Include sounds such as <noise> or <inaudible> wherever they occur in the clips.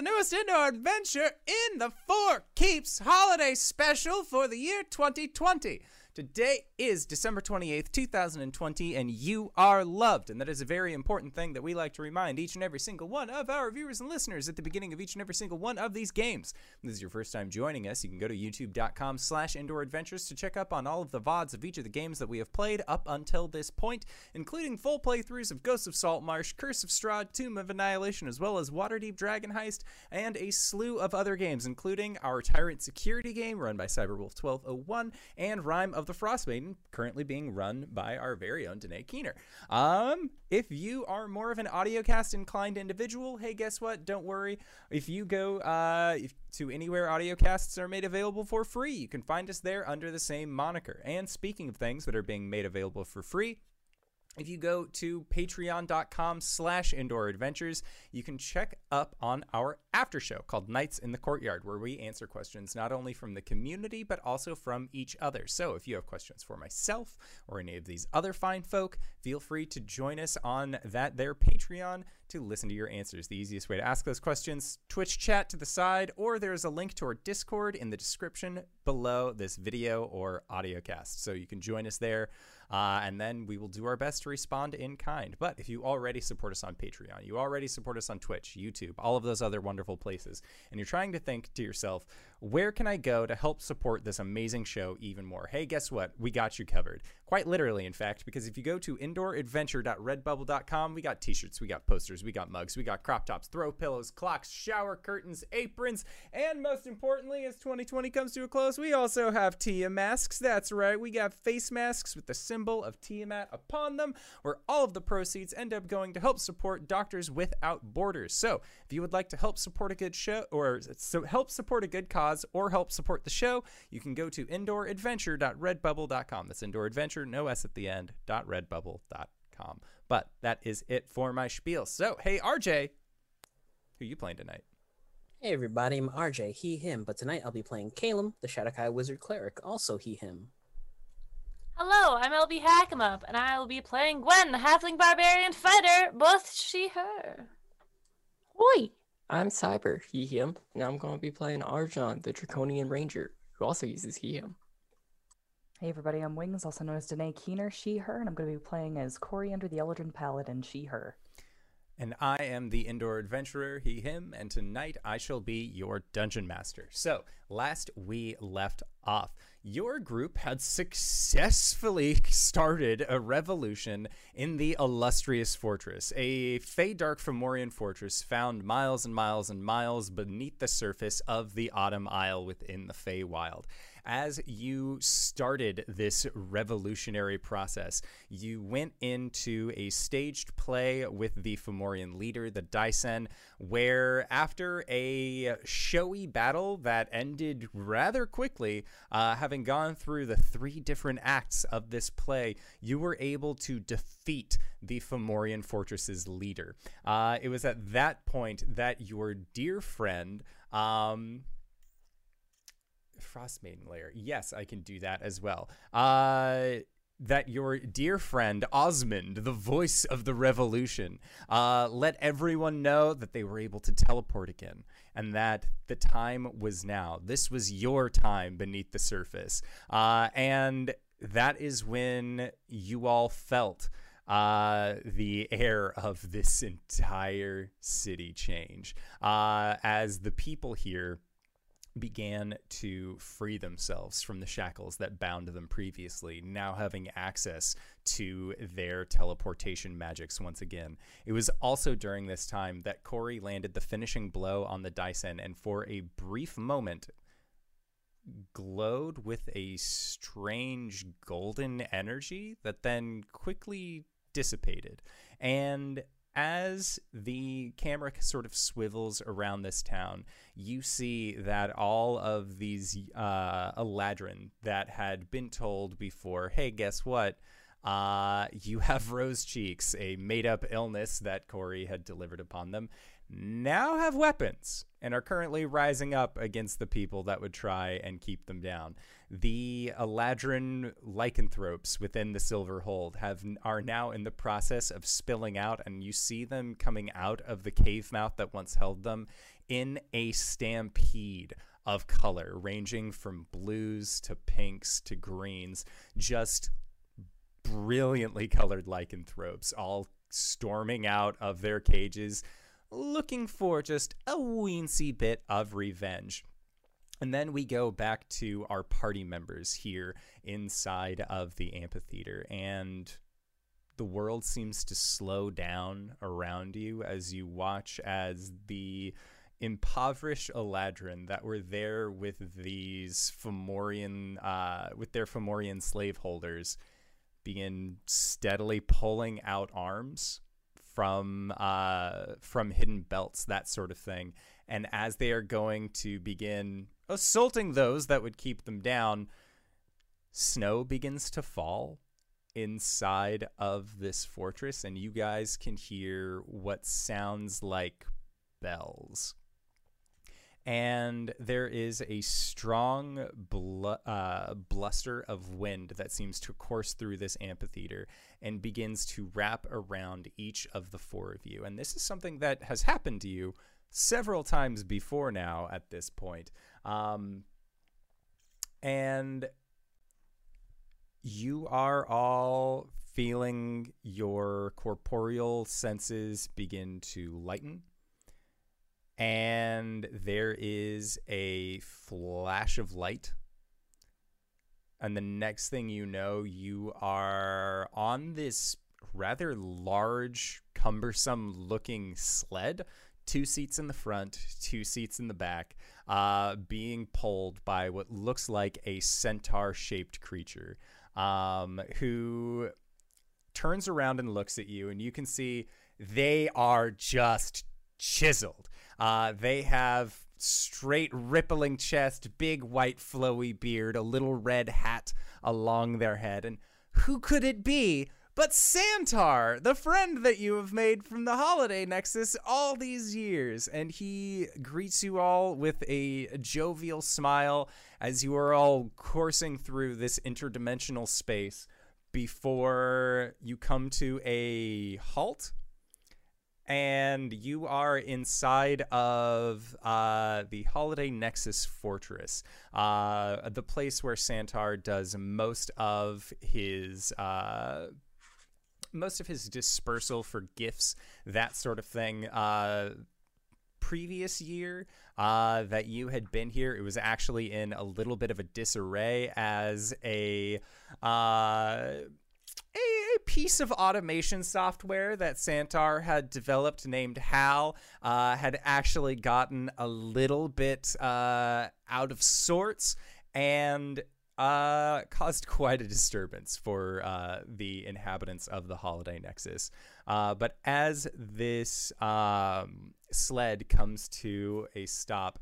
first indoor adventure in the Four Keeps holiday special for the year 2020. Today is December 28th, 2020, and you are loved. And that is a very important thing that we like to remind each and every single one of our viewers and listeners at the beginning of each and every single one of these games. If this is your first time joining us, you can go to youtube.com slash indoor adventures to check up on all of the VODs of each of the games that we have played up until this point, including full playthroughs of Ghosts of Saltmarsh, Curse of Strahd, Tomb of Annihilation, as well as Waterdeep Dragon Heist, and a slew of other games, including our Tyrant Security game run by Cyberwolf 1201 and Rime of the Frost Maiden, currently being run by our very own Danae Keener. Um, if you are more of an audiocast inclined individual, hey, guess what? Don't worry. If you go uh, if, to anywhere audiocasts are made available for free, you can find us there under the same moniker. And speaking of things that are being made available for free, if you go to patreon.com slash indoor adventures you can check up on our after show called nights in the courtyard where we answer questions not only from the community but also from each other. So if you have questions for myself or any of these other fine folk feel free to join us on that their patreon to listen to your answers. The easiest way to ask those questions twitch chat to the side or there's a link to our discord in the description below this video or audio cast. So you can join us there uh, and then we will do our best to respond in kind. But if you already support us on Patreon, you already support us on Twitch, YouTube, all of those other wonderful places, and you're trying to think to yourself, where can I go to help support this amazing show even more? Hey, guess what? We got you covered. Quite literally, in fact, because if you go to indooradventure.redbubble.com, we got t shirts, we got posters, we got mugs, we got crop tops, throw pillows, clocks, shower curtains, aprons, and most importantly, as 2020 comes to a close, we also have Tia masks. That's right, we got face masks with the symbol of Tiamat upon them, where all of the proceeds end up going to help support Doctors Without Borders. So, if you would like to help support a good show, or so help support a good cause, or help support the show, you can go to indooradventure.redbubble.com. That's indooradventure, no S at the end, .redbubble.com. But that is it for my spiel. So, hey, RJ, who are you playing tonight? Hey everybody, I'm RJ, he, him, but tonight I'll be playing Calum, the Shadowkai Wizard Cleric, also he, him. Hello, I'm LB Hackemup, and I will be playing Gwen, the Halfling Barbarian Fighter, both she, her. Hoi! I'm Cyber, he, him, and I'm going to be playing Arjan, the Draconian Ranger, who also uses he, him. Hey everybody, I'm Wings, also known as Danae Keener, she, her, and I'm going to be playing as Coriander the Eladrin Paladin, she, her. And I am the indoor adventurer, he, him, and tonight I shall be your dungeon master. So, last we left off, your group had successfully <laughs> started a revolution in the illustrious fortress, a Fey Dark Fomorian fortress found miles and miles and miles beneath the surface of the Autumn Isle within the Feywild as you started this revolutionary process, you went into a staged play with the Fomorian leader, the Dyson, where after a showy battle that ended rather quickly, uh, having gone through the three different acts of this play, you were able to defeat the Fomorian fortress's leader. Uh, it was at that point that your dear friend, um, Frostmaiden layer. Yes, I can do that as well. Uh, that your dear friend Osmond, the voice of the revolution, uh, let everyone know that they were able to teleport again and that the time was now. This was your time beneath the surface. Uh, and that is when you all felt uh, the air of this entire city change uh, as the people here began to free themselves from the shackles that bound them previously, now having access to their teleportation magics once again. It was also during this time that Corey landed the finishing blow on the Dyson and for a brief moment glowed with a strange golden energy that then quickly dissipated. And as the camera sort of swivels around this town, you see that all of these uh, that had been told before, hey, guess what? Uh, you have <laughs> rose cheeks, a made up illness that Corey had delivered upon them, now have weapons and are currently rising up against the people that would try and keep them down. The Eladrin lycanthropes within the Silver Hold have are now in the process of spilling out, and you see them coming out of the cave mouth that once held them in a stampede of color, ranging from blues to pinks to greens, just brilliantly colored lycanthropes, all storming out of their cages, looking for just a weensy bit of revenge. And then we go back to our party members here inside of the amphitheater, and the world seems to slow down around you as you watch as the impoverished Eladrin that were there with these Fomorian, uh, with their Fomorian slaveholders, begin steadily pulling out arms from uh, from hidden belts, that sort of thing. And as they are going to begin assaulting those that would keep them down, snow begins to fall inside of this fortress, and you guys can hear what sounds like bells. And there is a strong blu- uh, bluster of wind that seems to course through this amphitheater and begins to wrap around each of the four of you. And this is something that has happened to you several times before now at this point. Um, and you are all feeling your corporeal senses begin to lighten. And there is a flash of light. And the next thing you know, you are on this rather large, cumbersome looking sled. Two seats in the front, two seats in the back, uh, being pulled by what looks like a centaur shaped creature um, who turns around and looks at you, and you can see they are just chiseled. Uh, they have straight, rippling chest, big white, flowy beard, a little red hat along their head. And who could it be but Santar, the friend that you have made from the Holiday Nexus all these years? And he greets you all with a jovial smile as you are all coursing through this interdimensional space before you come to a halt and you are inside of uh, the Holiday Nexus Fortress, uh, the place where Santar does most of his. Uh, most of his dispersal for gifts, that sort of thing. Uh, previous year uh, that you had been here, it was actually in a little bit of a disarray as a. Uh, a, piece of automation software that Santar had developed named HAL uh, had actually gotten a little bit uh, out of sorts and uh, caused quite a disturbance for uh, the inhabitants of the Holiday Nexus. Uh, but as this um, sled comes to a stop,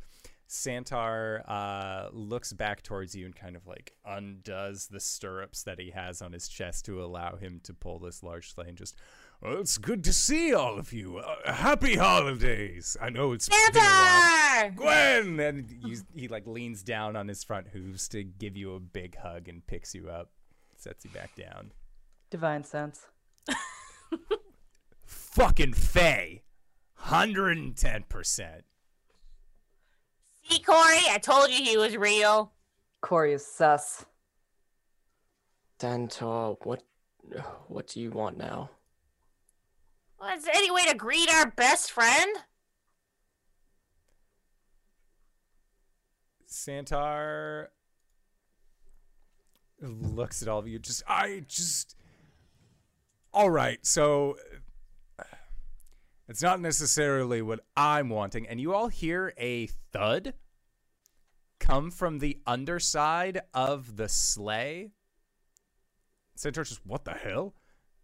Santar uh, looks back towards you and kind of like undoes the stirrups that he has on his chest to allow him to pull this large sleigh and just, well, it's good to see all of you. Uh, happy holidays. I know it's been a while. Santar! Gwen! And you, he like leans down on his front hooves to give you a big hug and picks you up, sets you back down. Divine sense. <laughs> Fucking Faye. 110%. See, Corey, I told you he was real. Corey is sus. Santar, what what do you want now? Well, is there any way to greet our best friend? Santar looks at all of you. Just, I just. All right, so. It's not necessarily what I'm wanting. And you all hear a thud come from the underside of the sleigh. Santar just, what the hell?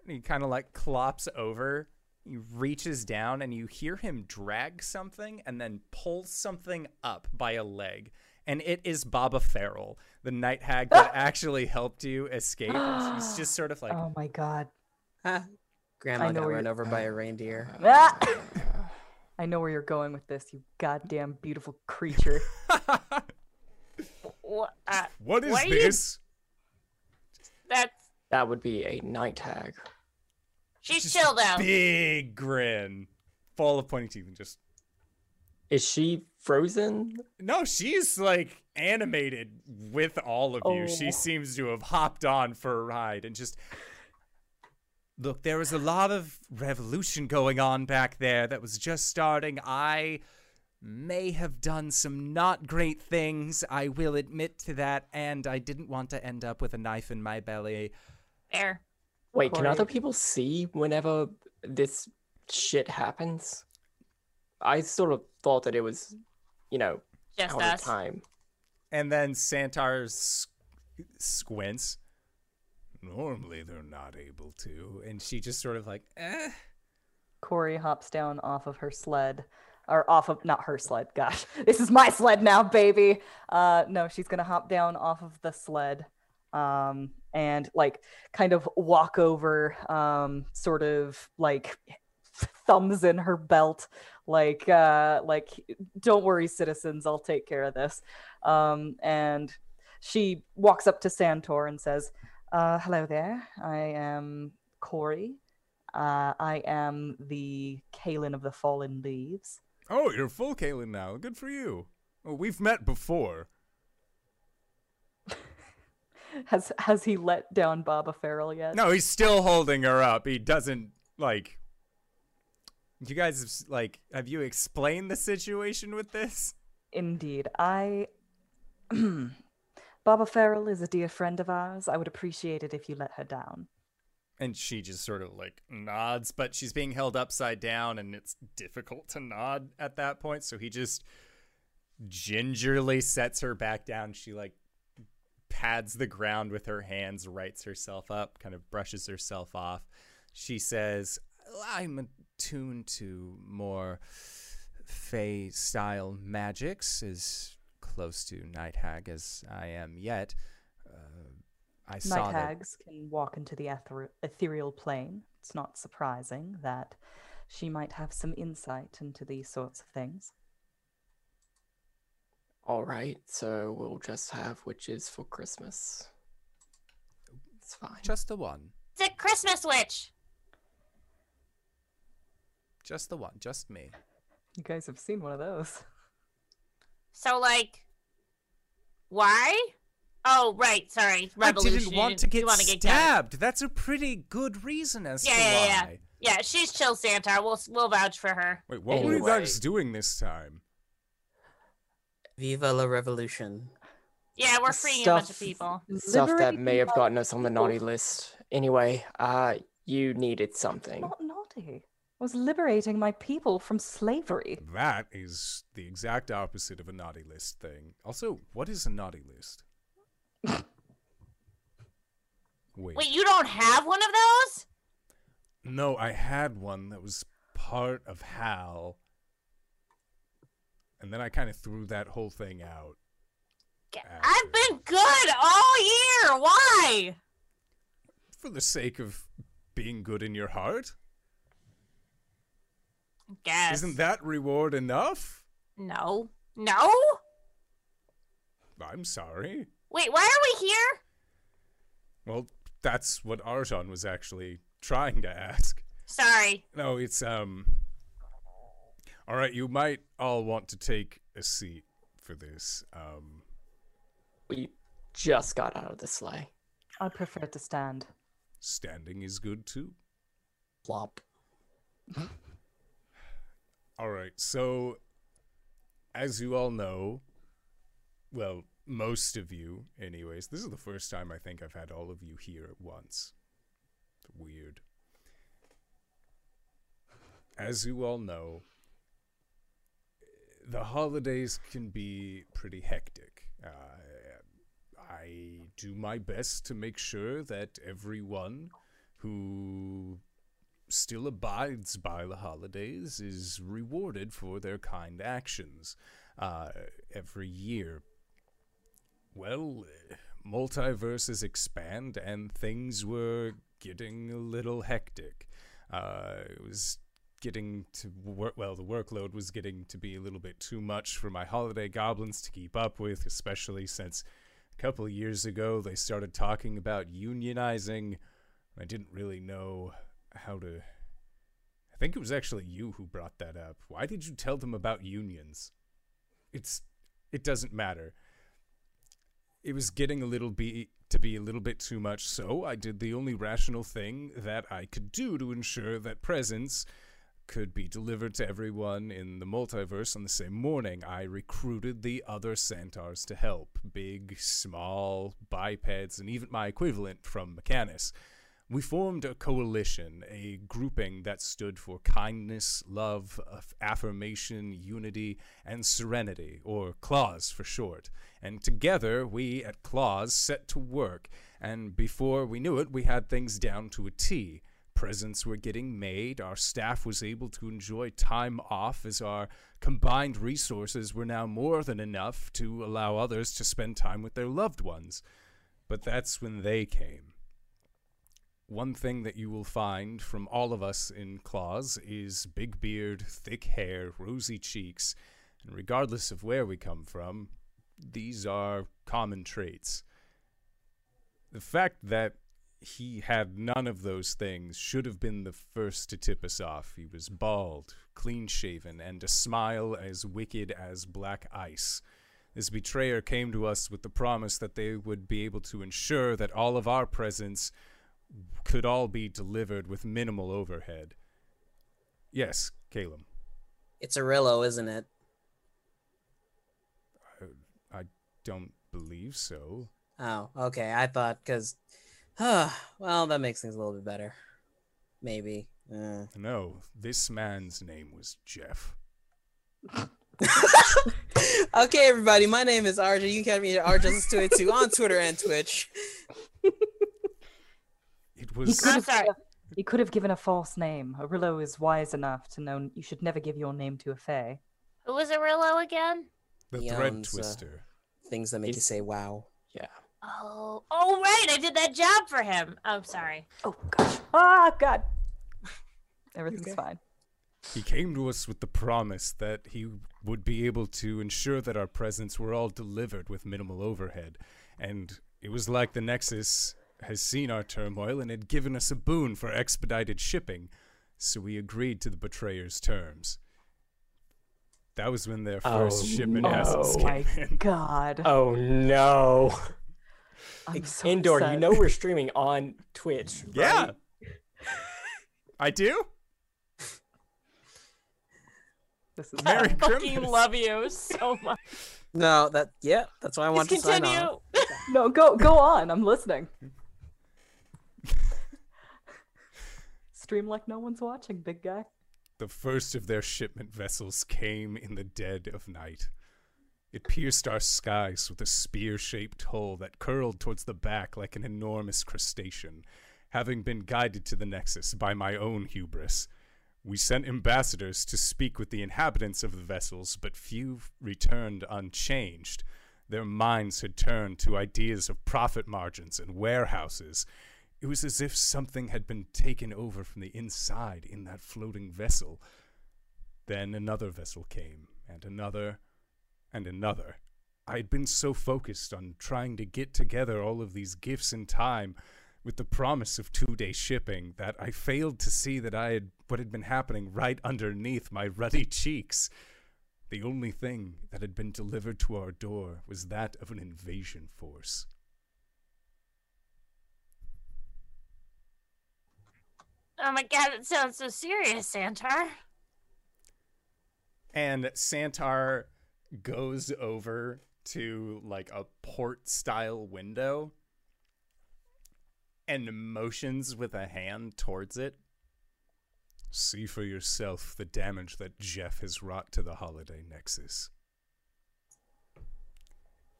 And he kind of like clops over. He reaches down and you hear him drag something and then pull something up by a leg. And it is Baba Farrell, the night hag that <laughs> actually helped you escape. And she's just sort of like, <gasps> oh my god. Ha. <laughs> Grandma got run over by a reindeer. <laughs> I know where you're going with this, you goddamn beautiful creature. What? Uh, what is Why are you- this? that's That would be a night hag. She's Just chill down. Big grin, full of pointy teeth, and just Is she frozen? No, she's like animated with all of you. She Oh. seems to have hopped on for a ride and just. Look, there was a lot of revolution going on back there that was just starting. I may have done some not great things. I will admit to that. And I didn't want to end up with a knife in my belly. Fair. Wait, can other people see whenever this shit happens? I sort of thought that it was, you know, Just out us. of time. And then Santar squints. Normally they're not able to. And she just sort of like, eh. Corey hops down off of her sled, or off of not her sled. Gosh, <laughs> this is my sled now, baby. Uh, no, she's gonna hop down off of the sled, um, and like kind of walk over, um, sort of like thumbs in her belt, like uh, like don't worry, citizens, I'll take care of this. Um, and she walks up to Santar and says, uh, "Hello there. I am Corey." Uh, I am the Kalen of the Fallen Leaves. Oh, you're full Kalen now. Good for you. Well, we've met before. <laughs> Has has he let down Baba Farrell yet? No, he's still holding her up. He doesn't like. You guys, have, like, have you explained the situation with this? Indeed. I. <clears throat> Baba Farrell is a dear friend of ours. I would appreciate it if you let her down. And she just sort of like nods, but she's being held upside down, and it's difficult to nod at that point. So he just gingerly sets her back down. She like pads the ground with her hands, rights herself up, kind of brushes herself off. She says, I'm attuned to more Fey style magics, as close to Night Hag as I am yet. Uh, I saw Night that hags can walk into the ether- ethereal plane. It's not surprising that she might have some insight into these sorts of things. All right, so we'll just have witches for Christmas. It's fine. just the one. It's a Christmas witch. Just the one, just me. You guys have seen one of those. So like, why? Oh right, sorry. Revolution. I didn't want to You get wanna get down. stabbed. That's a pretty good reason as Yeah, to yeah, yeah. why. Yeah, she's chill, Santar. We'll we'll vouch for her. Wait, what were you guys doing this time? Viva la revolution. Yeah, we're freeing a bunch of people. Stuff that Liberating may have gotten us on the naughty list. Anyway, uh, you needed something. Not naughty. I was liberating my people from slavery. That is the exact opposite of a naughty list thing. Also, what is a naughty list? <laughs> Wait. Wait, you don't have one of those? No, I had one that was part of Hal. And then I kind of threw that whole thing out. After. I've been good all year. Why? For the sake of being good in your heart? Guess. Isn't that reward enough? No. No? I'm sorry. Wait, why are we here? Well, that's what Arjan was actually trying to ask. Sorry. No, it's um. All right, you might all want to take a seat for this. Um, We just got out of the sleigh. I prefer to stand. standing is good too. Plop. <laughs> All right, so as you all know, well, most of you, anyways, this is the first time I think I've had all of you here at once. Weird. As you all know, the holidays can be pretty hectic. Uh, I do my best to make sure that everyone who still abides by the holidays is rewarded for their kind actions uh, every year. Well, multiverses expand and things were getting a little hectic. Uh, it was getting to work, well, the workload was getting to be a little bit too much for my holiday goblins to keep up with, especially since a couple of years ago they started talking about unionizing. I didn't really know how to I think it was actually you who brought that up. Why did you tell them about unions? It's it doesn't matter. It was getting a little be to be a little bit too much, so I did the only rational thing that I could do to ensure that presents could be delivered to everyone in the multiverse on the same morning. I recruited the other centaurs to help big, small, bipeds, and even my equivalent from Mechanus. We formed a coalition, a grouping that stood for kindness, love, aff- affirmation, unity, and serenity, or CLAWS for short. And together, we at CLAWS set to work, and before we knew it, we had things down to a T. Presents were getting made, our staff was able to enjoy time off as our combined resources were now more than enough to allow others to spend time with their loved ones. But that's when they came one thing that you will find from all of us in Claws is big beard, thick hair, rosy cheeks, and regardless of where we come from, these are common traits. The fact that he had none of those things should have been the first to tip us off. He was bald, clean shaven, and a smile as wicked as black ice. This betrayer came to us with the promise that they would be able to ensure that all of our presents could all be delivered with minimal overhead. Yes, Caleb. It's Arillo, isn't it? I don't believe so. Oh, okay. I thought because, well, that makes things a little bit better. Maybe. Uh. No, this man's name was Jeff. <laughs> okay, everybody. My name is RJ. You can catch me at RJustice282 on Twitter and Twitch. <laughs> It He was could, I'm have, sorry. he could have given a false name. Arillo is wise enough to know you should never give your name to a fae. Who was Arillo again? the He thread owns, uh, twister. Things that make you say "wow." Yeah. Oh, oh right, I did that job for him. Oh, sorry. Oh gosh. Ah, God. <laughs> Everything's okay? fine. He came to us with the promise that he would be able to ensure that our presents were all delivered with minimal overhead. And it was like the Nexus has seen our turmoil and had given us a boon for expedited shipping. So we agreed to the betrayer's terms. That was when their first Oh, shipment no. assets Oh my came <laughs> in. God. Oh no. I'm so Indoor, you know we're streaming on Twitch. Yeah. <laughs> I do? This is Merry I bad. fucking love you so <laughs> much. No, that yeah, that's why I want Please to sign continue. <laughs> No, go go on. I'm listening. Stream like no one's watching, big guy. The first of their shipment vessels came in the dead of night. It pierced our skies with a spear shaped hull that curled towards the back like an enormous crustacean. Having been guided to the Nexus by my own hubris, we sent ambassadors to speak with the inhabitants of the vessels, but few returned unchanged. Their minds had turned to ideas of profit margins and warehouses. It was as if something had been taken over from the inside in that floating vessel. Then another vessel came, and another, and another. I had been so focused on trying to get together all of these gifts in time with the promise of two day shipping that I failed to see that I had what had been happening right underneath my ruddy cheeks. The only thing that had been delivered to our door was that of an invasion force. Oh my god, it sounds so serious, Santar. And Santar goes over to like a port style window and motions with a hand towards it. See for yourself the damage that Jeff has wrought to the Holiday Nexus.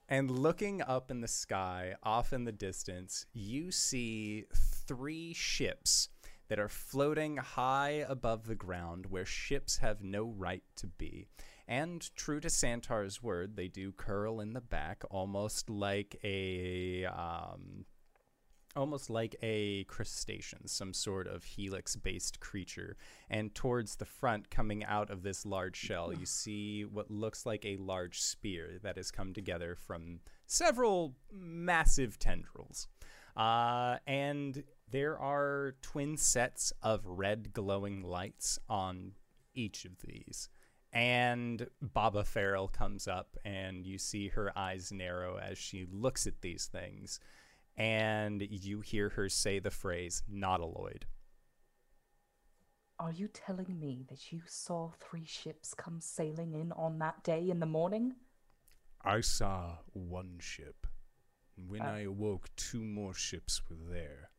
And looking up in the sky, off in the distance, you see three ships that are floating high above the ground where ships have no right to be. And true to Santar's word, they do curl in the back almost like a um, almost like a crustacean, some sort of helix based creature. And towards the front, coming out of this large shell, you see what looks like a large spear that has come together from several massive tendrils. Uh, and there are twin sets of red glowing lights on each of these. And Baba Farrell comes up, and you see her eyes narrow as she looks at these things. And you hear her say the phrase, Nautiloid. Are you telling me that you saw three ships come sailing in on that day in the morning? I saw one ship. and When Uh. I awoke, two more ships were there.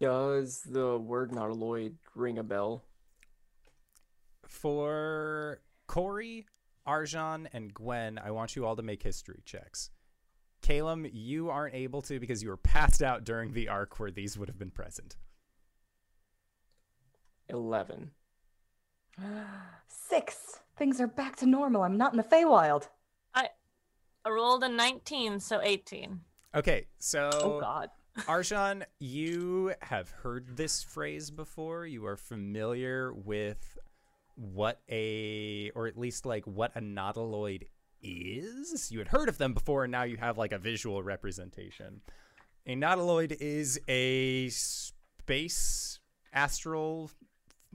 Does the word nautiloid ring a bell? For Corey, Arjan, and Gwen, I want you all to make history checks. Calum, you aren't able to because you were passed out during the arc where these would have been present. 11. <gasps> Six. Things are back to normal. I'm not in the Feywild. I rolled a 19, so 18. Okay, so Oh God. Arjan, you have heard this phrase before. You are familiar with what a, or at least like what a nautiloid is. You had heard of them before, and now you have like a visual representation. A nautiloid is a space astral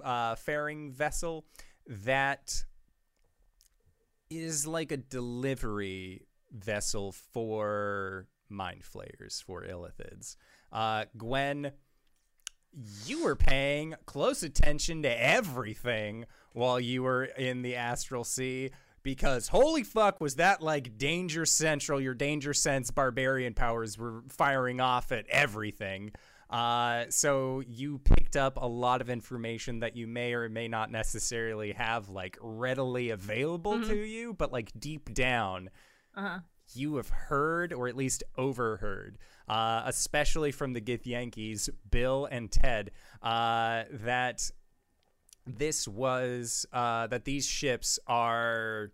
uh, faring vessel that is like a delivery vessel for mind flayers for illithids. Uh, Gwen, you were paying close attention to everything while you were in the astral sea because holy fuck was that like danger central your danger sense barbarian powers were firing off at everything uh, so you picked up a lot of information that you may or may not necessarily have like readily available to you but like deep down Uh-huh. You have heard or at least overheard, uh, especially from the Githyankis, Bill and Ted, uh, that this was uh, that these ships are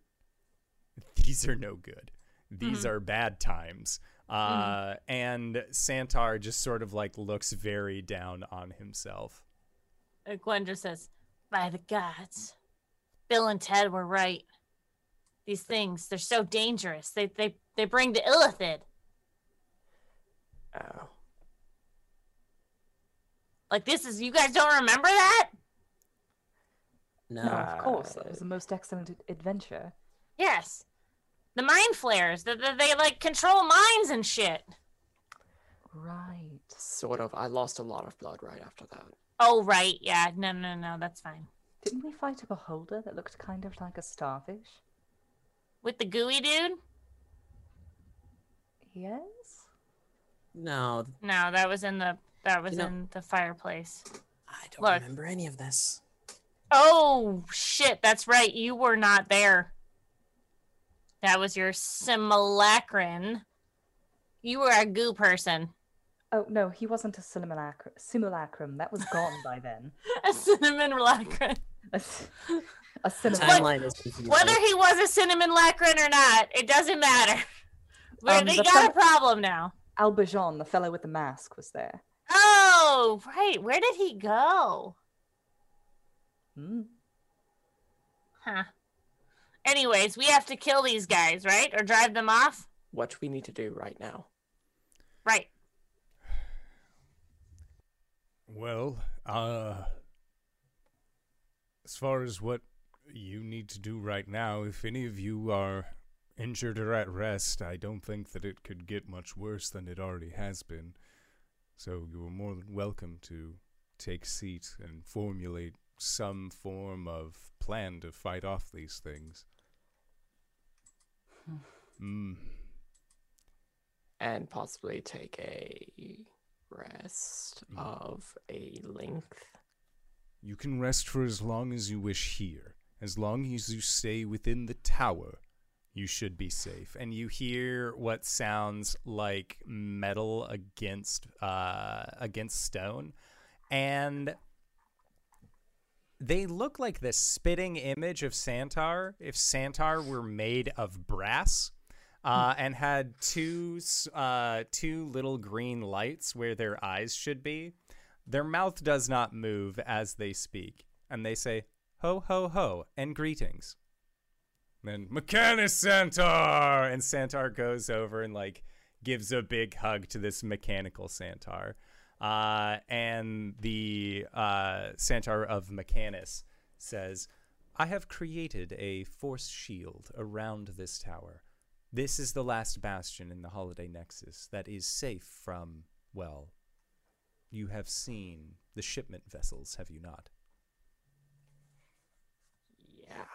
these are no good. These are bad times. Uh, And Santar just sort of like looks very down on himself. Uh, Gwen just says, By the gods, Bill and Ted were right. These things, they're so dangerous. They they they bring the illithid. Oh. Like this is you guys don't remember that? No. No, of course. That Uh, was the most excellent adventure. Yes. The mind flayers. That they, they like control minds and shit. Right. Sort of. I lost a lot of blood right after that. Oh right, yeah. No, no, no, that's fine. Didn't we fight a beholder that looked kind of like a starfish? With the gooey dude? Yes. No, No, that was in the that was You know- in the fireplace. I don't Look. remember any of this. Oh shit, that's right. You were not there. That was your simulacron. You were a goo person. Oh no, he wasn't a simulacrum. Simulacrum. That was gone by then. <laughs> A cinnamon lacron. a cinnamon. Timeline is confusing. Whether he was a cinnamon lacron or not, it doesn't matter. But Um, they the got fel- a problem now. Albajon, the fellow with the mask, was there. Oh, right. Where did he go? Hmm. Huh. Anyways, we have to kill these guys, right? Or drive them off? What we need to do right now? Right. Well, uh, as far as what you need to do right now, if any of you are injured or at rest, I don't think that it could get much worse than it already has been. So you are more than welcome to take seat and formulate some form of plan to fight off these things. Mm. And possibly take a rest Mm. of a length. You can rest for as long as you wish here. As long as you stay within the tower, you should be safe. And you hear what sounds like metal against uh, against stone, and they look like the spitting image of Santar if Santar were made of brass. Uh, and had two uh, two little green lights where their eyes should be. Their mouth does not move as they speak, and they say "ho ho ho" and greetings. Then Mechanus Santar, and Santar goes over and like gives a big hug to this mechanical Santar. Uh, and the uh, Santar of Mechanus says, I have created a force shield around this tower. This is the last bastion in the Holiday Nexus that is safe from, well, you have seen the shipment vessels, have you not? Yeah.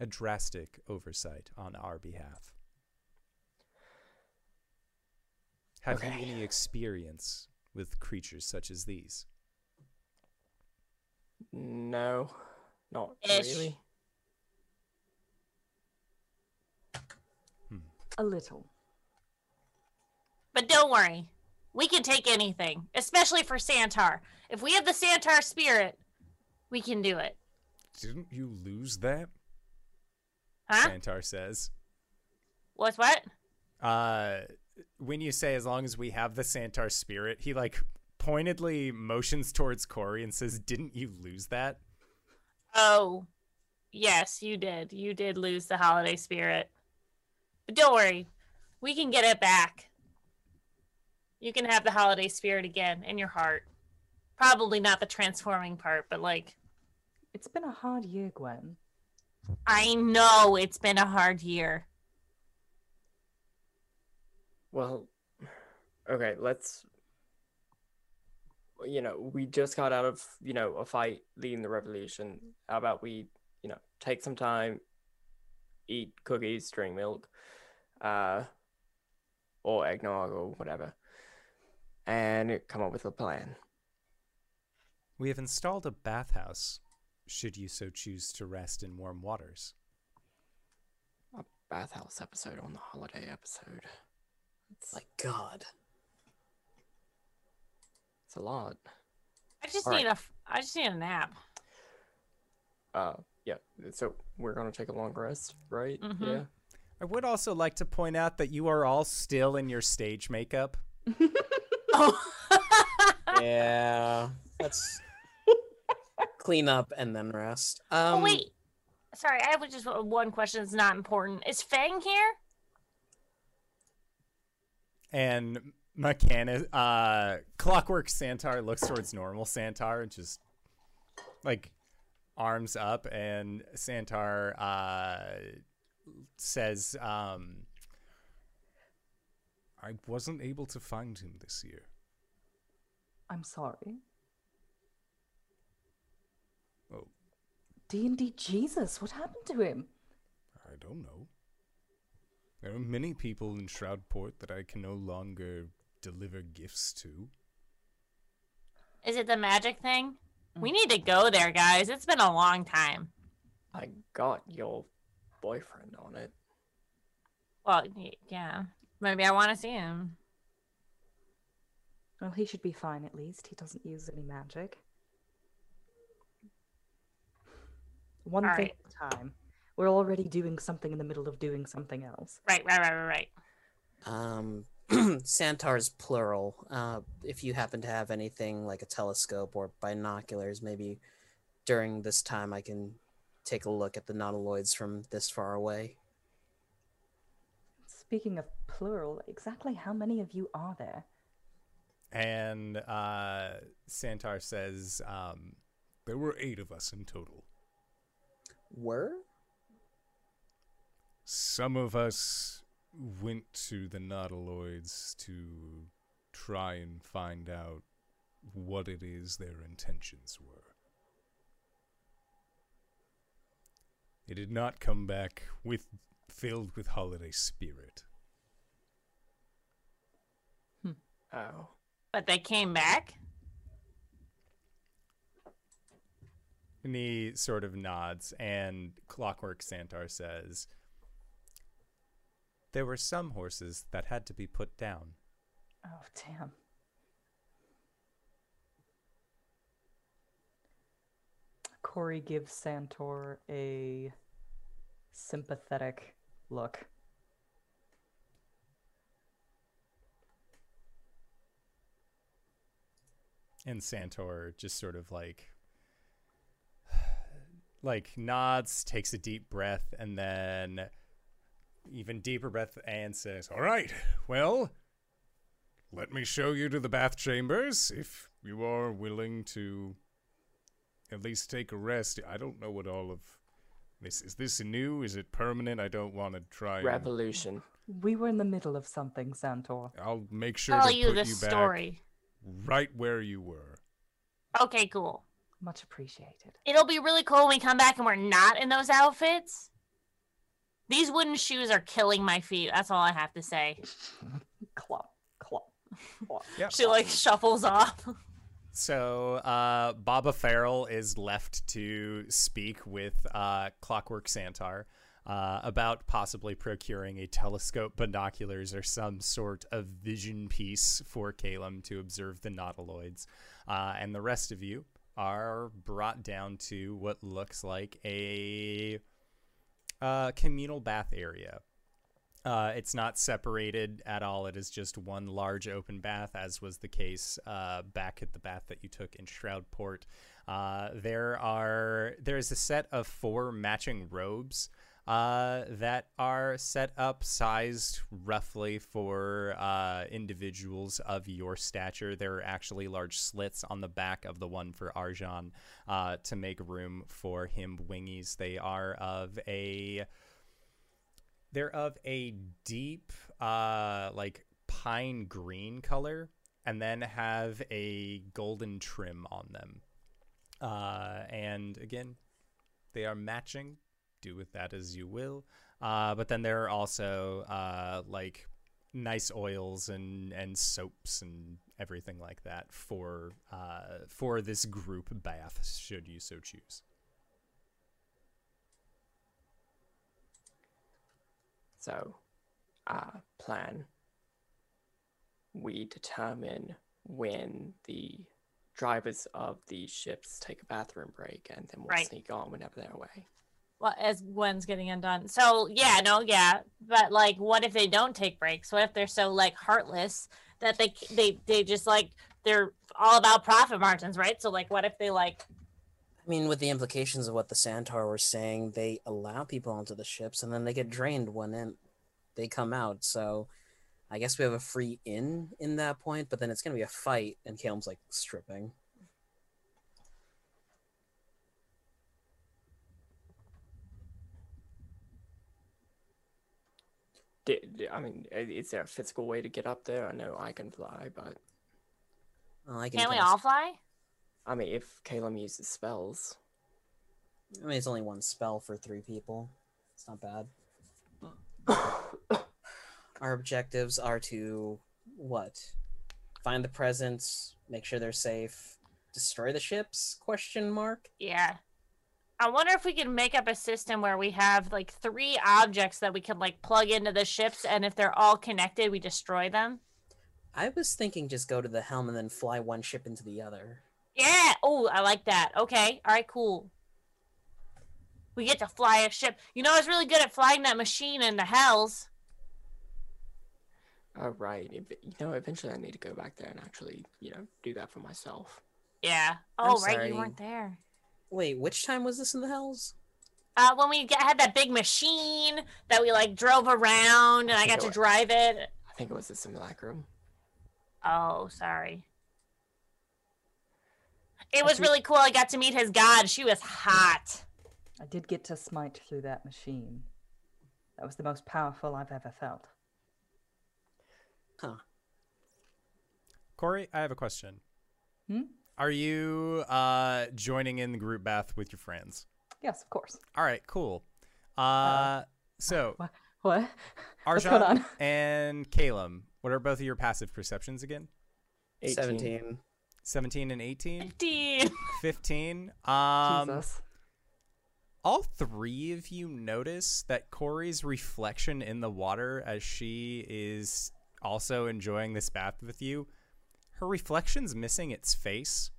A drastic oversight on our behalf. Have Okay. you any experience with creatures such as these? No, not Ish. really. Hmm. A little. But don't worry. We can take anything, especially for Santar. If we have the Santar spirit, we can do it. Didn't you lose that? Huh? Santar says. What's what? Uh, when you say as long as we have the Santar spirit, he like pointedly motions towards Corey and says, "Didn't you lose that?" Oh, yes, you did. You did lose the holiday spirit. But don't worry. We can get it back. You can have the holiday spirit again in your heart. Probably not the transforming part, but like, It's been a hard year, Gwen. I know it's been a hard year. Well, okay, let's. You know, we just got out of, you know, a fight leading the revolution. How about we, you know, take some time, eat cookies, drink milk, uh, or eggnog or whatever, and come up with a plan. We have installed a bathhouse, should you so choose to rest in warm waters. A bathhouse episode on the holiday episode. My God. It's a lot. I just All need right. a. I just need a nap. Uh, yeah. So we're gonna take a long rest, right? Mhm. Yeah. I would also like to point out that you are all still in your stage makeup. Oh. <laughs> <laughs> Yeah. That's clean up and then rest. Um, oh wait. Sorry, I have just one question that's not important. Is Fang here? And Mechanic, uh, Clockwork Santar looks towards normal Santar and just like arms up, and Santar uh, says, um, I wasn't able to find him this year. I'm sorry. Oh, D&D Jesus, what happened to him? I don't know. There are many people in Shroudport that I can no longer deliver gifts to. Is it the magic thing? Mm. We need to go there, guys. It's been a long time. I got your boyfriend on it. Well, yeah. Maybe I want to see him. Well, he should be fine at least. He doesn't use any magic. One All thing right. at a time. We're already doing something in the middle of doing something else. Right, right, right, right, right. um, <clears throat> Santar's plural. Uh, if you happen to have anything like a telescope or binoculars, maybe during this time I can take a look at the nautiloids from this far away. Speaking of plural, exactly how many of you are there? and uh, Santar says, um, There were eight of us in total. Were? Some of us went to the Nautiloids to try and find out what it is their intentions were. It did not come back with filled with holiday spirit. Hmm. Oh. But they came back. He sort of nods, and Clockwork Santar says, There were some horses that had to be put down. Oh, damn. Corey gives Santar a sympathetic look. And Santar just sort of like like nods, takes a deep breath, and then even deeper breath and says, All right, well, let me show you to the bath chambers if you are willing to at least take a rest. I don't know what all of this is. This new? Is it permanent? I don't want to try. and- Revolution. We were in the middle of something, Santar. I'll make sure Tell to you put the you story. back right where you were. Okay, cool. Much appreciated. It'll be really cool when we come back and we're not in those outfits. These wooden shoes are killing my feet. That's all I have to say. <laughs> Clop, clop, clop. Yep. She like shuffles off. So, uh, Baba Farrell is left to speak with uh, Clockwork Santar uh, about possibly procuring a telescope, binoculars, or some sort of vision piece for Calum to observe the nautiloids. Uh, and the rest of you are brought down to what looks like a uh, communal bath area. Uh, it's not separated at all. It is just one large open bath, as was the case uh, back at the bath that you took in Shroudport. Uh, there are there is a set of four matching robes uh, that are set up, sized roughly for uh, individuals of your stature. There are actually large slits on the back of the one for Arjan uh, to make room for him wingies. They are of a they're of a deep uh like pine green color and then have a golden trim on them uh and again they are matching do with that as you will uh but then there are also uh like nice oils and and soaps and everything like that for uh for this group bath should you so choose So, uh, plan. We determine when the drivers of the ships take a bathroom break, and then we'll Right. sneak on whenever they're away. Well, as Gwen's getting undone. So yeah, no, yeah. But like, what if they don't take breaks? What if they're so like heartless that they they they just like they're all about profit margins, right? So like, what if they like I mean, with the implications of what the Santar were saying, they allow people onto the ships and then they get drained when they come out. So I guess we have a free in in that point, but then it's to be a fight, and Calum's like stripping. I mean, is there a physical way to get up there? I know I can fly, but Well, I can can't we all fly? I mean, if Calum uses spells, I mean, it's only one spell for three people. It's not bad. <coughs> Our objectives are to what? Find the presents, make sure they're safe, destroy the ships? Question mark. Yeah. I wonder if we can make up a system where we have like three objects that we can like plug into the ships, and if they're all connected, we destroy them. I was thinking just go to the helm and then fly one ship into the other. Yeah. Oh, I like that. Okay. All right. Cool. We get to fly a ship. You know, I was really good at flying that machine in the hells. All right. you know, eventually I need to go back there and actually, you know, do that for myself. Yeah. I'm Oh, right. sorry. You weren't there. Wait, which time was this in the hells? Uh, when we get, had that big machine that we like drove around, and I think got to wa- drive it. I think it was the simulacrum. Oh, sorry. It was see. really cool. I got to meet his god. She was hot. I did get to smite through that machine. That was the most powerful I've ever felt. Huh. Corey, I have a question. Hmm? Are you uh, joining in the group bath with your friends? Yes, of course. All right, cool. Uh, so <laughs> What? What? What's going on? <laughs> and Calum, what are both of your passive perceptions again? 18. 17. 17 and 18? 15. <laughs> 15? Um, Jesus. all three of you notice that Corey's reflection in the water as she is also enjoying this bath with you, her reflection's missing its face.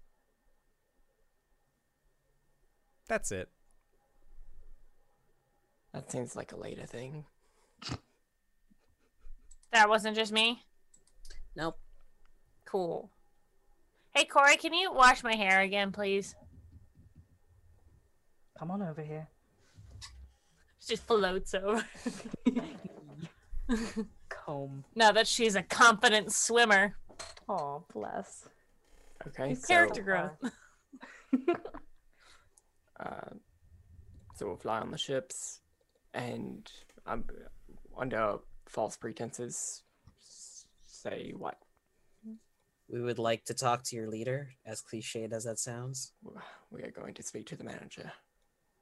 That's it. That seems like a later thing. That wasn't just me. Nope. Cool. Hey, Corey, can you wash my hair again, please? Come on over here. Just floats over. <laughs> Comb. now that she's a confident swimmer. Oh, bless. Okay, so Character growth. <laughs> uh, so we'll fly on the ships, and um, under false pretenses, say what? We would like to talk to your leader, as cliched as that sounds. We are going to speak to the manager.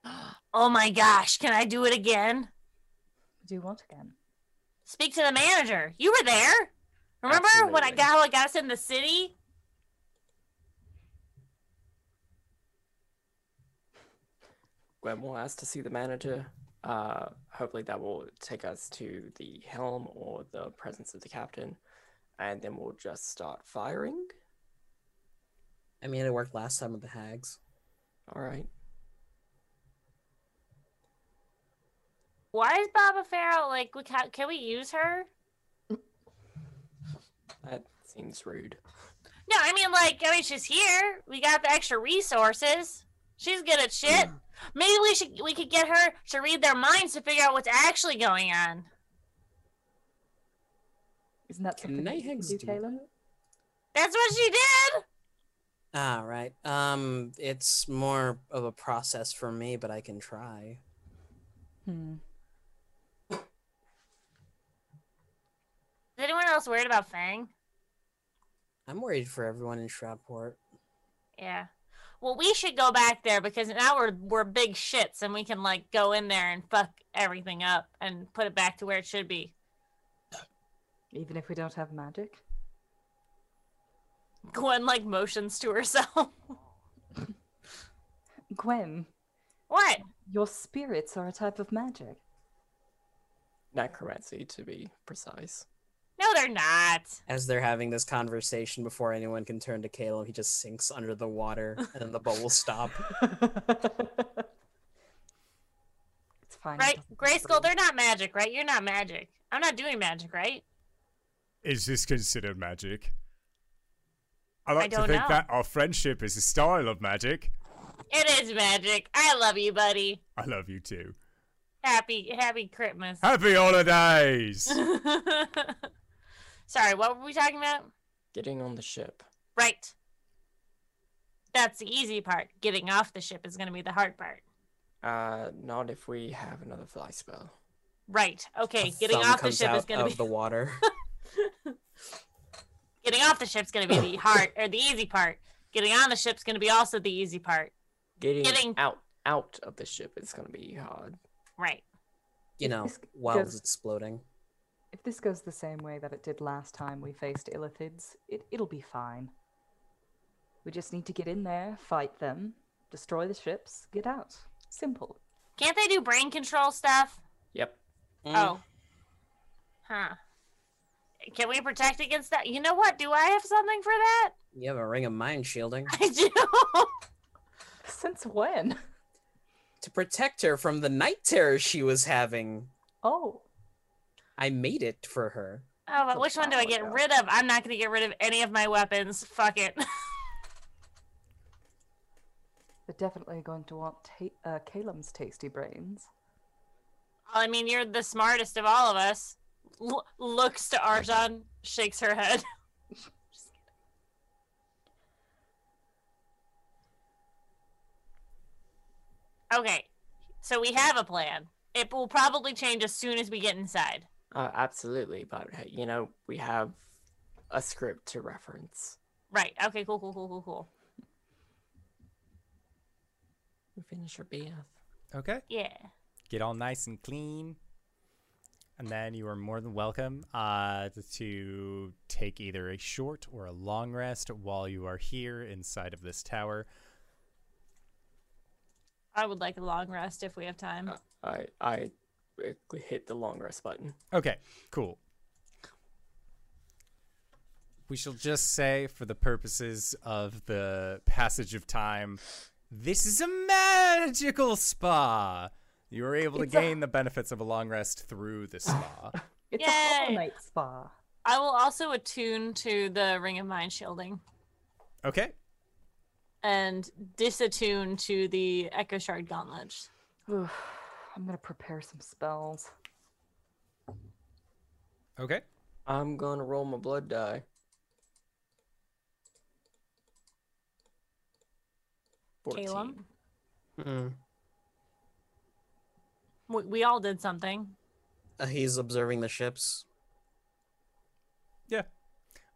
<gasps> Oh my gosh, can I do it again? Do what again? Speak to the manager. You were there. Remember when I got how I got us in the city? Gwen will ask to see the manager. Uh, hopefully that will take us to the helm or the presence of the captain, and then we'll just start firing. I mean, it worked last time with the hags. All right. Why is Baba Farrow like? We can, can we use her? That seems rude. No, I mean like I mean she's here. We got the extra resources. She's good at shit. Maybe we should we could get her to read their minds to figure out what's actually going on. Isn't that Can something that night you hags do, do Caleb? That's what she did. Ah, right. Um, it's more of a process for me, but I can try. Hmm. Is anyone else worried about Fang? I'm worried for everyone in Shroudport. Yeah. Well, we should go back there because now we're we're big shits and we can like go in there and fuck everything up and put it back to where it should be. Even if we don't have magic? Gwen like motions to herself. <laughs> Gwen, what? your spirits are a type of magic. Necromancy, to be precise. No, they're not. As they're having this conversation before anyone can turn to Caleb, he just sinks under the water and then the boat <laughs> will stop. it's fine. Right? doesn't Grayskull, they're not magic, right? You're not magic. I'm not doing magic, right? Is this considered magic? I like to don't think know. that our friendship is a style of magic. It is magic. I love you, buddy. I love you too. Happy happy Christmas. Happy holidays! <laughs> Sorry, what were we talking about? Getting on the ship. Right. That's the easy part. Getting off the ship is going to be the hard part. Uh, not if we have another fly spell. Right. Okay. A Getting off the ship is going to be. Getting out of be the water. getting off the ship's going to be the hard or the easy part. Getting on the ship's going to be also the easy part. Getting, Getting- out out of the ship is going to be hard. Right. you know, while it's exploding. If this goes the same way that it did last time we faced Illithids, it, it'll be fine. We just need to get in there, fight them, destroy the ships, get out. Simple. Can't they do brain control stuff? Yep. Mm, Oh. Huh. Can we protect against that? You know what? Do I have something for that? You have a ring of mind shielding. <laughs> I do. <laughs> Since when? to protect her from the night terror she was having. Oh, I made it for her. Oh, but which one do I get rid of? I'm not going to get rid of any of my weapons. Fuck it. <laughs> they're definitely going to want ta- uh, Calum's tasty brains. I mean, you're the smartest of all of us. L- looks to Arjan, shakes her head. <laughs> okay, so we have a plan. It will probably change as soon as we get inside. Uh, absolutely, but you know we have a script to reference. Right. Okay. Cool. Cool. Cool. Cool. Cool. We finish our bath. Okay. Yeah. Get all nice and clean. And then you are more than welcome uh, to take either a short or a long rest while you are here inside of this tower. I would like a long rest if we have time. I I uh, hit the long rest button. Okay, cool. We shall just say, for the purposes of the passage of time, this is a magical spa. You are able to It's a- gain the benefits of a long rest through the spa. <laughs> It's a Hollow Yay! Knight spa. I will also attune to the Ring of Mind shielding Okay, and disattune to the Echo Shard Gauntlet. Oof, I'm gonna prepare some spells. Okay. I'm gonna roll my blood die. Caleb? 14. Hmm. We, we all did something. Uh, he's observing the ships. Yeah.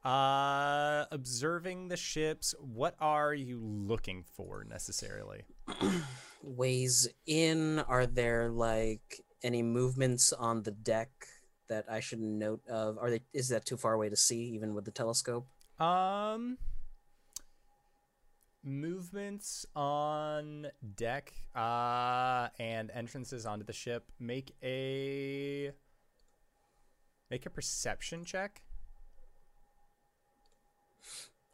Uh, observing the ships. What are you looking for necessarily? <clears throat> Ways in. Are there like any movements on the deck that I should note of? Are they? Is that too far away to see, even with the telescope? Um, movements on deck, uh, and entrances onto the ship. Make a make a perception check.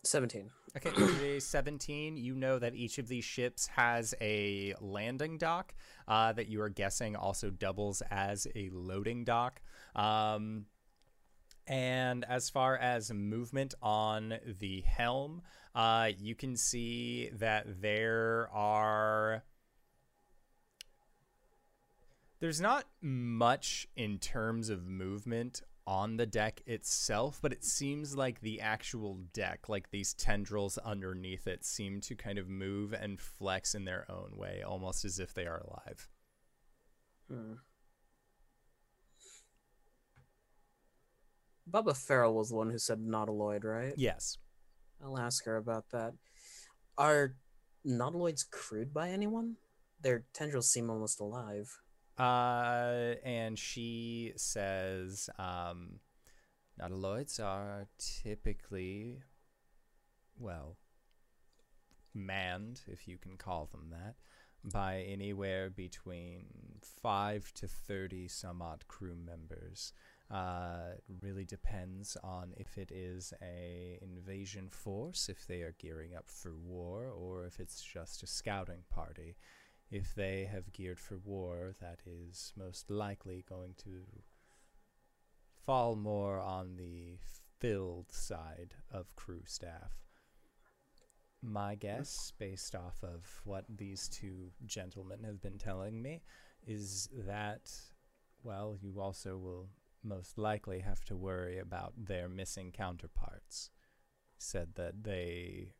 Seventeen. Okay, a 17, you know that each of these ships has a landing dock uh, that you are guessing also doubles as a loading dock. Um, and as far as movement on the helm, uh, you can see that there are. There's not much in terms of movement on the deck itself, but it seems like the actual deck, like these tendrils underneath it, seem to kind of move and flex in their own way, almost as if they are alive. Hmm. Baba Farrell was the one who said nautiloid, right? Yes. I'll ask her about that. Are nautiloids crewed by anyone? Their tendrils seem almost alive. Uh, and she says, um, nautiloids are typically, well, manned, if you can call them that, by anywhere between five to thirty some odd crew members. Uh, really depends on if it is a invasion force, if they are gearing up for war, or if it's just a scouting party. If they have geared for war, that is most likely going to fall more on the filled side of crew staff. My guess, based off of what these two gentlemen have been telling me, is that, well, you also will most likely have to worry about their missing counterparts. Said that they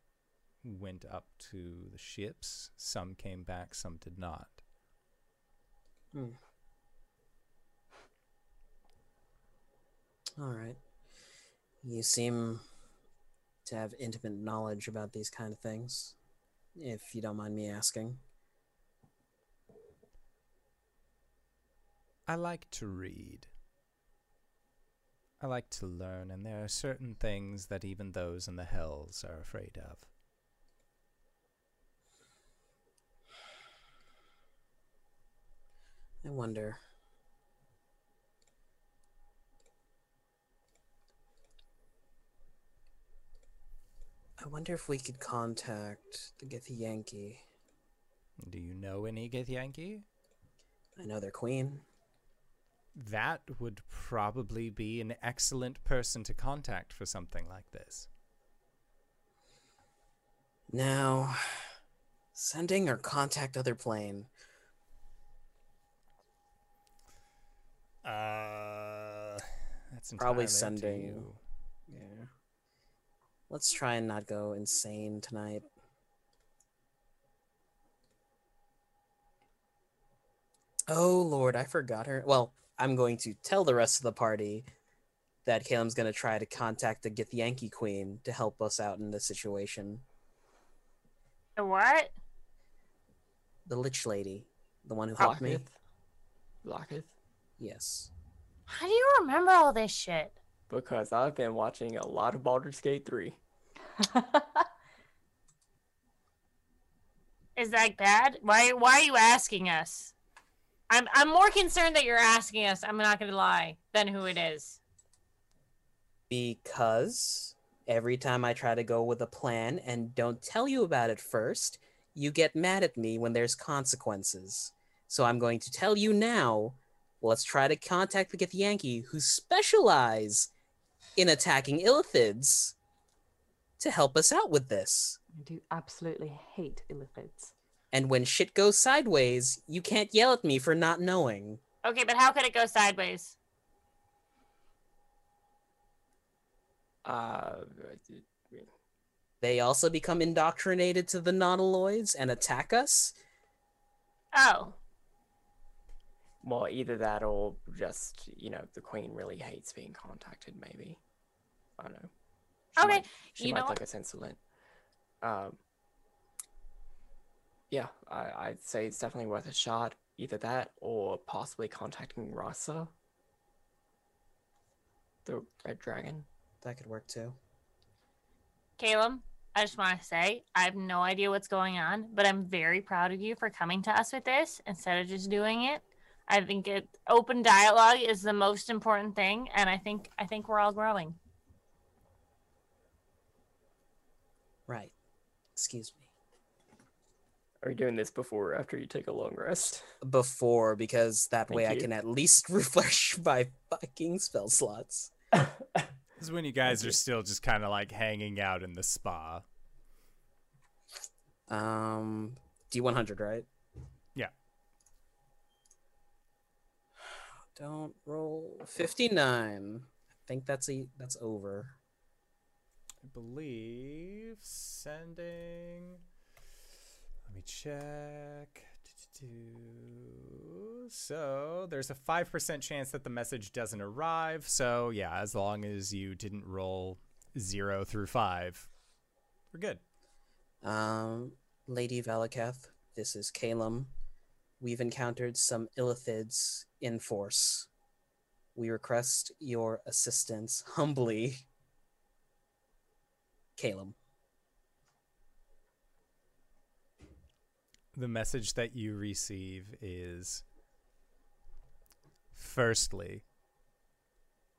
went up to the ships, some came back, some did not. Hmm. All right. You seem to have intimate knowledge about these kind of things, if you don't mind me asking. I like to read. I like to learn, and there are certain things that even those in the hells are afraid of. I wonder. I wonder if we could contact the Githyanki. Do you know any Githyanki? I know their queen. That would probably be an excellent person to contact for something like this. Now, sending or contact other plane. Uh, that's Probably entirely up to sending. you. Yeah. Let's try and not go insane tonight. Oh lord, I forgot her. Well, I'm going to tell the rest of the party that Caleb's going to try to contact the Githyanki Queen to help us out in this situation. The what? The Lich Lady, the one who helped me. Locketh. Locketh. Yes. How do you remember all this shit? Because I've been watching a lot of Baldur's Gate 3. <laughs> Is that bad? Why why are you asking us? I'm I'm more concerned that you're asking us, I'm not gonna lie, than who it is. Because every time I try to go with a plan and don't tell you about it first, you get mad at me when there's consequences. So I'm going to tell you now. Let's try to contact the Githyanki, who specialize in attacking illithids, to help us out with this. I do absolutely hate illithids. And when shit goes sideways, you can't yell at me for not knowing. Okay, but how could it go sideways? Uh, They also become indoctrinated to the nautiloids and attack us. Oh, well, either that or just you know the queen really hates being contacted. Maybe I don't know. She Okay, might, she you might know think what? it's insolent. Um. Yeah, I, I'd say it's definitely worth a shot. Either that or possibly contacting Rasa, the red dragon. That could work too. Caleb, I just want to say I have no idea what's going on, but I'm very proud of you for coming to us with this instead of just doing it. I think it open dialogue is the most important thing, and I think I think we're all growing. Right. Excuse me. Are you doing this before or after you take a long rest? Before, because that Thank way I can at least <laughs> refresh my fucking spell slots. This is when you guys are still just kind of like hanging out in the spa. Um, D100, right? Yeah. Don't roll 59. I think that's a that's over. I believe sending. Let me check. So there's a 5% chance that the message doesn't arrive. So, yeah, as long as you didn't roll 0 through 5, we're good. Um, Lady Vlaakith, this is Calum. We've encountered some illithids in force. We request your assistance humbly. Calum. The message that you receive is Firstly,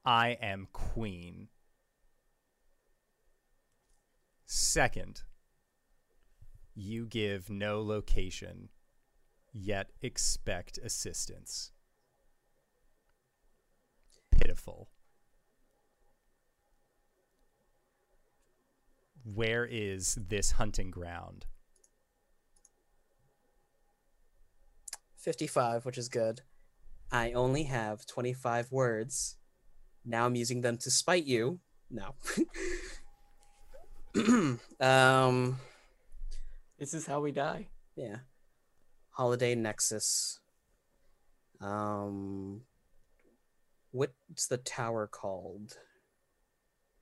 I am queen. Second, you give no location, yet expect assistance. Pitiful. Where is this hunting ground? 55, which is good. I only have 25 words. Now I'm using them to spite you. No. <laughs> um, This is how we die. yeah. Holiday Nexus. Um, what's the tower called?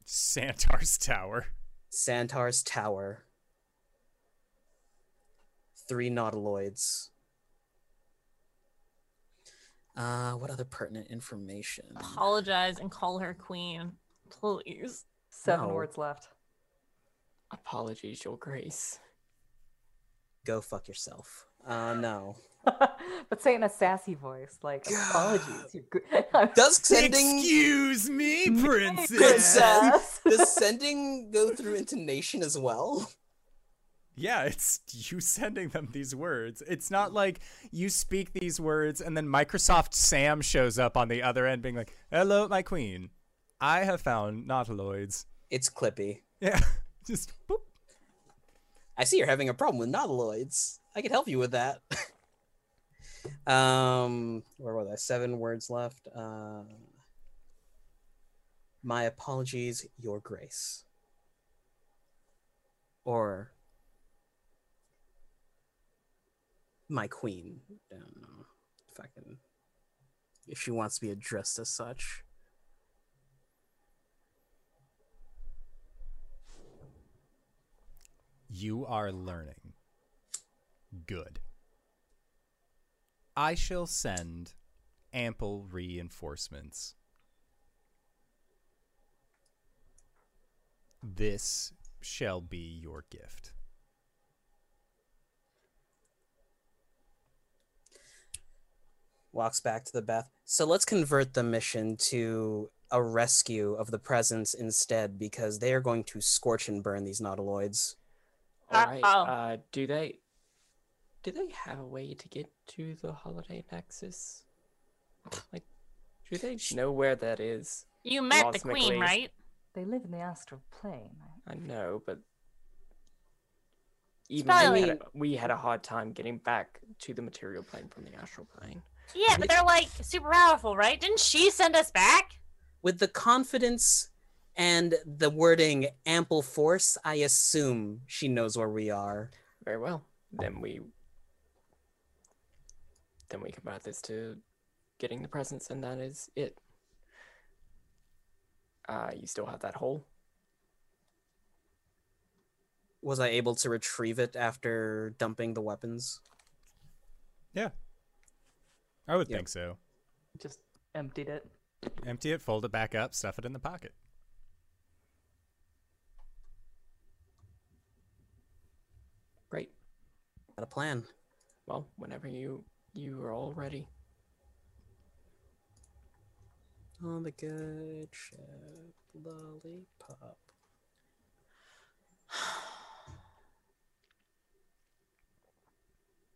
Santar's Tower. Santar's Tower. Three nautiloids. Uh, what other pertinent information? Apologize and call her queen, please. Seven No. words left. Apologies, Your Grace. Go fuck yourself. Uh, no. <laughs> but say in a sassy voice, like apologies. <sighs> You're. <laughs> Does <laughs> sending Excuse me, princess. Princess. does sending go through intonation as well? Yeah, it's you sending them these words. It's not like you speak these words and then Microsoft Sam shows up on the other end being like, "Hello, my queen. I have found nautiloids." It's clippy. Yeah, just boop. I see you're having a problem with nautiloids. I can help you with that. Um, where was I? Seven words left. Uh, my apologies, Your Grace. Or my queen. I don't know if I can. If she wants to be addressed as such. You are learning. Good. I shall send ample reinforcements. This shall be your gift. walks back to the bath. So let's convert the mission to a rescue of the presence instead, because they are going to scorch and burn these nautiloids. All right. Uh-oh. Uh, do they? Do they have a way to get to the holiday nexus? Like, do they know where that is? You met the queen, right? They live in the astral plane. I know, but even probably we, like- had a, we had a hard time getting back to the material plane from the astral plane. Yeah, but they're like super powerful, right? Didn't she send us back? With the confidence And the wording ample force, I assume she knows where we are. Very well. Then we then we convert this to getting the presents, and that is it. Uh, you still have that hole. Was I able to retrieve it after dumping the weapons? Yeah. I would Yep. think so. Just emptied it. Empty it, fold it back up, stuff it in the pocket. Great. Got a plan. Well, whenever you you are all ready. On the good ship, lollipop. <sighs>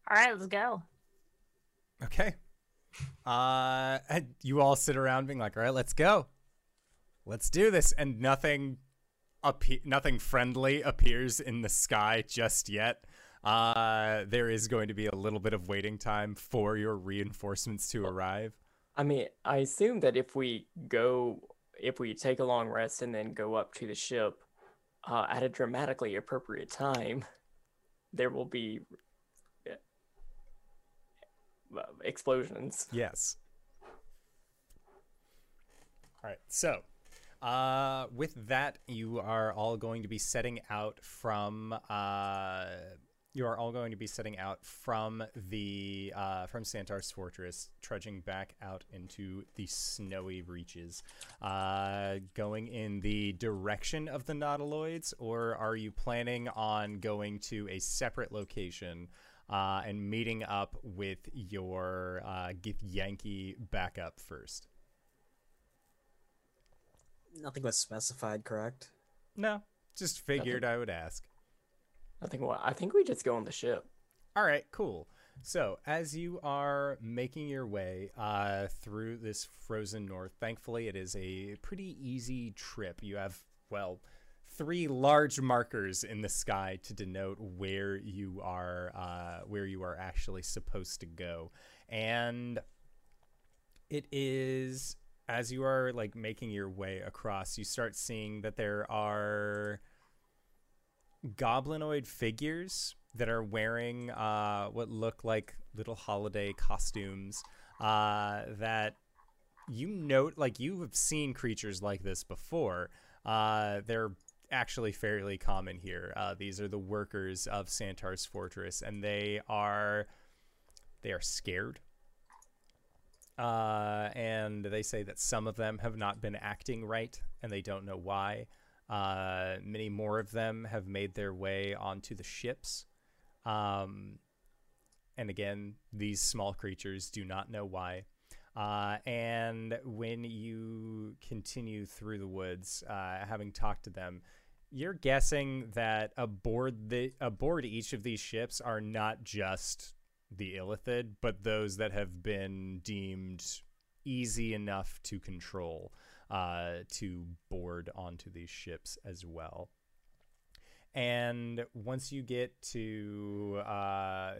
All right, let's go. Okay. Uh, and you all sit around being like, all right, let's go. Let's do this. And nothing, appe- nothing friendly appears in the sky just yet. Uh, there is going to be a little bit of waiting time for your reinforcements to arrive. I mean, I assume that if we go, if we take a long rest and then go up to the ship uh, at a dramatically appropriate time, there will be uh, explosions. Yes. All right. So, uh, with that, you are all going to be setting out from. Uh, you are all going to be setting out from the uh, from Santar's fortress, trudging back out into the snowy reaches. Uh, going in the direction of the Nautiloids, or are you planning on going to a separate location? uh, and meeting up with your uh, Yankee backup first. Nothing was specified, correct? No, just figured I would ask. I think what I think we just go on the ship. All right, cool. So, as you are making your way uh, through this frozen north, thankfully it is a pretty easy trip. You have, well, three large markers in the sky to denote where you are, uh, where you are actually supposed to go, and it is as you are like making your way across, you start seeing that there are goblinoid figures that are wearing uh, what look like little holiday costumes uh, that you note like you have seen creatures like this before. Uh, they're actually fairly common here. Uh, these are the workers of santar's fortress and they are they are scared. Uh, and they say that some of them have not been acting right and they don't know why uh, many more of them have made their way onto the ships. Um, and again, these small creatures do not know why. Uh, and when you continue through the woods, uh, having talked to them, you're guessing that aboard the aboard each of these ships are not just the Illithid, but those that have been deemed easy enough to control uh, to board onto these ships as well. And once you get to uh,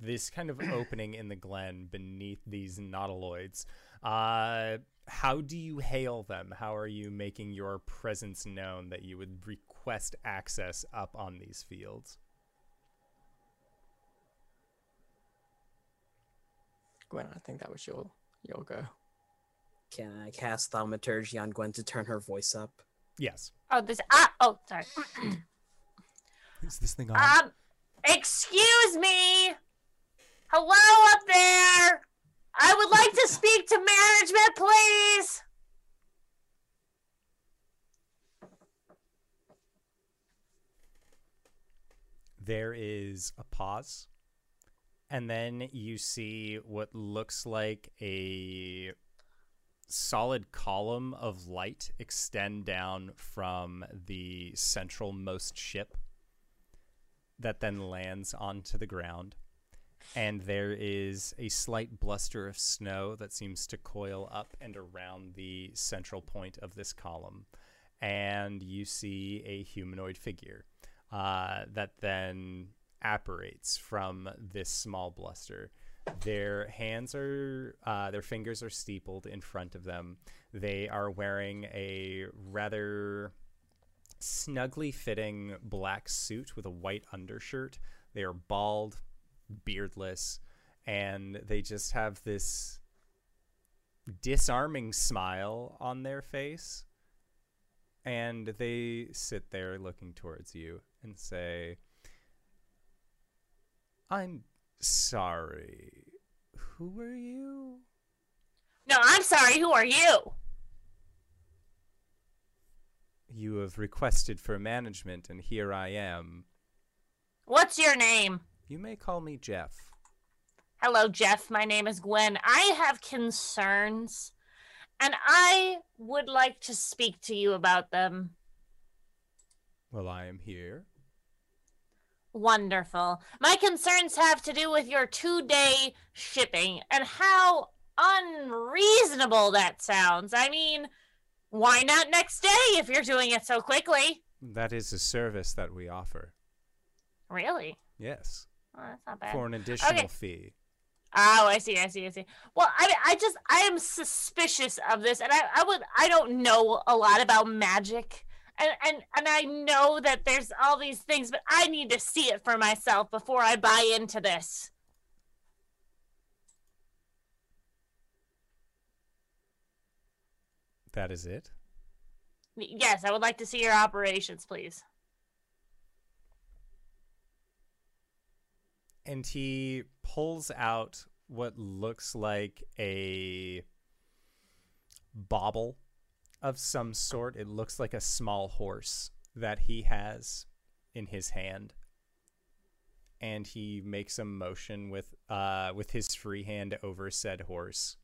this kind of <coughs> opening in the glen beneath these nautiloids, uh, how do you hail them? How are you making your presence known that you would request access up on these fields? Gwen, I think that was your your go. Can I cast Thaumaturgy on Gwen to turn her voice up? Yes. Oh, this. Ah, oh, sorry. <clears throat> Is this thing on? Um, excuse me. Hello up there. I would like to speak to management, please. there is a pause and then you see what looks like a solid column of light extend down from the centralmost ship that then lands onto the ground and there is a slight bluster of snow that seems to coil up and around the central point of this column and you see a humanoid figure uh, that then apparates from this small bluster. Their hands are, uh, their fingers are steepled in front of them. They are wearing a rather snugly fitting black suit with a white undershirt. They are bald, beardless, and they just have this disarming smile on their face. And they sit there looking towards you and say, I'm sorry. Who are you? No, I'm sorry. Who are you? You have requested for management, and here I am. What's your name? You may call me Jeff. Hello, Jeff. My name is Gwen. I have concerns, and I would like to speak to you about them. Well, I am here. Wonderful. My concerns have to do with your two day shipping and how unreasonable that sounds. I mean, why not next day if you're doing it so quickly? That is a service that we offer. Really? Yes. Well, that's not bad. For an additional Okay. fee. Oh, I see, I see, I see. Well, I, I just, I am suspicious of this, and I, I would, I don't know a lot about magic, and, and, and I know that there's all these things, but I need to see it for myself before I buy into this. That is it. Yes, I would like to see your operations, please. And he pulls out what looks like a bauble of some sort. It looks like a small horse that he has in his hand. And he makes a motion with uh with his free hand over said horse.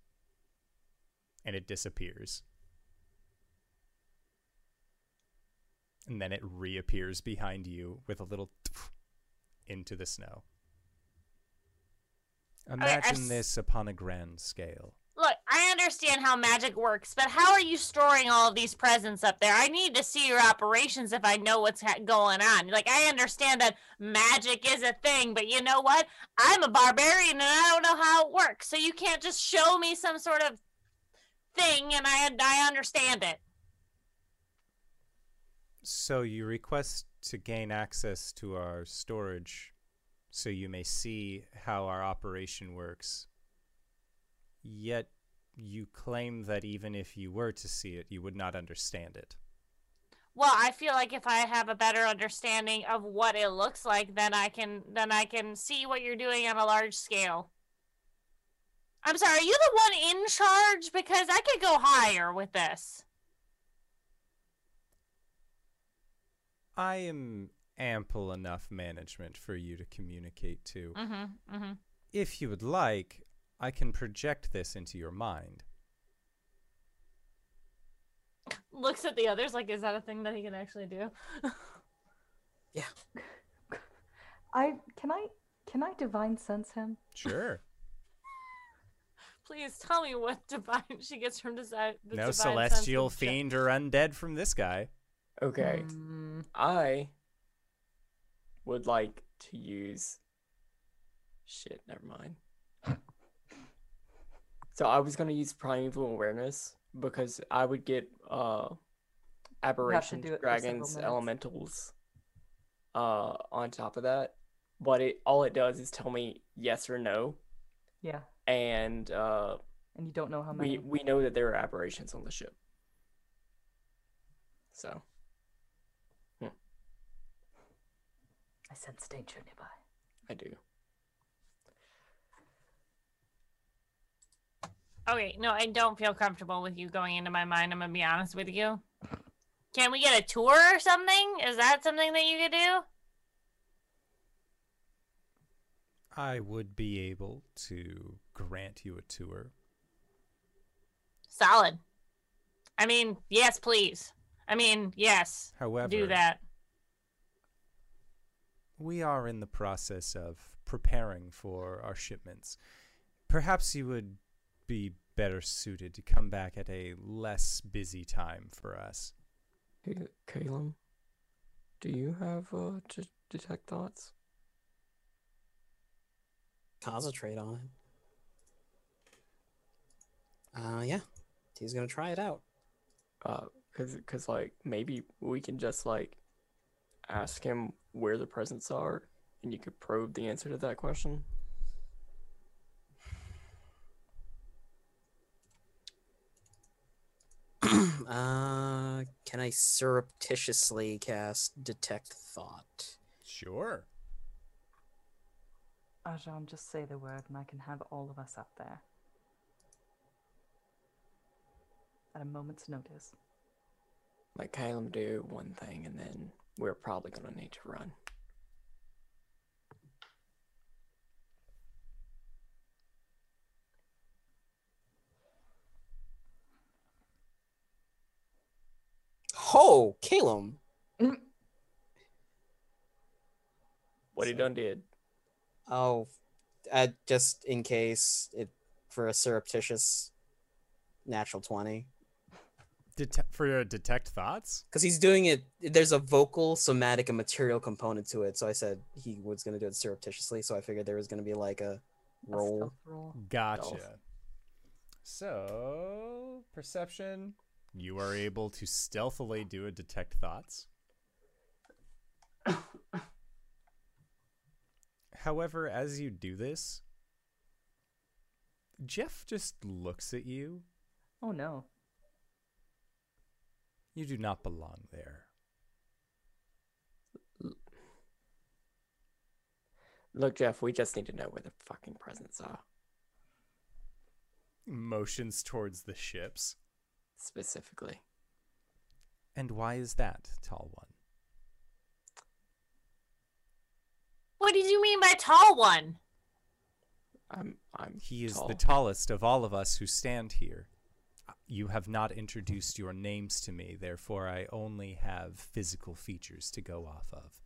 And it disappears. And then it reappears behind you with a little <tsk> into the snow. Imagine this upon a grand scale. Look, I understand how magic works, but how are you storing all of these presents up there? I need to see your operations if I know what's ha- going on. Like, I understand that magic is a thing, but you know what? I'm a barbarian and I don't know how it works. So you can't just show me some sort of thing and I I understand it. So you request to gain access to our storage so you may see how our operation works. Yet you claim that even if you were to see it, you would not understand it. Well, I feel like if I have a better understanding of what it looks like, then I can then I can see what you're doing on a large scale. I'm sorry, are you the one in charge? Because I could go higher with this. I am ample enough management for you to communicate to. Mm-hmm. Mm-hmm. If you would like, I can project this into your mind. Looks at the others like, is that a thing that he can actually do? <laughs> Yeah. I can I can I divine sense him? Sure. <laughs> Please tell me what divine she gets from desi- no divine sense celestial fiend or undead from this guy. Okay. Hmm. I would like to use. Shit, never mind. So I was gonna use primeval awareness because I would get uh aberrations, do it for several dragons, elementals uh on top of that. But it all it does is tell me yes or no. Yeah, And uh and you don't know how many. we we know that there are aberrations on the ship. So I sense danger nearby. I do. Okay, no, I don't feel comfortable with you going into my mind. I'm gonna be honest with you. Can we get a tour or something? Is that something that you could do? I would be able to grant you a tour. Solid. I mean, yes, please. I mean, yes. However, Do that. we are in the process of preparing for our shipments. Perhaps you would be better suited to come back at a less busy time for us. Hey, Caleb, do you have uh to detect thoughts? Concentrate on it. Uh, yeah. he's gonna try it out. Uh, cause, cause like maybe we can just like ask him where the presents are, and you could probe the answer to that question. Uh, can I surreptitiously cast detect thought? Sure. Arjan, just say the word and I can have all of us up there. At a moment's notice. Like Caleb do one thing, and then we're probably gonna need to run. Oh, Calum. What he done did. Oh, uh, just in case it for a surreptitious natural twenty. Det- for your detect thoughts. Because he's doing it. There's a vocal, somatic, and material component to it. So I said he was gonna do it surreptitiously. So I figured there was gonna be like a A roll. stealth roll. Gotcha. So perception. You are able to stealthily do a detect thoughts. However, as you do this, Jeff just looks at you. Oh no. You do not belong there. Look, Jeff, we just need to know where the fucking presents are. Motions towards the ships. Specifically. And why is that, tall one? What did you mean by tall one? I'm I'm He is tall. the tallest of all of us who stand here. You have not introduced your names to me, therefore, I only have physical features to go off of.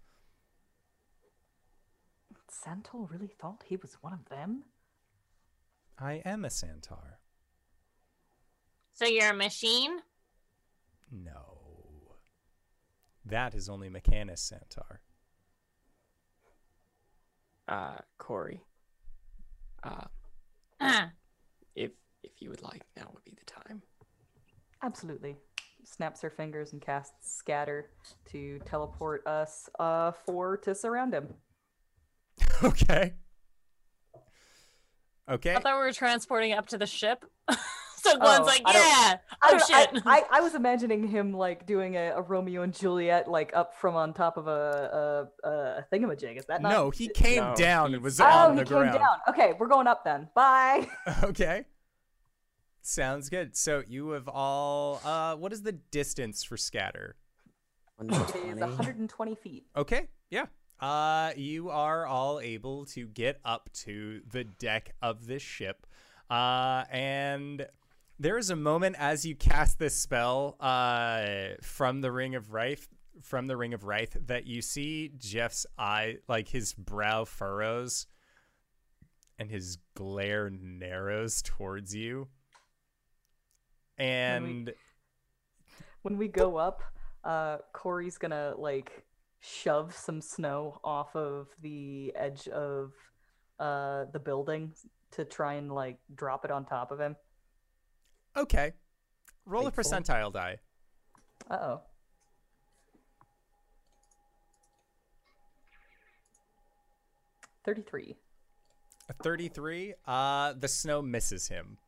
Santal really thought he was one of them? I am a Santar. So you're a machine? No. That is only Mechanus Santar. uh Corey. Uh Uh, if if you would like, now would be the time. Absolutely. Snaps her fingers and casts scatter to teleport us uh four to surround him. <laughs> okay. Okay. I thought we were transporting up to the ship. <laughs> so Glenn's Oh, like, I yeah. I, Oh don't- I- shit. I, I <laughs> was imagining him like doing a, a Romeo and Juliet like up from on top of a a, a thingamajig. Is that not? No, he came No, down he- and was Oh, on he the came ground. down. Okay, we're going up then. Bye. <laughs> <laughs> okay. Sounds good. So you have all uh what is the distance for scatter? It is 120. 120 feet. Okay, yeah. Uh, you are all able to get up to the deck of this ship. Uh, and there is a moment as you cast this spell uh, from the Ring of Rife, from the Ring of Rife, that you see Jeff's eye, like his brow furrows and his glare narrows towards you. And When we go up, uh, Corey's gonna like shove some snow off of the edge of uh the building to try and like drop it on top of him. Okay, roll a percentile die. Uh oh. Thirty-three. A 33. Uh, the snow misses him.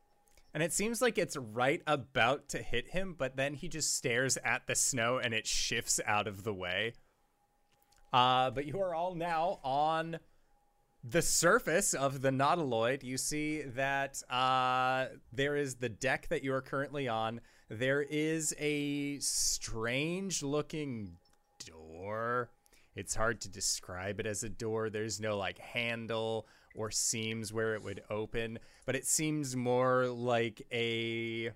And it seems like it's right about to hit him, but then he just stares at the snow and it shifts out of the way. Uh, but you are all now on the surface of the Nautiloid. You see that uh, there is the deck that you are currently on. There is a strange looking door. It's hard to describe it as a door. There's no like handle or seams where it would open, but it seems more like a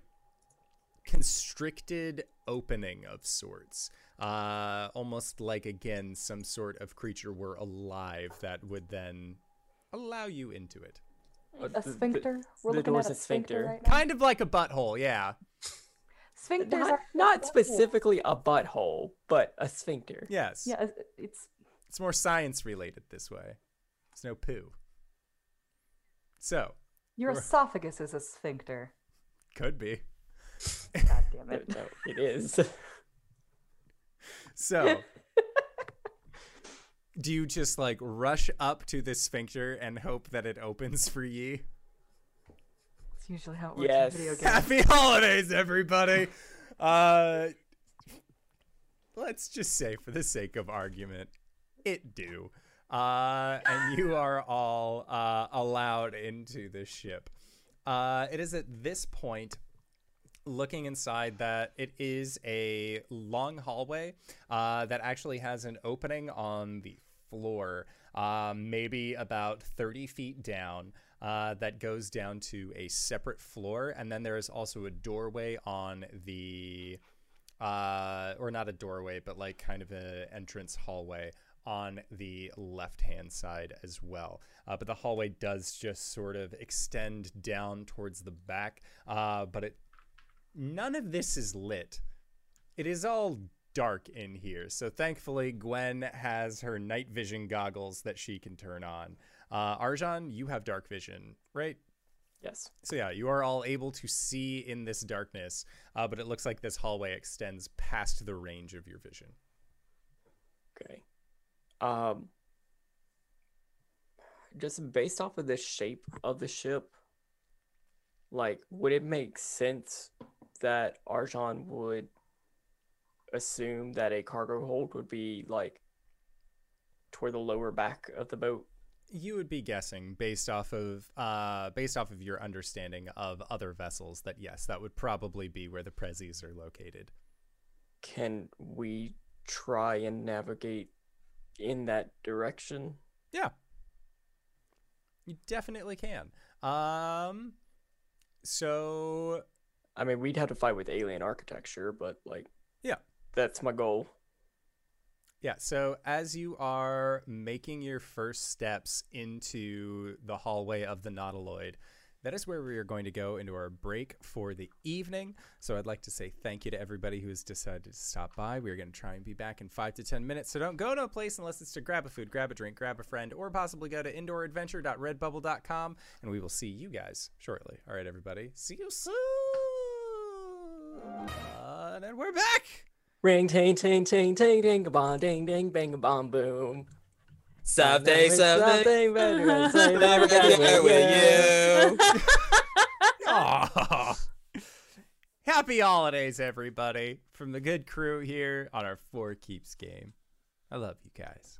constricted opening of sorts. Uh, almost like again some sort of creature were alive that would then allow you into it. Uh, A the- the- sphincter. We're the looking door's at a a sphincter, sphincter. right now. Kind of like a butthole, yeah. Sphincters Not, are not specifically a butthole, but a sphincter. Yes. Yeah, it's- it's It's more science related this way. It's no poo. So, your esophagus is a sphincter. could be. God damn it. no, it is. <laughs> So, <laughs> do you just like rush up to the sphincter and hope that it opens for ye? It's usually how it works Yes. in video games. Happy holidays, everybody. <laughs> Uh, let's just say, for the sake of argument, it do. Uh, and you <laughs> are all uh, allowed into the ship. Uh, it is at this point, looking inside, that it is a long hallway uh, that actually has an opening on the floor, um, maybe about 30 feet down, uh, that goes down to a separate floor. And then there is also a doorway on the, uh, or not a doorway, but like kind of an entrance hallway on the left hand side as well. Uh, but the hallway does just sort of extend down towards the back, uh, but it none of this is lit. It is all dark in here. So thankfully, Gwen has her night vision goggles that she can turn on. Uh, Arjan, you have dark vision, right? yes. So yeah, you are all able to see in this darkness, uh, but it looks like this hallway extends past the range of your vision. Okay. Um. Just based off of the shape of the ship, like, would it make sense that Arjan would assume that a cargo hold would be like toward the lower back of the boat? You would be guessing based off of uh, based off of your understanding of other vessels that yes, that would probably be where the Prezzies are located. Can we try and navigate in that direction? Yeah. You definitely can. Um so I mean, we'd have to fight with alien architecture, but like, Yeah. that's my goal. yeah, so as you are making your first steps into the hallway of the Nautiloid, that is where we are going to go into our break for the evening. So I'd like to say thank you to everybody who has decided to stop by. We are going to try and be back in five to 10 minutes. So don't go to a place unless it's to grab a food, grab a drink, grab a friend, or possibly go to indooradventure.redbubble.com. And we will see you guys shortly. All right, everybody. See you soon. Uh, and we're back. Ring, ting, ting, ting, ting, ding, a bong, ding, ding, bang, a bong, boom. Someday, someday, Something better, say never that get there with you. Aw. Happy holidays, everybody, from the good crew here on our Four Keeps game. I love you guys.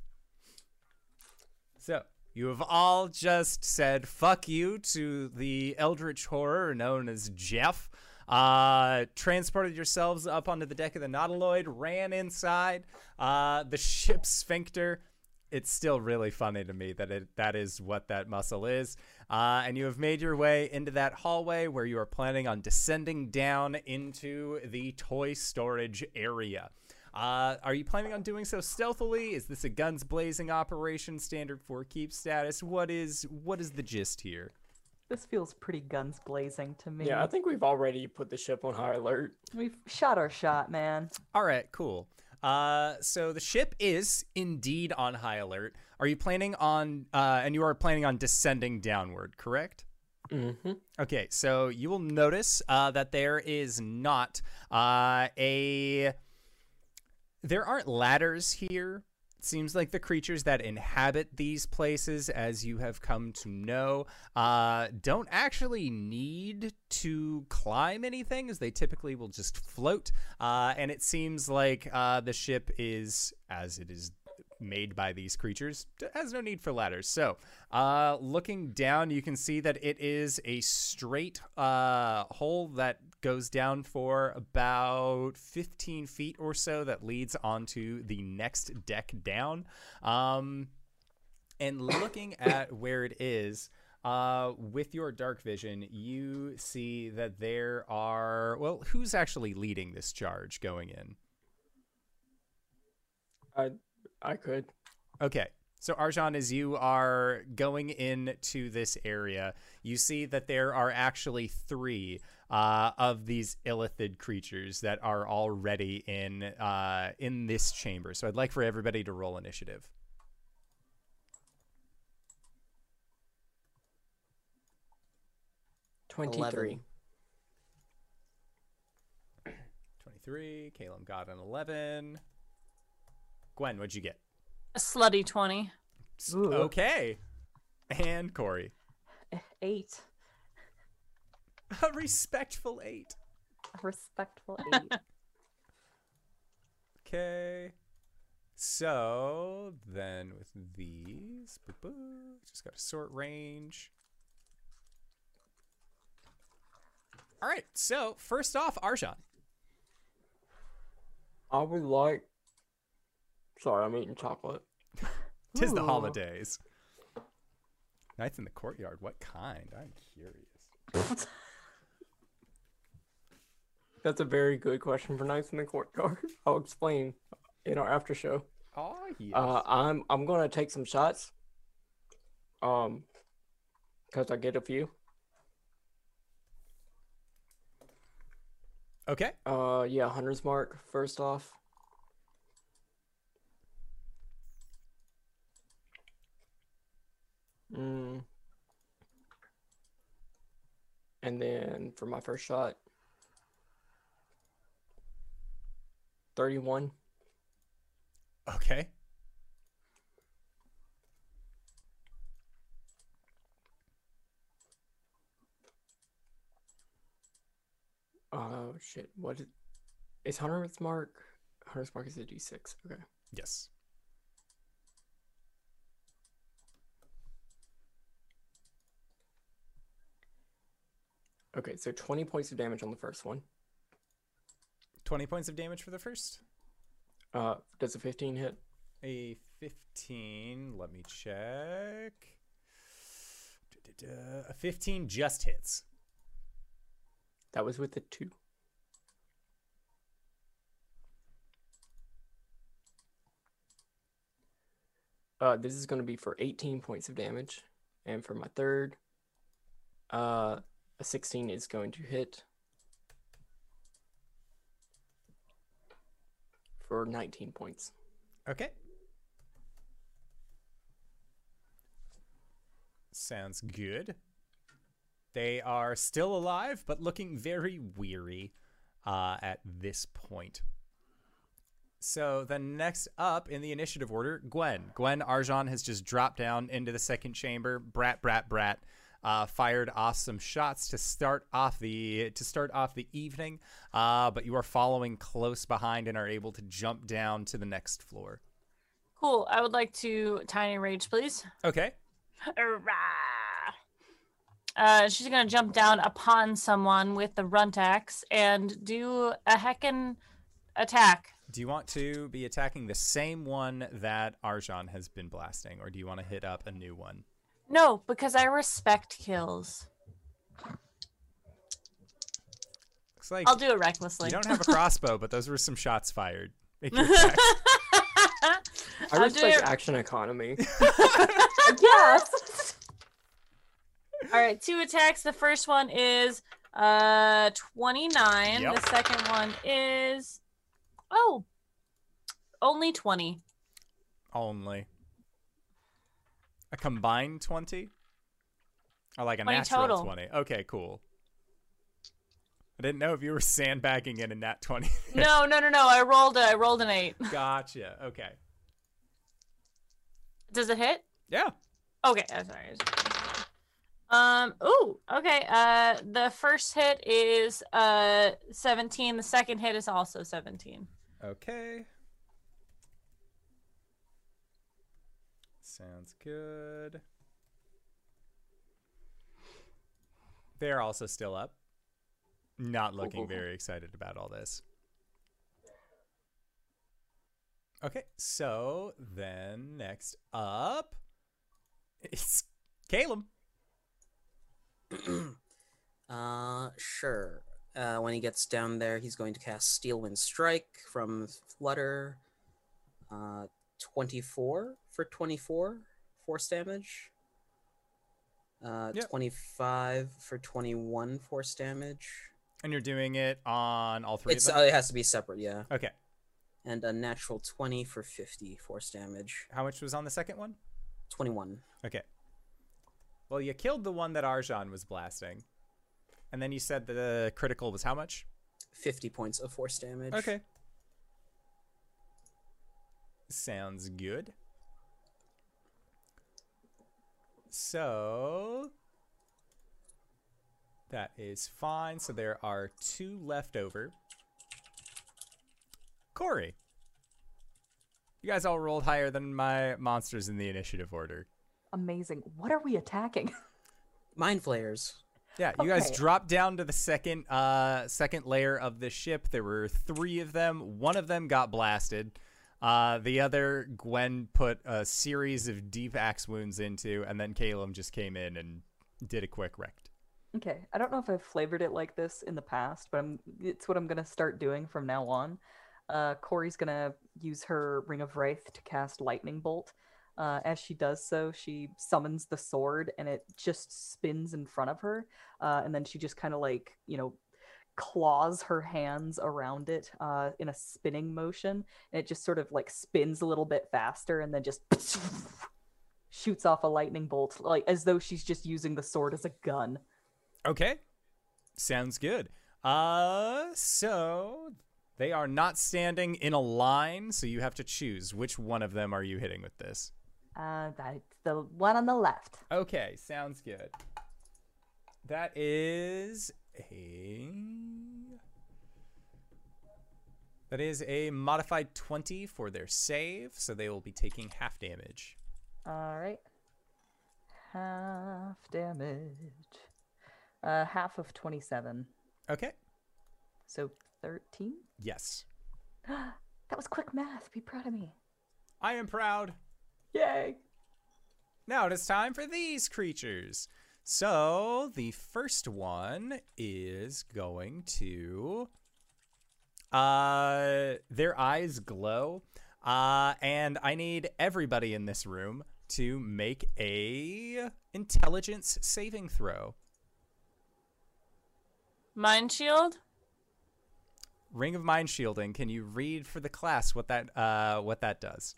So, you have all just said fuck you to the eldritch horror known as Jeff. Uh, transported yourselves up onto the deck of the Nautiloid, ran inside uh, the ship's sphincter. It's still really funny to me that it that is what that muscle is. Uh, and you have made your way into that hallway where you are planning on descending down into the toy storage area. Uh, are you planning on doing so stealthily? Is this a guns blazing operation, standard for keep status? What is what is the gist here? This feels pretty guns blazing to me. Yeah, I think we've already put the ship on high alert. We've shot our shot, man. All right, cool. Uh, so the ship is indeed on high alert. Are you planning on, uh, and you are planning on descending downward, correct? Mm-hmm. Okay, so you will notice uh, that there is not uh, a. There aren't ladders here. Seems like the creatures that inhabit these places, as you have come to know, uh, don't actually need to climb anything, as they typically will just float. Uh, and it seems like uh, the ship is, as it is made by these creatures has no need for ladders. So, uh, looking down, you can see that it is a straight uh, hole that goes down for about 15 feet or so that leads onto the next deck down. Um, and looking <coughs> at where it is, uh, with your dark vision, you see that there are. Well, who's actually leading this charge going in? I I could. Okay. So Arjan, as you are going into this area, you see that there are actually three uh, of these illithid creatures that are already in uh, in this chamber. So I'd like for everybody to roll initiative. Twenty-three. 23. Caleb got an 11. Gwen, what'd you get? A slutty 20. S- Ooh. Okay. And Corey. Eight. A respectful 8. A respectful eight. <laughs> Okay. So then with these, boop, boop, just got to sort range. All right. So first off, Arjan. I would like. Sorry, I'm eating chocolate. <laughs> Tis the Ooh. holidays. Nights in the courtyard. What kind? I'm curious. <laughs> That's a very good question for Nights in the Courtyard. <laughs> I'll explain in our after show. Oh yes. Uh, I'm I'm gonna take some shots. Um, cause I get a few. okay. Uh, yeah, hunter's mark first off. Mm. And then for my first shot, 31. Okay. Oh shit! What is, is hunter's mark? Hunter's mark is a d6. Okay. Yes. Okay, so 20 points of damage on the first one. 20 points of damage for the first. Uh, does a 15 hit? A 15. Let me check. Da-da-da. A 15 just hits. That was with the two. Uh, this is going to be for 18 points of damage. And for my third, uh, a 16 is going to hit for 19 points. Okay. Sounds good. They are still alive, but looking very weary uh, at this point. So the next up in the initiative order, Gwen. Gwen Arjan has just dropped down into the second chamber. Brat, brat, brat. Uh, fired off some shots to start off the to start off the evening, uh, but you are following close behind and are able to jump down to the next floor. Cool. I would like to tiny rage, please. Okay. Uh, she's gonna jump down upon someone with the runt axe and do a heckin' attack. Do you want to be attacking the same one that Arjan has been blasting, or do you want to hit up a new one? No, because I respect kills. Looks like I'll do it recklessly. you don't have a <laughs> crossbow, but those were some shots fired. Make your <laughs> attack. I I'll do respect it- action economy. <laughs> yes. All right, two attacks. The first one is uh 29. Yep. The second one is oh only 20. Only a combined twenty, or like a 20 natural total. twenty. Okay, cool. I didn't know if you were <laughs> sandbagging in a nat twenty. No, <laughs> no, no, no. I rolled a, I rolled an 8. gotcha. Okay. Does it hit? Yeah. Okay, I'm sorry. Um, ooh, okay. Uh the first hit is uh 17. The second hit is also 17. Okay. Sounds good. They're also still up. Not looking very excited about all this. Okay, so then next up is Caleb. <clears throat> Uh, sure. Uh, when he gets down there, he's going to cast Steel Wind Strike from Flutter. Uh, 24 for 24 force damage. Uh, Yep. 25 for 21 force damage. And you're doing it on all three It's of uh, it has to be separate, yeah. okay. And a natural 20 for 50 force damage. How much was on the second one? 21. Okay. Well, you killed the one that Arjan was blasting. And then you said the critical was how much? 50 points of force damage. Okay. Sounds good. So that is fine. So there are two left over. Corey. You guys all rolled higher than my monsters in the initiative order. Amazing. What are we attacking? <laughs> Mind flayers. Yeah, you guys dropped down to the second uh second layer of the ship. There were three of them. One of them got blasted. Uh the other Gwen put a series of deep axe wounds into, and then Caleb just came in and did a quick wreck. Okay, I don't know if I've flavored it like this in the past, but I'm, it's what I'm gonna start doing from now on. Uh, Corey's gonna use her Ring of Wraith to cast Lightning Bolt. Uh, as she does so, she summons the sword, and it just spins in front of her. Uh, and then she just kind of like you know claws her hands around it uh, in a spinning motion, and it just sort of like spins a little bit faster, and then just <laughs> shoots off a lightning bolt, like as though she's just using the sword as a gun. Okay. Sounds good. Uh so they are not standing in a line, so you have to choose which one of them are you hitting with this. Uh, that's the one on the left. Okay, sounds good. That is a That is a modified 20 for their save, so they will be taking half damage. All right. Half damage. Uh, half of 27. Okay. So 13? Yes. <gasps> That was quick math. Be proud of me. I am proud. Yay! Now it is time for these creatures. So the first one is going to uh their eyes glow. Uh and I need everybody in this room to make a intelligence saving throw. Mind shield? Ring of mind shielding. Can you read for the class what that uh what that does?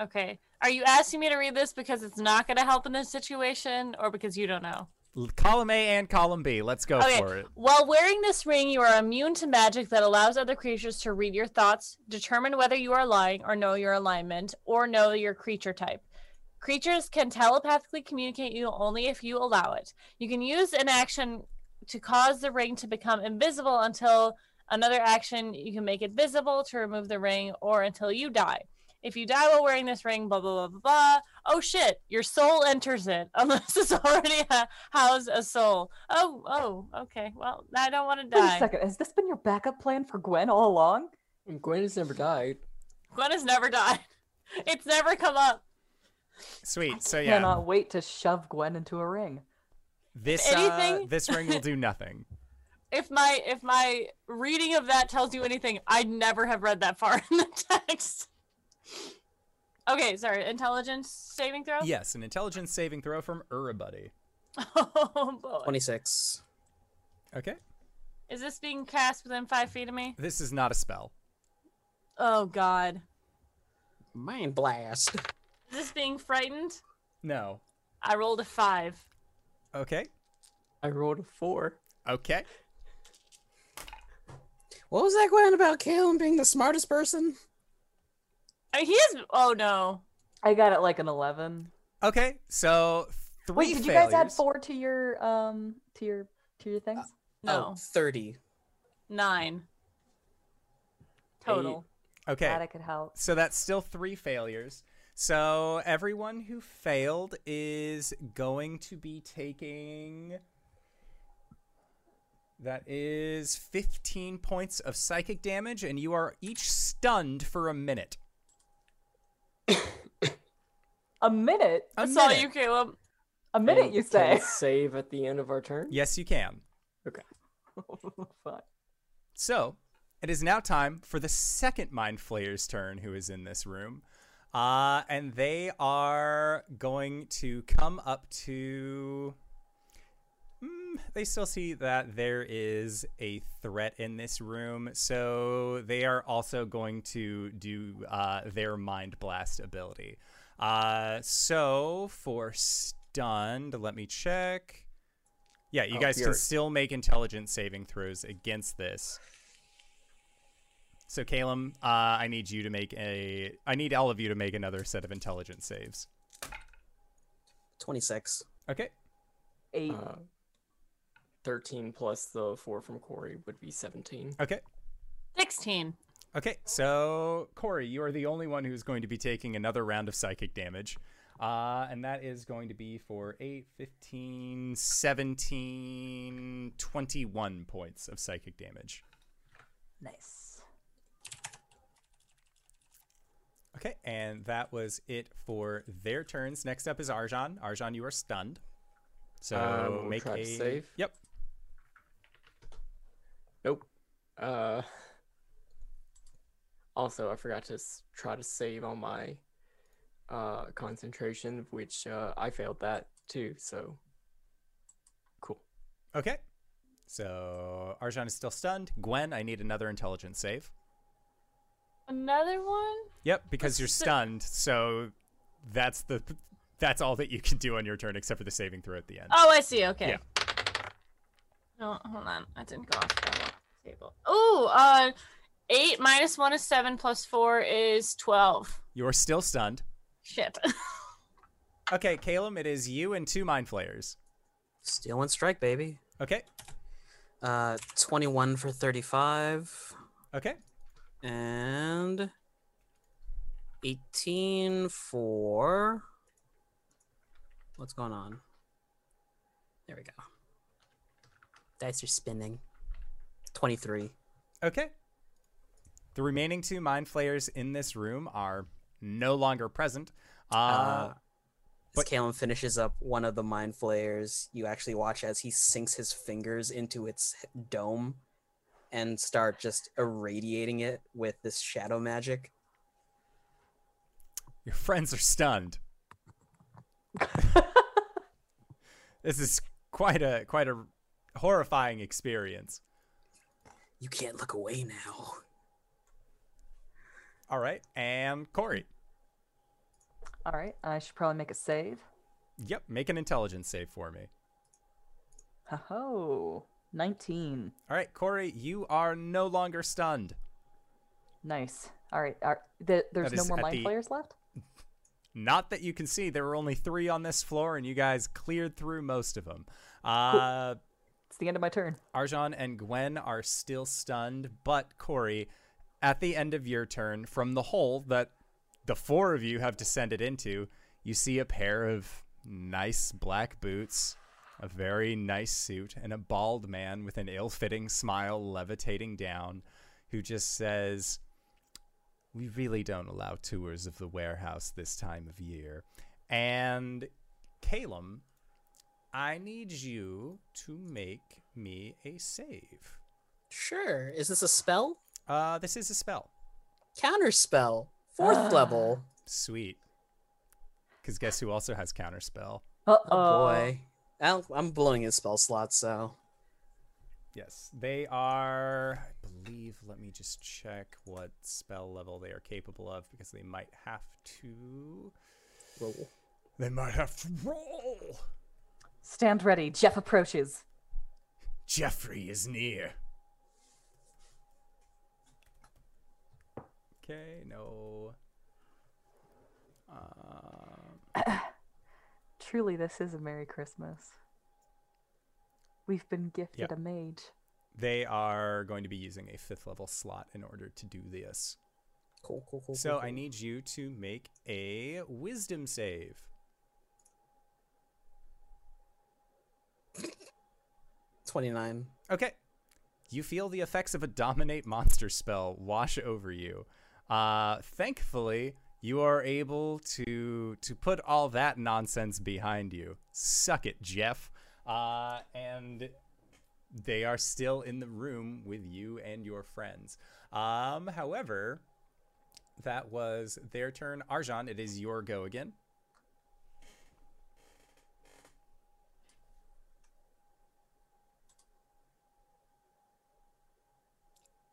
Okay. Are you asking me to read this because it's not going to help in this situation or because you don't know? Column A and column B. Let's go Okay. for it. While wearing this ring, you are immune to magic that allows other creatures to read your thoughts, determine whether you are lying or know your alignment, or know your creature type. Creatures can telepathically communicate you only if you allow it. You can use an action to cause the ring to become invisible until another action you can make it visible to remove the ring or until you die. If you die while wearing this ring, blah blah blah blah blah. Oh shit! Your soul enters it <laughs> unless it's already ha- housed a soul. Oh oh okay. Well, I don't want to die. Wait a second. Has this been your backup plan for Gwen all along? Gwen has never died. Gwen has never died. <laughs> It's never come up. Sweet. So yeah. Cannot wait to shove Gwen into a ring. This If uh, anything- <laughs> this ring will do nothing. If my if my reading of that tells you anything, I'd never have read that far in the text. Okay, sorry. Intelligence saving throw. Yes, an intelligence saving throw from Urabuddy. <laughs> Oh boy. 26. Okay. Is this being cast within five feet of me? This is not a spell. Oh god. Mind blast. Is this being frightened? No. I rolled a five. Okay. I rolled a four. Okay. What was that going about Caleb being the smartest person? I mean, he is. Oh no. I got it like an 11. Okay. So three Wait, did you guys add four to your um to your to your things? No. Oh, 30. Nine. Total. Okay. Glad I could help. So that's still three failures. So everyone who failed is going to be taking. That is 15 points of psychic damage, and you are each stunned for a minute. A minute? A I saw minute. you, Caleb. A minute, And you can say? we save at the end of our turn. Yes, you can. Okay. <laughs> Fine. So, it is now time for the second Mind Flayer's turn who is in this room. Uh, and they are going to come up to. Hmm, they still see that there is a threat in this room, so they are also going to do uh, their Mind Blast ability. Uh, so, for stunned, let me check. Yeah, you Oh, guys can still make intelligence saving throws against this. So Calum, uh, I need you to make a. I need all of you to make another set of intelligence saves. 26. Okay. Eight. Uh, 13 plus the 4 from Corey would be 17. Okay. 16. Okay. So Corey, you are the only one who's going to be taking another round of psychic damage. Uh, and that is going to be for 8, 15, 17, 21 points of psychic damage. Nice. Okay, and that was it for their turns. Next up is Arjan. Arjan, you are stunned. So Um, we'll make try a to save. Yep. Nope. Uh. Also, I forgot to s- try to save on my uh concentration, which uh, I failed that too. So cool. Okay. So Arjan is still stunned. Gwen, I need another intelligence save. Another one? Yep, because you're stunned. So that's the that's all that you can do on your turn, except for the saving throw at the end. Oh, I see. Okay. Yeah. No, hold on. I didn't go off the table. Oh, uh, eight minus one is seven, plus four is twelve. You're still stunned. Shit. <laughs> Okay, Calum, it is you and two mind flayers. Steel Wind Strike, baby. Okay. Uh, 21 for 35. Okay. And 18 for. What's going on? There we go. Dice are spinning. 23. Okay. The remaining two mind flayers in this room are no longer present. Uh, Uh, As But- Calum finishes up one of the mind flayers, you actually watch as he sinks his fingers into its dome and start just irradiating it with this shadow magic. Your friends are stunned. <laughs> this is quite a quite a horrifying experience. You can't look away now. All right, and Corey. All right. I should probably make a save. Yep, make an intelligence save for me. Ho ho. 19. All right, Corey, you are no longer stunned. Nice. All right. Are, th- there's That no more at mind the- players left? <laughs> Not that you can see, there were only three on this floor, and you guys cleared through most of them. Uh, It's the end of my turn. Arjan and Gwen are still stunned, but Corey, at the end of your turn, from the hole that the four of you have descended into, you see a pair of nice black boots, a very nice suit, and a bald man with an ill fitting smile levitating down who just says, We really don't allow tours of the warehouse this time of year. And Calum, I need you to make me a save. Sure. Is this a spell? Uh, this is a spell. Counter spell. Fourth level. Sweet. Because guess who also has counterspell? Uh Oh boy. I'll, I'm blowing his spell slot, so. Yes, they are. I believe. Let me just check what spell level they are capable of because they might have to. Roll. They might have to roll. Stand ready. Jeff approaches. Jeffrey is near. Okay, no. Um, <clears throat> Truly, this is a Merry Christmas. We've been gifted Yep. a mage. they are going to be using a fifth level slot in order to do this. Cool, cool, cool. So cool, I need you to make a wisdom save. Twenty-nine. Okay. You feel the effects of a dominate monster spell wash over you. Uh, thankfully, you are able to to put all that nonsense behind you. Suck it, Jeff. Uh, and they are still in the room with you and your friends. Um, however, that was their turn. Arjan, it is your go again.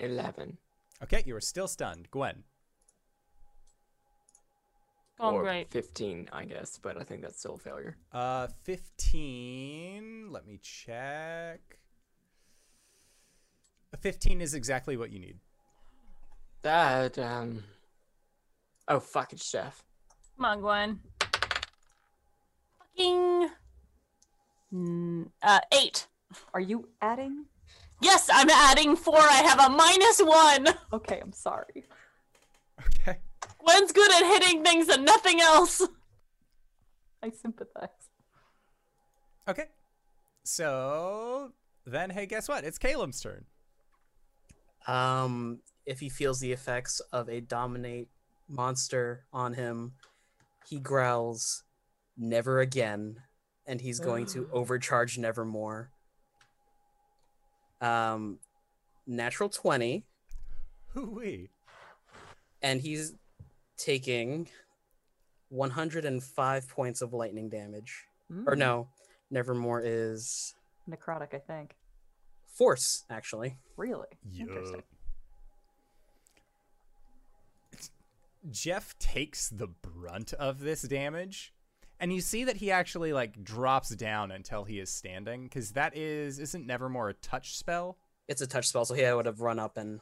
Eleven. Okay, you are still stunned. Gwen. Going or great. fifteen, I guess, but I think that's still a failure. Uh, 15. Let me check. A 15 is exactly what you need. That um. Oh fuck! it, Jeff. Come on, Gwen. Fucking. Mm, Uh, eight. Are you adding? Yes, I'm adding four. I have a minus one. Okay, I'm sorry. Okay. Gwen's good at hitting things and nothing else. I sympathize. Okay. So then, hey, guess what? It's Caleb's turn. Um, if he feels the effects of a dominate monster on him, he growls, "Never again," and he's going to <gasps> overcharge Nevermore. Um, natural twenty, Hoo-wee. and he's taking one hundred and five points of lightning damage. Or Mm, no, Nevermore is Necrotic, I think. force actually. Really? Yeah. Interesting. Jeff takes the brunt of this damage. And you see that he actually like drops down until he is standing, because that is isn't Nevermore a touch spell? It's a touch spell, so he would have run up and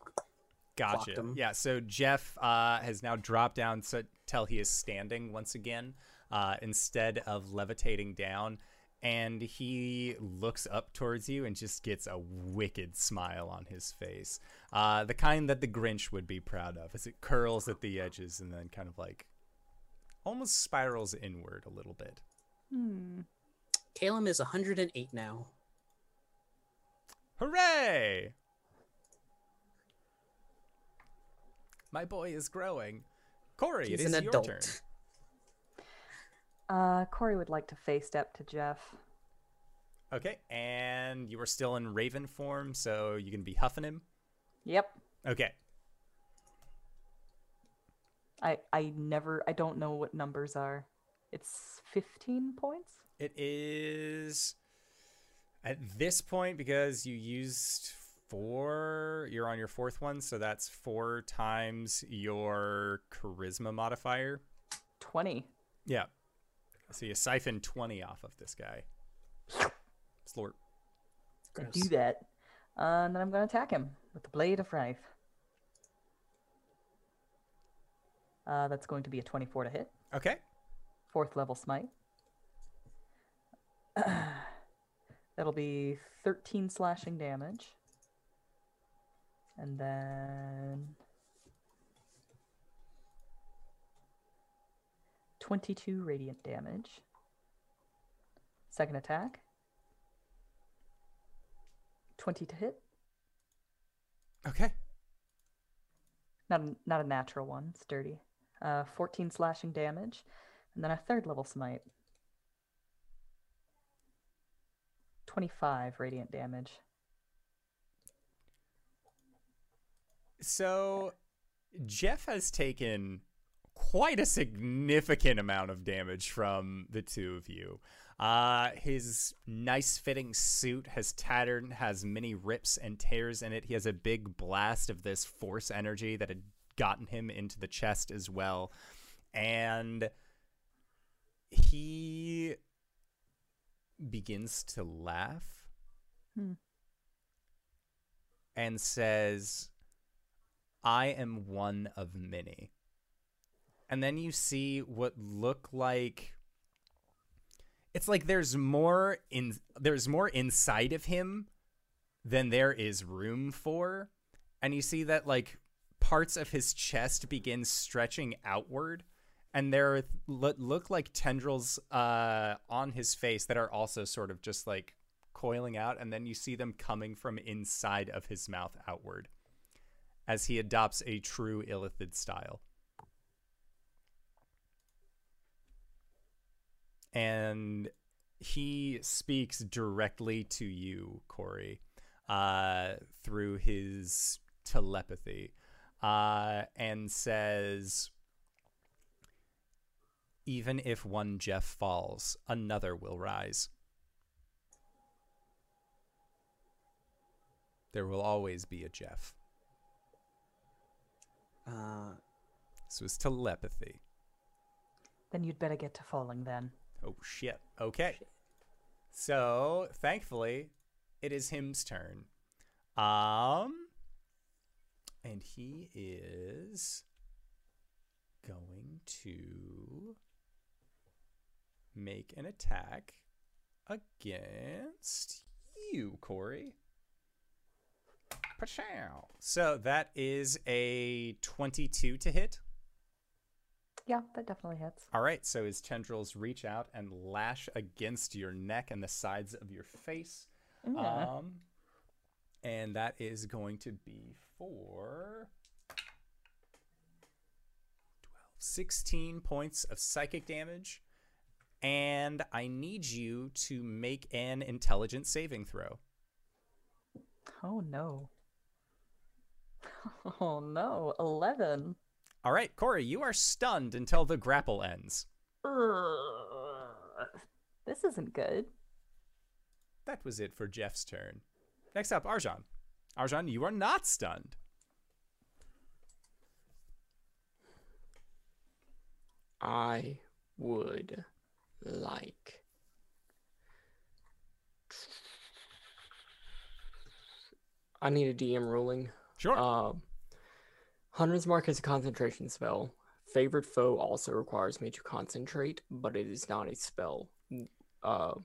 Gotcha. him. Yeah, so Jeff uh, has now dropped down until he is standing once again, uh, instead of levitating down, and he looks up towards you and just gets a wicked smile on his face, uh, the kind that the Grinch would be proud of, as it curls at the edges and then kind of like almost spirals inward a little bit. Hmm. Calum is 108 now. Hooray! My boy is growing. Corey, He's it is an your adult. turn. Uh, Corey would like to fey step to Jeff. Okay, and you are still in Raven form, so you can be huffing him. Yep. Okay, I I never I don't know what numbers are. It's 15 points. it is at this point because you used four. You're on your fourth one, so that's four times your charisma modifier. 20. Yeah, so you siphon twenty off of this guy. Slort. I do that. Uh, and then I'm going to attack him with the Blade of Wrath. Uh, that's going to be a 24 to hit. Okay, Fourth level smite. <clears throat> That'll be 13 slashing damage. And then 22 radiant damage. Second attack. 20 to hit. okay, Not a, not a natural one, sturdy. Uh, 14 slashing damage. And then a third level smite. 25 radiant damage. So Jeff has taken quite a significant amount of damage from the two of you. Uh, his nice fitting suit has tattered, has many rips and tears in it. He has a big blast of this force energy that gotten him into the chest as well. And he begins to laugh Hmm. and says, I am one of many. And then you see what look like it's like there's more in there's more inside of him than there is room for. And you see that like parts of his chest begin stretching outward and there look like tendrils uh, on his face that are also sort of just like coiling out and then you see them coming from inside of his mouth outward as he adopts a true illithid style. And he speaks directly to you, Corey, uh, through his telepathy, uh, and says, Even if one Jeff falls, another will rise. There will always be a Jeff. Uh, This was telepathy. Then you'd better get to falling then. Oh shit. Okay. So thankfully, it is him's turn. Um, and he is going to make an attack against you, Corey. Pachow. So that is a 22 to hit. Yeah, that definitely hits. All right, so his tendrils reach out and lash against your neck and the sides of your face. Yeah. Um, and that is going to be for 12, 16 points of psychic damage. And I need you to make an intelligence saving throw. oh no. <laughs> Oh no. Eleven. All right, Corey, you are stunned until the grapple ends. Ugh. This isn't good. That was it for Jeff's turn. Next up, Arjan. Arjan, you are not stunned. I would like. I need a DM ruling. Sure. Um, Hunter's Mark is a concentration spell. Favorite foe also requires me to concentrate, but it is not a spell. Uh,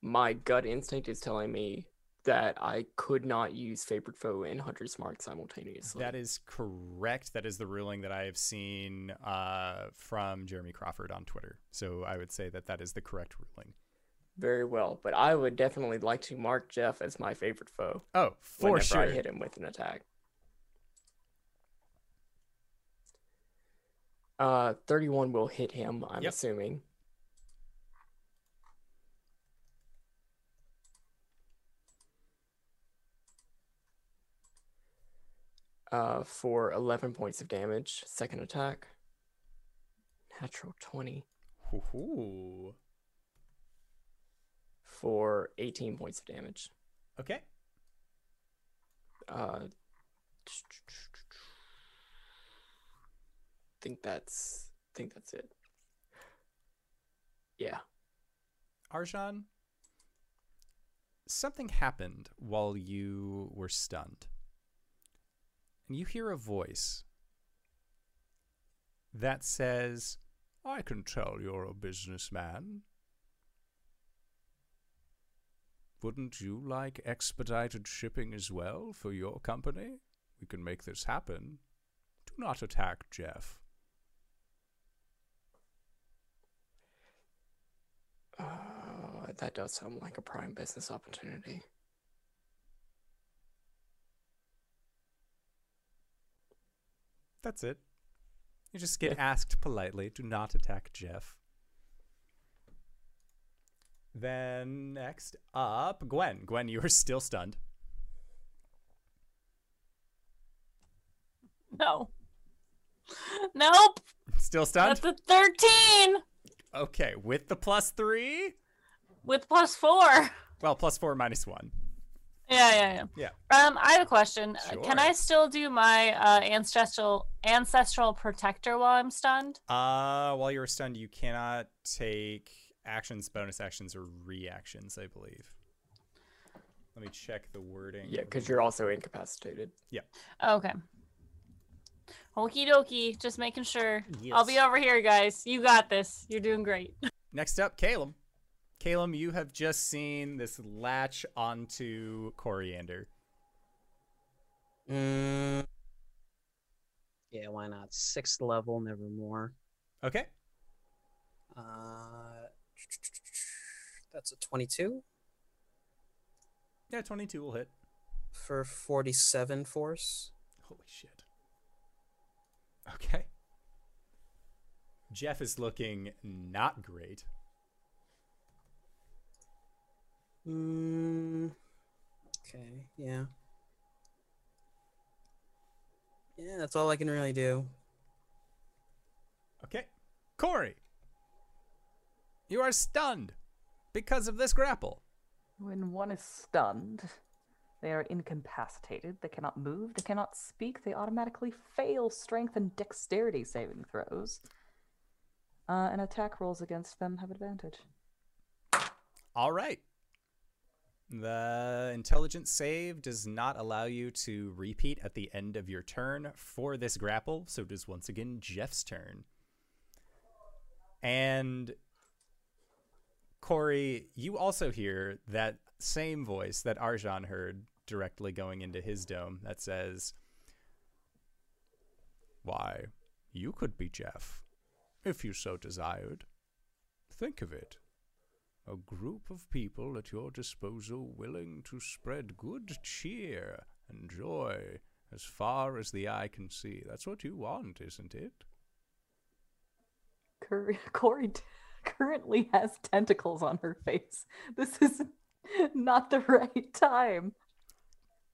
my gut instinct is telling me that I could not use favorite foe and Hunter's Mark simultaneously. That is correct. That is the ruling that I have seen uh, from Jeremy Crawford on Twitter. So I would say that that is the correct ruling. very well, but I would definitely like to mark Jeff as my favorite foe Oh, for whenever sure. I hit him with an attack. Uh, 31 will hit him, I'm Yep. assuming. Uh, for 11 points of damage, second attack. Natural 20 Ooh. for 18 points of damage. Okay. Uh, think that's think that's it. Yeah. Arjan, something happened while you were stunned. And you hear a voice that says, I can tell you're a businessman. Wouldn't you like expedited shipping as well for your company? We can make this happen. Do not attack Jeff. Uh, that does sound like a prime business opportunity. That's it. You just get asked politely, do not attack Jeff. Then next up, Gwen. Gwen, you are still stunned. No. Nope. Still stunned? That's a 13 Okay, with the plus three? with plus four. Well, plus four minus one. Yeah, yeah, Yeah. yeah. Um, I have a question. Uh, Can I still do my uh, ancestral ancestral protector while I'm stunned? Uh, while you're stunned, you cannot take actions, bonus actions, or reactions, I believe. Let me check the wording. Yeah, because you're also incapacitated. Yeah. Okay. Okie dokie. Just making sure. Yes. I'll be over here, guys. You got this. You're doing great. Next up, Caleb. Caleb, you have just seen this latch onto Coriander. Mm, yeah, why not? Sixth level, nevermore. Okay. Uh, <tsk> that's a 22 Yeah, 22 will hit. for 47 force. Holy shit. Okay. Jeff is looking not great. Mm, okay, yeah. Yeah, that's all I can really do. Okay. Corey. You are stunned because of this grapple. When one is stunned, they are incapacitated. They cannot move. They cannot speak. They automatically fail strength and dexterity saving throws. Uh, and attack rolls against them have advantage. All right. The intelligence save does not allow you to repeat at the end of your turn for this grapple, so it is once again Jeff's turn. And Corey, you also hear that same voice that Arjan heard directly going into his dome that says, Why, you could be Jeff, if you so desired. Think of it a group of people at your disposal willing to spread good cheer and joy as far as the eye can see. That's what you want, isn't it? Cur- <laughs> Corey t- currently has tentacles on her face. This is <laughs> not the right time.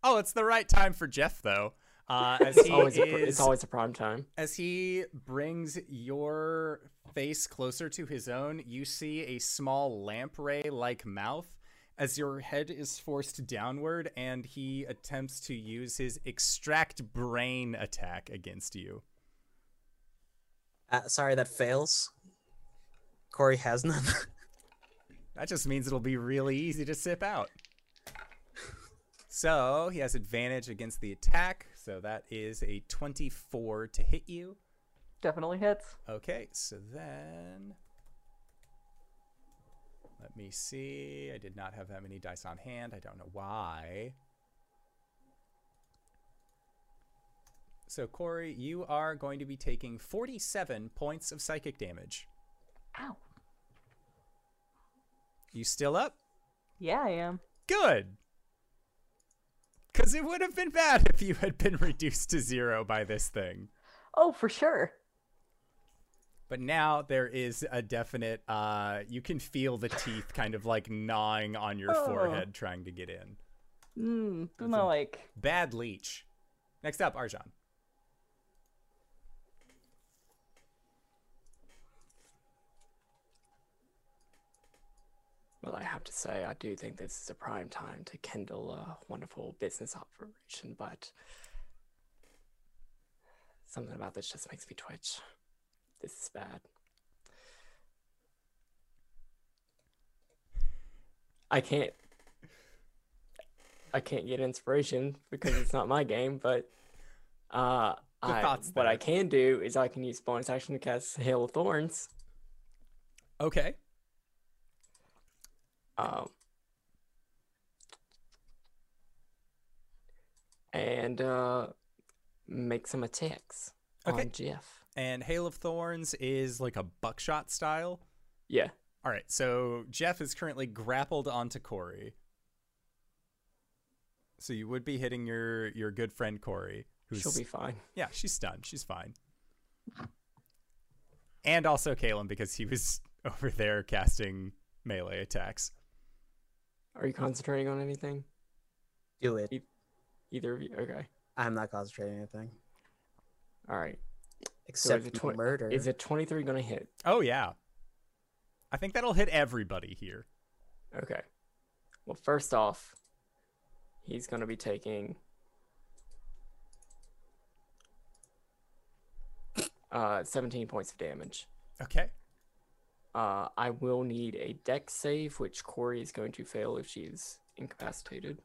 Oh, it's the right time for Jeff, though. Uh, as It's he always, a, is, pr- it's always a prime time. as he brings your face closer to his own, you see a small lamprey like mouth as your head is forced downward, and he attempts to use his extract brain attack against you. Uh, sorry, that fails. Corey has none. <laughs> That just means it'll be really easy to sip out. So he has advantage against the attack. So that is a 24 to hit you. Definitely hits. Okay, so then. Let me see. I did not have that many dice on hand. I don't know why. So, Corey, you are going to be taking 47 points of psychic damage. Ow. You still up? Yeah, I am. Good. Because it would have been bad if you had been reduced to zero by this thing. Oh, for sure. But now there is a definite, uh, you can feel the teeth kind of like gnawing on your Oh. forehead trying to get in. Mm, not like Bad leech. Next up, Arjan. Well, I have to say, I do think this is a prime time to kindle a wonderful business operation, but something about this just makes me twitch. This is bad. I can't. I can't get inspiration because it's not my game, but uh, I, what I can do is I can use bonus action to cast Hail of Thorns. Okay. Um, and uh, make some attacks Okay. on Jeff. And Hail of Thorns is like a buckshot style. Yeah. All right, so Jeff is currently grappled onto Corey. So you would be hitting your your good friend Corey, who's She'll be fine. yeah, she's stunned, she's fine. And also Kalen because he was <laughs> over there casting melee attacks. Are you concentrating on anything? Do it. Either of you? Okay. I'm not concentrating anything All right. except is it twen- murder. Is it 23 going to hit? Oh yeah. I think that'll hit everybody here. Okay. Well, first off, he's going to be taking uh 17 points of damage. Okay. Uh, I will need a deck save, which Corey is going to fail if she's incapacitated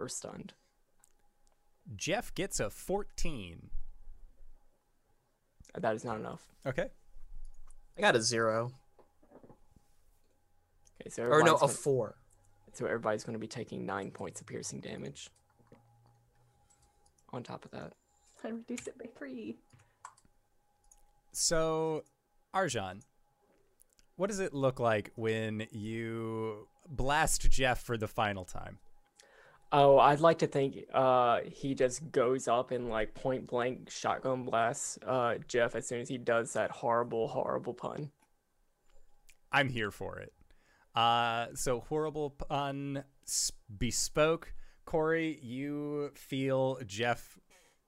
or stunned. Jeff gets a 14. That is not enough. Okay. I got a zero. Okay, so Or no, a gonna- four. so everybody's going to be taking nine points of piercing damage. On top of that, I reduce it by three. So, Arjan, what does it look like when you blast Jeff for the final time? oh, I'd like to think uh he just goes up and like point blank shotgun blasts uh Jeff as soon as he does that horrible, horrible pun. I'm here for it. Uh, so horrible pun bespoke. Corey, you feel Jeff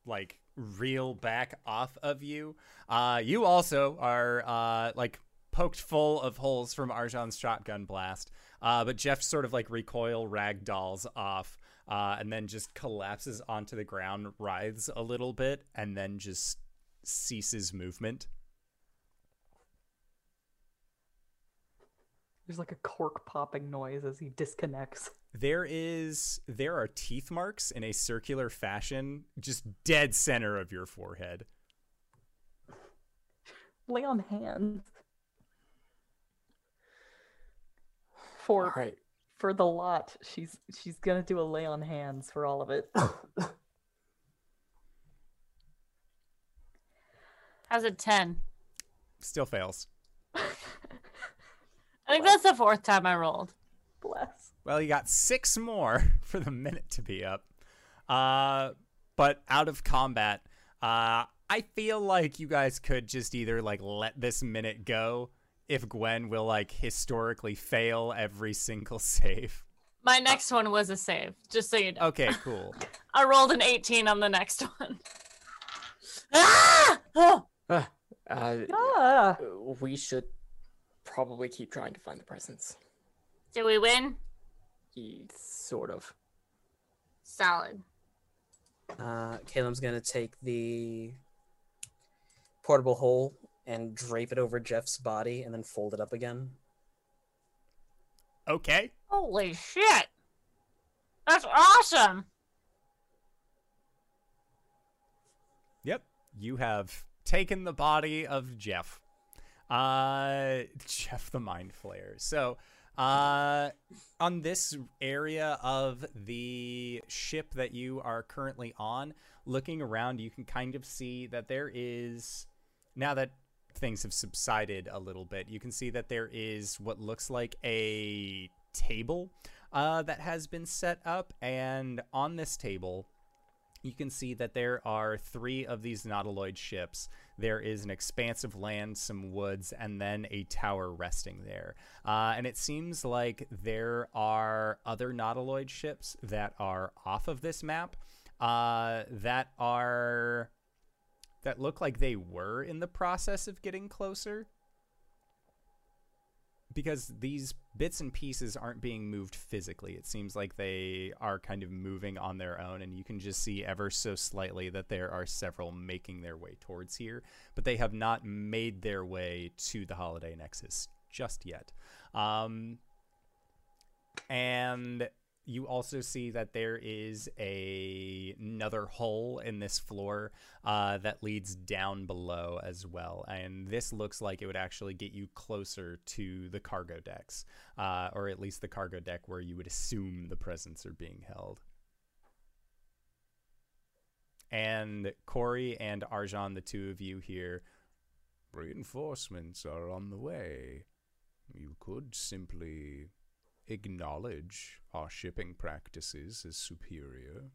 like reel back off of you. Uh, you also are uh like poked full of holes from Arjan's shotgun blast. Uh, but Jeff sort of like recoil ragdolls off. Uh, and then just collapses onto the ground, writhes a little bit, and then just ceases movement. There's like a cork popping noise as he disconnects. there is there are teeth marks in a circular fashion, just dead center of your forehead. Lay on hands. For All right. for the lot, she's she's gonna do a lay on hands for all of it. <coughs> How's a 10? Still fails. I think that's the fourth time I rolled. Bless. Well, you got six more <laughs> for the minute to be up. Uh, but out of combat, uh, I feel like you guys could just either like let this minute go if Gwen will like historically fail every single <laughs> save. My next one was a save, just so you know. Okay, <laughs> cool. I rolled an 18 on the next <laughs> one. ah! Oh, Uh, Ah, we should probably keep trying to find the presents. did we win? Ye- Sort of. Solid. Uh, Caleb's gonna take the portable hole and drape it over Jeff's body, and then fold it up again. Okay. Holy shit! That's awesome! Yep. You have taken the body of Jeff. Uh <laughs> Jeff the Mind Flayer. So uh on this area of the ship that you are currently on, looking around, you can kind of see that there is now that things have subsided a little bit, you can see that there is what looks like a table uh, that has been set up, and on this table, you can see that there are three of these nautiloid ships. There is an expanse of land, some woods, and then a tower resting there. Uh, and it seems like there are other nautiloid ships that are off of this map uh, that are that look like they were in the process of getting closer because these bits and pieces aren't being moved physically. It seems like they are kind of moving on their own, and you can just see ever so slightly that there are several making their way towards here, but they have not made their way to the Holiday Nexus just yet. Um, and you also see that there is a another hole in this floor uh, that leads down below as well and this looks like it would actually get you closer to the cargo decks uh, or at least the cargo deck where you would assume the presents are being held and corey and arjan the two of you here Reinforcements are on the way. You could simply acknowledge our shipping practices as superior.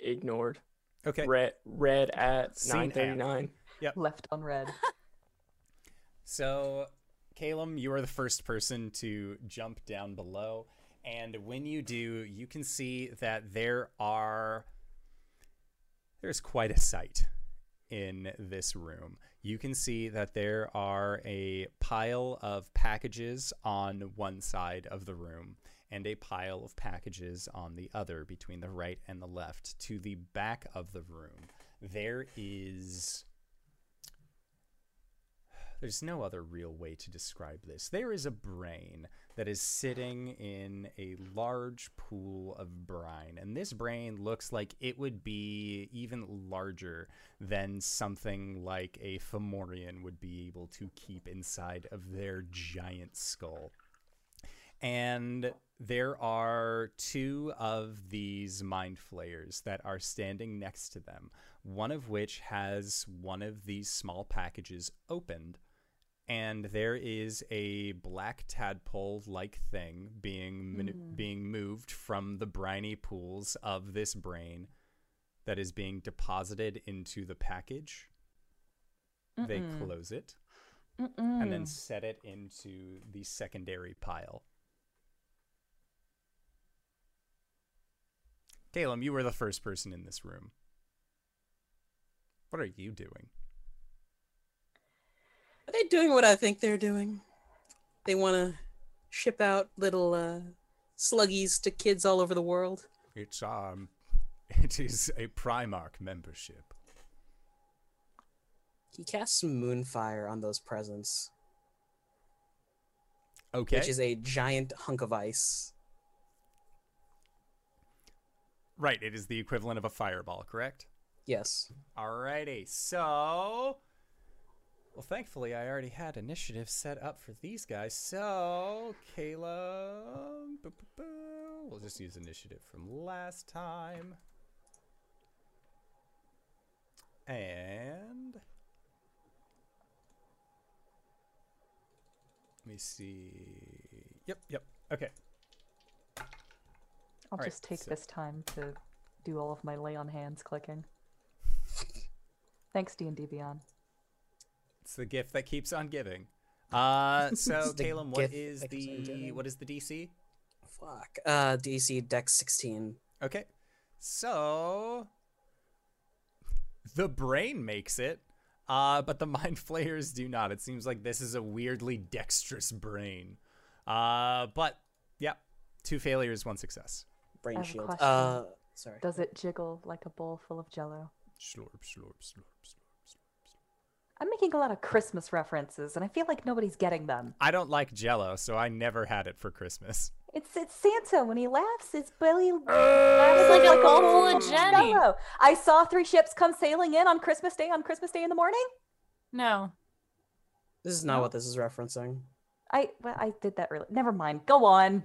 Ignored. okay Read, read at Seen at. 939. <laughs> left unread. <laughs> So, Calum, you are the first person to jump down below. And when you do, you can see that there are. There's quite a sight in this room. You can see that there are a pile of packages on one side of the room and a pile of packages on the other between the right and the left. To the back of the room, there is there's no other real way to describe this. There is a brain that is sitting in a large pool of brine, and this brain looks like it would be even larger than something like a Fomorian would be able to keep inside of their giant skull. And there are two of these mind flayers that are standing next to them, one of which has one of these small packages opened and there is a black tadpole like thing being manu- hmm. being moved from the briny pools of this brain that is being deposited into the package. They close it and then set it into the secondary pile. Caleb, you were the first person in this room. What are you doing? Are they doing what I think they're doing? They want to ship out little uh, sluggies to kids all over the world. It's um, <laughs> it is a Primarch membership. He casts Moonfire on those presents, Okay. which is a giant hunk of ice. right. It is the equivalent of a fireball, correct? Yes. Alrighty. So. Well, thankfully, I already had initiative set up for these guys. So, Caleb. boo, boo, boo. We'll just use initiative from last time. And. Let me see. Yep, yep. Okay. I'll Alright, just take so- this time to do all of my lay on hands clicking. <laughs> Thanks, D&D Beyond. It's the gift that keeps on giving. Uh, <laughs> so It's the Caleb, what gift is that keeps on the what is the DC? Fuck. Uh, DC Dex 16. Okay, so the brain makes it, uh, but the <laughs> mind flayers do not. It seems like this is a weirdly dexterous brain. Uh, but yeah, two failures, one success. Brain I have a shield. Uh, sorry. Does it jiggle like a bowl full of jello? Slurp, slurp, slurp, slurp, slurp. I'm making a lot of Christmas references, and I feel like nobody's getting them. I don't like Jello, so I never had it for Christmas. It's it's Santa when he laughs. His belly laughs It's like a bowl full of bowl Jenny. jello. I saw three ships come sailing in on Christmas Day. On Christmas Day in the morning, No. This is not what this is referencing. I well, I did that really. Never mind. Go on.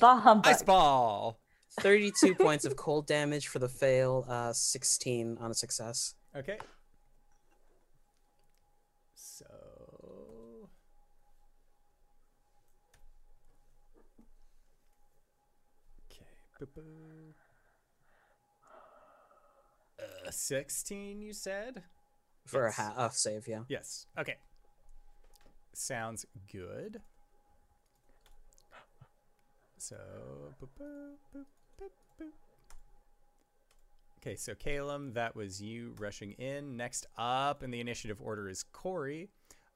The humbug. Ice ball. 32 <laughs> points of cold damage for the fail, uh, 16 on a success. Okay. So. Okay. Boo-boo. Uh, 16, you said? For Yes. a half save, yeah. Yes. Okay. Sounds good. So. boop, boop, boop, boop, boop. Okay, so Calum, that was you rushing in. Next up in the initiative order is Corey,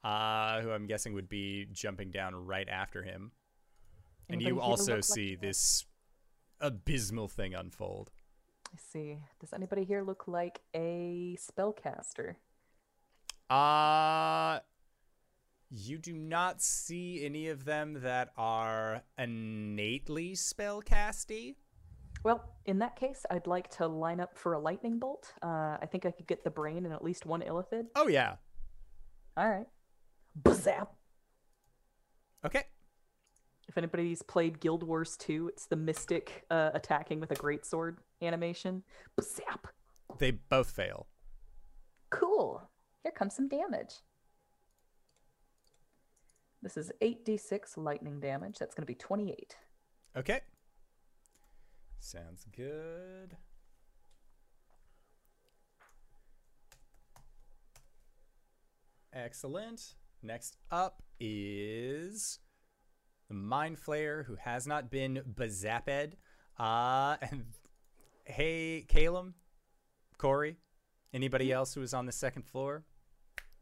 uh, who I'm guessing would be jumping down right after him. And Anybody you also look like see that? this abysmal thing unfold. I see. Does anybody here look like a spellcaster? Uh you do not see any of them that are innately spellcasty. Well, in that case, I'd like to line up for a lightning bolt. Uh, I think I could get the brain and at least one illithid. Oh yeah. All right. Bazap. Okay. If anybody's played Guild Wars 2, it's the mesmer uh, attacking with a greatsword animation. Bazap. They both fail. Cool. Here comes some damage. This is 8d6 lightning damage. That's going to be 28. Okay. Sounds good. Excellent. Next up is the Mind Flayer, who has not been bazapped. Uh, <laughs> and hey, Calum, Corey, anybody else who is on the second floor?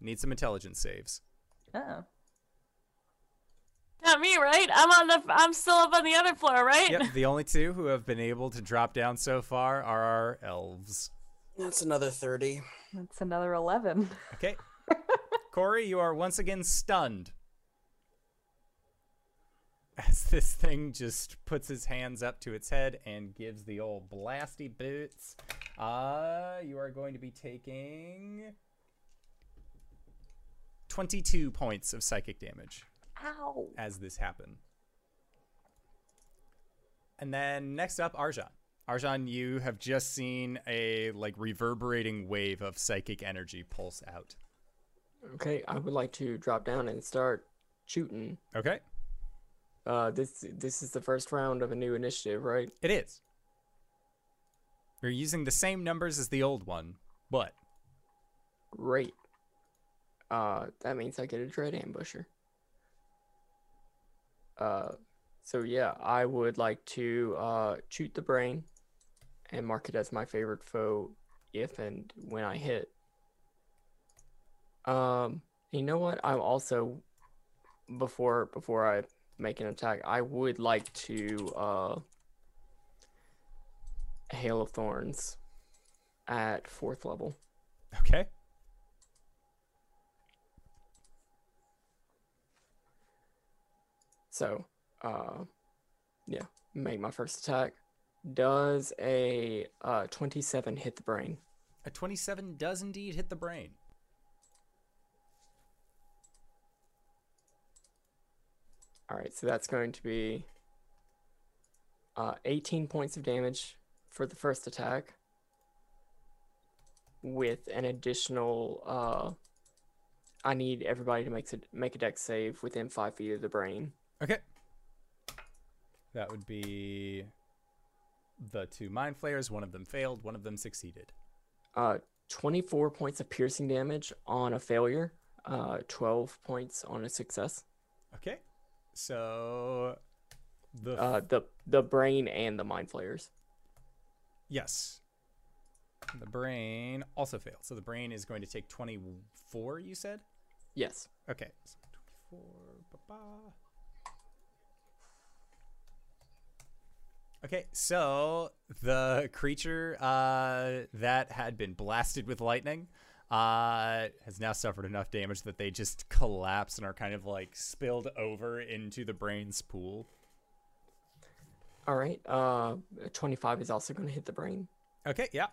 Need some intelligence saves. Oh. Not me, right? I'm on the. I'm still up on the other floor, right? Yep, the only <laughs> two who have been able to drop down so far are our elves. That's another 30. That's another 11. Okay. <laughs> Corey, you are once again stunned. As this thing just puts his hands up to its head and gives the old blasty boots. Uh, you are going to be taking 22 points of psychic damage Ow. as this happen. And then next up, Arjan. Arjan, you have just seen a like reverberating wave of psychic energy pulse out. Okay, I would like to drop down and start shooting. Okay. Uh, this this is the first round of a new initiative, right? It is. You're using the same numbers as the old one, but Great. Uh, that means I get a dread ambusher. Uh, so yeah, I would like to uh shoot the brain, and mark it as my favorite foe if and when I hit. Um, you know what? I'm also before before I make an attack. I would like to uh, Hail of Thorns at fourth level. Okay. So, uh, yeah, make my first attack. Does a uh, 27 hit the brain? A 27 does indeed hit the brain. All right, so that's going to be uh, 18 points of damage for the first attack, with an additional. Uh, I need everybody to make a make a dex save within five feet of the brain. Okay. That would be the two mind flayers. One of them failed, one of them succeeded. Uh, 24 points of piercing damage on a failure. Uh, 12 points on a success. Okay. So the Uh, the the brain and the mind flayers. yes. The brain also failed. So the brain is going to take 24, you said? Yes. Okay. So 24. ba-ba. Okay, so the creature uh, that had been blasted with lightning uh, has now suffered enough damage that they just collapse and are kind of like spilled over into the brain's pool. All right. Uh, 25 is also going to hit the brain. Okay, yeah.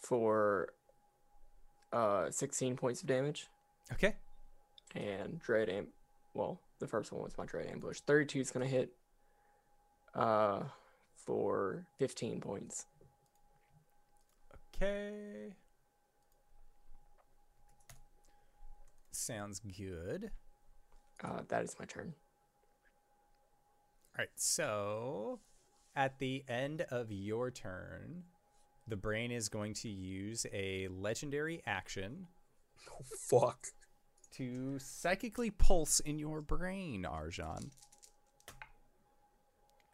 for uh 16 points of damage Okay. and dread am well the first one was my dread ambush 32 is going to hit uh for 15 points Okay. Sounds good. uh that is my turn All right, so at the end of your turn, the brain is going to use a legendary action Oh, <laughs> fuck. to psychically pulse in your brain, Arjan.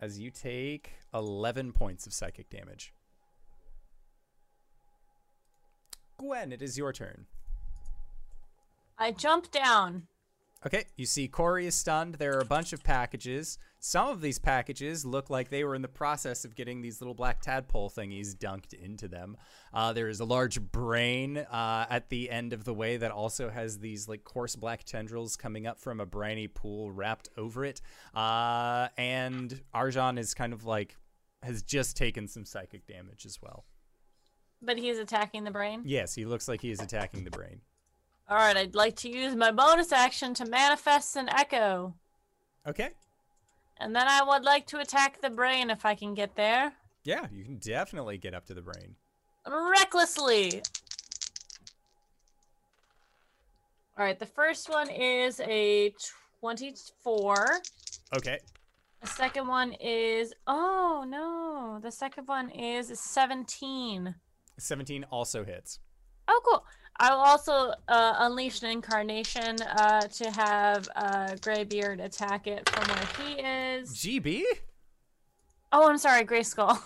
As you take 11 points of psychic damage. Gwen, it is your turn. I jump down. Okay, you see Corey is stunned. There are a bunch of packages. Some of these packages look like they were in the process of getting these little black tadpole thingies dunked into them. Uh, there is a large brain uh, at the end of the way that also has these like coarse black tendrils coming up from a briny pool wrapped over it. Uh, and Arjan is kind of like has just taken some psychic damage as well. But he is attacking the brain. Yes, he looks like he is attacking the brain. All right, I'd like to use my bonus action to manifest an echo. Okay. And then I would like to attack the brain if I can get there. Yeah, you can definitely get up to the brain. Recklessly. All right, the first one is a 24. Okay. The second one is oh no. The second one is 17. 17 also hits. Oh cool. I'll also uh, unleash an incarnation uh, to have uh, Greybeard attack it from where he is. GB? Oh, I'm sorry, Grayskull.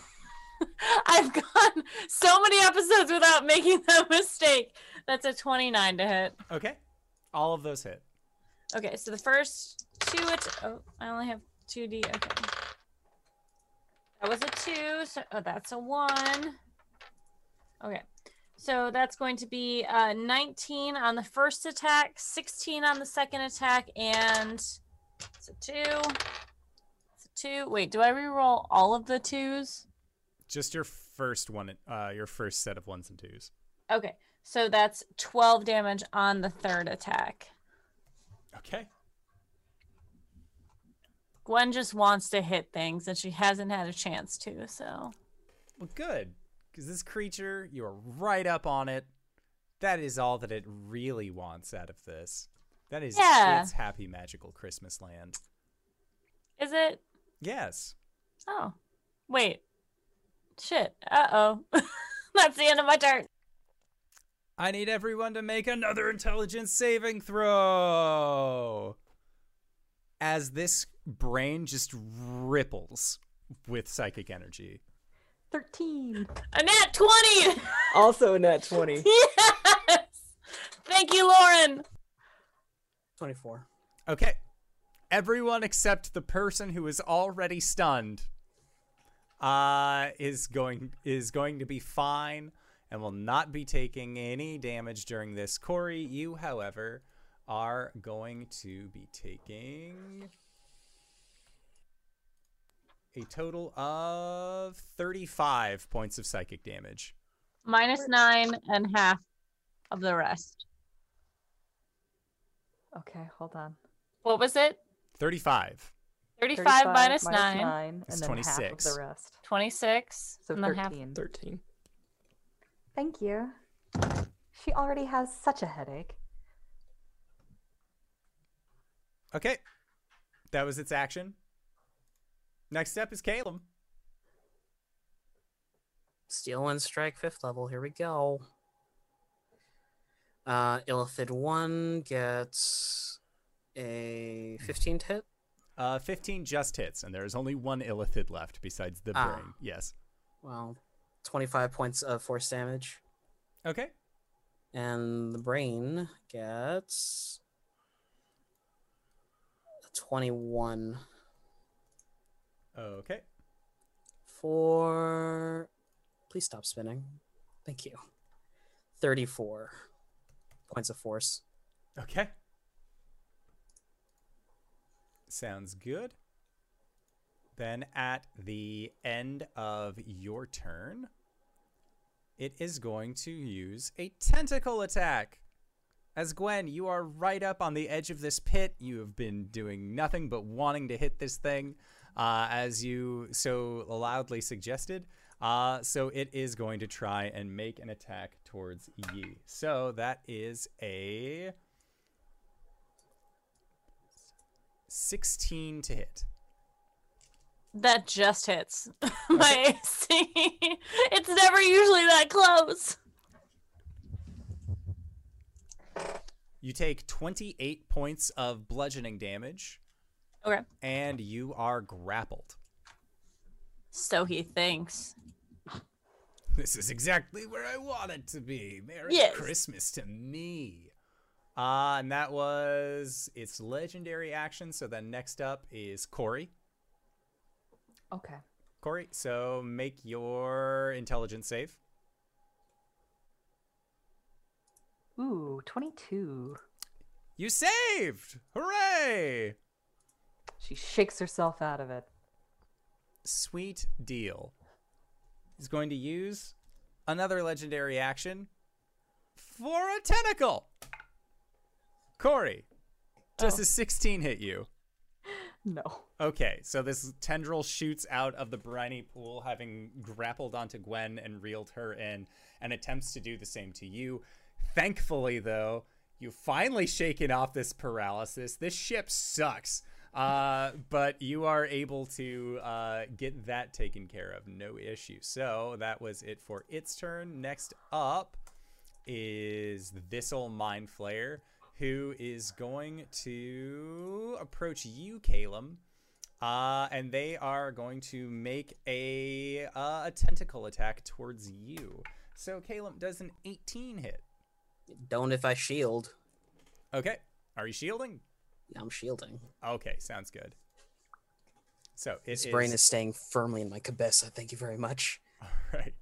<laughs> I've gone so many episodes without making that <laughs> mistake. That's a 29 to hit. Okay. All of those hit. Okay, so the first two. At- oh, I only have 2d. Okay. That was a 2. So oh, that's a 1. Okay. So that's going to be uh, 19 on the first attack, 16 on the second attack, and it's a 2. It's a 2. Wait, do I reroll all of the 2s? Just your first one, uh, your first set of ones and twos. Okay. So that's 12 damage on the third attack. Okay. Gwen just wants to hit things and she hasn't had a chance to, so. Well, good. Because this creature, you are right up on it. That is all that it really wants out of this. That is Yeah. its happy magical Christmas land. Is it? Yes. Oh. Wait. Shit. Uh oh. <laughs> That's the end of my turn. I need everyone to make another intelligence saving throw. As this brain just ripples with psychic energy. 13. A nat 20! <laughs> also a net 20 <laughs> yes! Thank you, Lauren. 24. Okay. Everyone except the person who is already stunned uh is going is going to be fine and will not be taking any damage during this. Corey, you, however, are going to be taking a total of 35 points of psychic damage. Minus nine and half of the rest. Okay, hold on. What was it? 35. 35, 35 minus minus 9, nine It's and then half of 26. the rest. 26. So and then half. 13. 13. Thank you. She already has such a headache. Okay. That was its action. Next step is Caleb. Steel Wind Strike, fifth level. Here we go. Uh, Illithid 1 gets a 15 hit. Uh, 15 just hits, and there is only one Illithid left besides the Ah. brain. Yes. Well, 25 points of force damage. Okay. And the brain gets a 21 Okay. for. Please stop spinning. Thank you. 34 points of force. Okay. Sounds good. Then at the end of your turn, it is going to use a tentacle attack. As Gwen, you are right up on the edge of this pit. You have been doing nothing but wanting to hit this thing, uh, as you so loudly suggested. Uh, so it is going to try and make an attack towards you. So that is a 16 to hit. That just hits <laughs> my AC. it's never usually that close. You take 28 points of bludgeoning damage, Okay. and you are grappled. So he thinks. This is exactly where I want it to be. Merry Yes. Christmas to me. Uh, and that was its legendary action. So then next up is Corey. Okay. Corey, so make your intelligence save. Ooh, 22. You saved! Hooray! She shakes herself out of it. Sweet deal. He's going to use another legendary action for a tentacle. Corey, does Oh. a 16 hit you? No. Okay, so this tendril shoots out of the briny pool, having grappled onto Gwen and reeled her in, and attempts to do the same to you. Thankfully, though, you've finally shaken off this paralysis. This ship sucks, uh, but you are able to uh, get that taken care of, no issue. So that was it for its turn. Next up is this old mind flayer who is going to approach you, Calum. Uh, and they are going to make a uh, a tentacle attack towards you. So Calum does an 18 hit. Don't if I shield. Okay, are you shielding? I'm shielding. Okay, sounds good. So it His brain is staying firmly in my cabeza. Thank you very much. <laughs> right.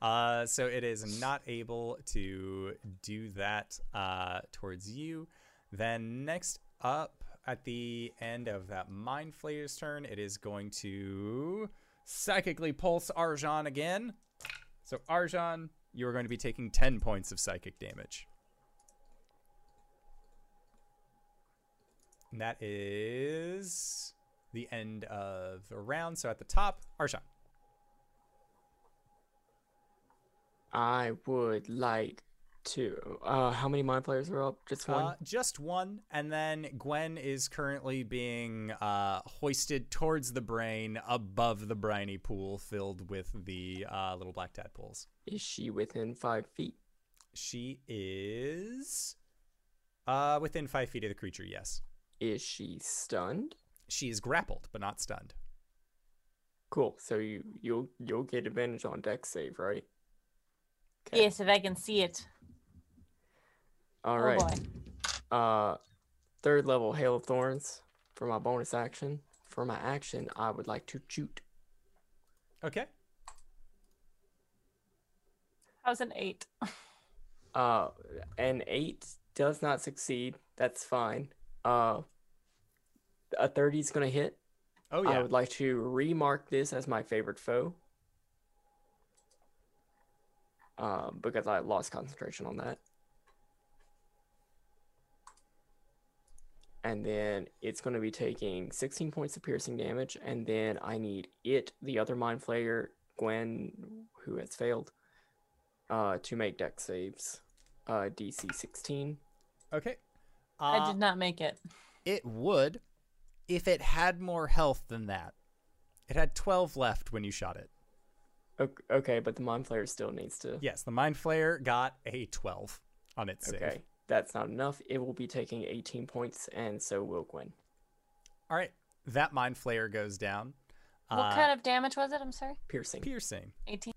Uh, so it is not able to do that uh, towards you. Then next up, at the end of that Mind Flayer's turn, it is going to psychically pulse Arjan again. So Arjan, you are going to be taking 10 points of psychic damage. And that is the end of the round. So at the top, Arjan. I would like to. Uh, how many mind flayers are up? Just one. Uh, just one, and then Gwen is currently being uh, hoisted towards the brain above the briny pool filled with the uh, little black tadpoles. Is she within five feet? She is uh, within five feet of the creature. Yes, Is she stunned? she is grappled but not stunned. Cool. So you you'll you'll get advantage on dex save, right? Yes, if I can see it. All oh right. boy. Uh, third level hail of thorns for my bonus action. For my action, I would like to shoot. Okay, How's an eight? <laughs> Uh, an eight does not succeed. That's fine. Uh, a thirty is gonna hit. Oh yeah. I would like to remark this as my favorite foe. Um, because I lost concentration on that. And then it's going to be taking 16 points of piercing damage. And then I need it, the other Mind Flayer, Gwen, who has failed, uh, to make dex saves. Uh, DC 16. Okay. I Uh, did not make it. It would if it had more health than that. It had 12 left when you shot it. Ok- Okay, but the Mind Flayer still needs to. Yes, the Mind Flayer got a 12 on its save. Okay, that's not enough. It will be taking 18 points, and so will Gwen. All right. That Mind Flayer goes down. What Uh, kind of damage was it? I'm sorry. Piercing. piercing? 18.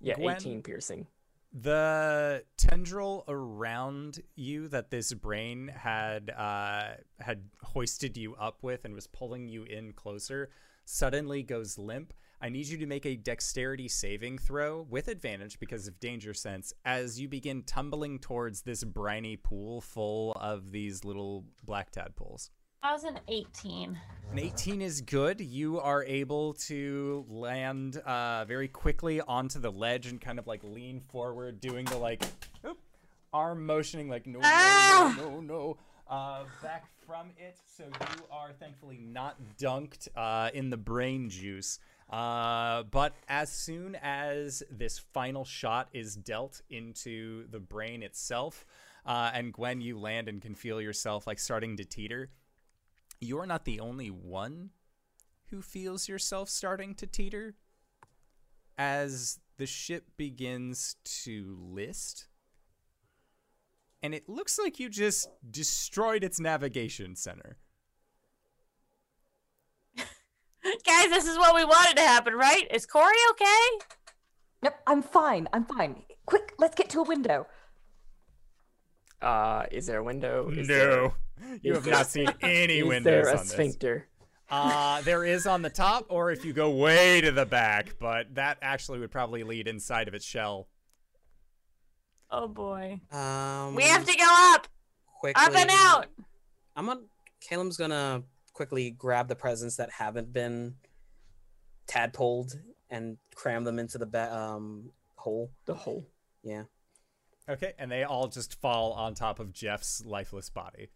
yeah, Gwen? 18 piercing. The tendril around you that this brain had uh, had hoisted you up with and was pulling you in closer suddenly goes limp. I need you to make a dexterity saving throw with advantage because of danger sense as you begin tumbling towards this briny pool full of these little black tadpoles. How's an 18? An 18 is good. You are able to land uh, very quickly onto the ledge and kind of like lean forward, doing the like oop, arm motioning, like no, Ah! no, no, no, no, uh, back from it. So you are thankfully not dunked uh, in the brain juice. Uh, but as soon as this final shot is dealt into the brain itself, uh, and Gwen, you land and can feel yourself like starting to teeter you're not the only one who feels yourself starting to teeter as the ship begins to list. And it looks like you just destroyed its navigation center. <laughs> Guys, this is what we wanted to happen, right? Is Corey okay? Yep, I'm fine. I'm fine. Quick, let's get to a window. Uh, is there a window? Is there, <laughs> you have there- not seen <laughs> any <laughs> is windows there a on this. sphincter? Uh, there is on the top, or if you go way to the back, but that actually would probably lead inside of its shell. Oh boy. Um, We have to go up! quickly. Up and out! I'm on. Caleb's gonna quickly grab the presents that haven't been tadpoled and cram them into the ba- um hole. The hole. Yeah. Okay, and they all just fall on top of Jeff's lifeless body.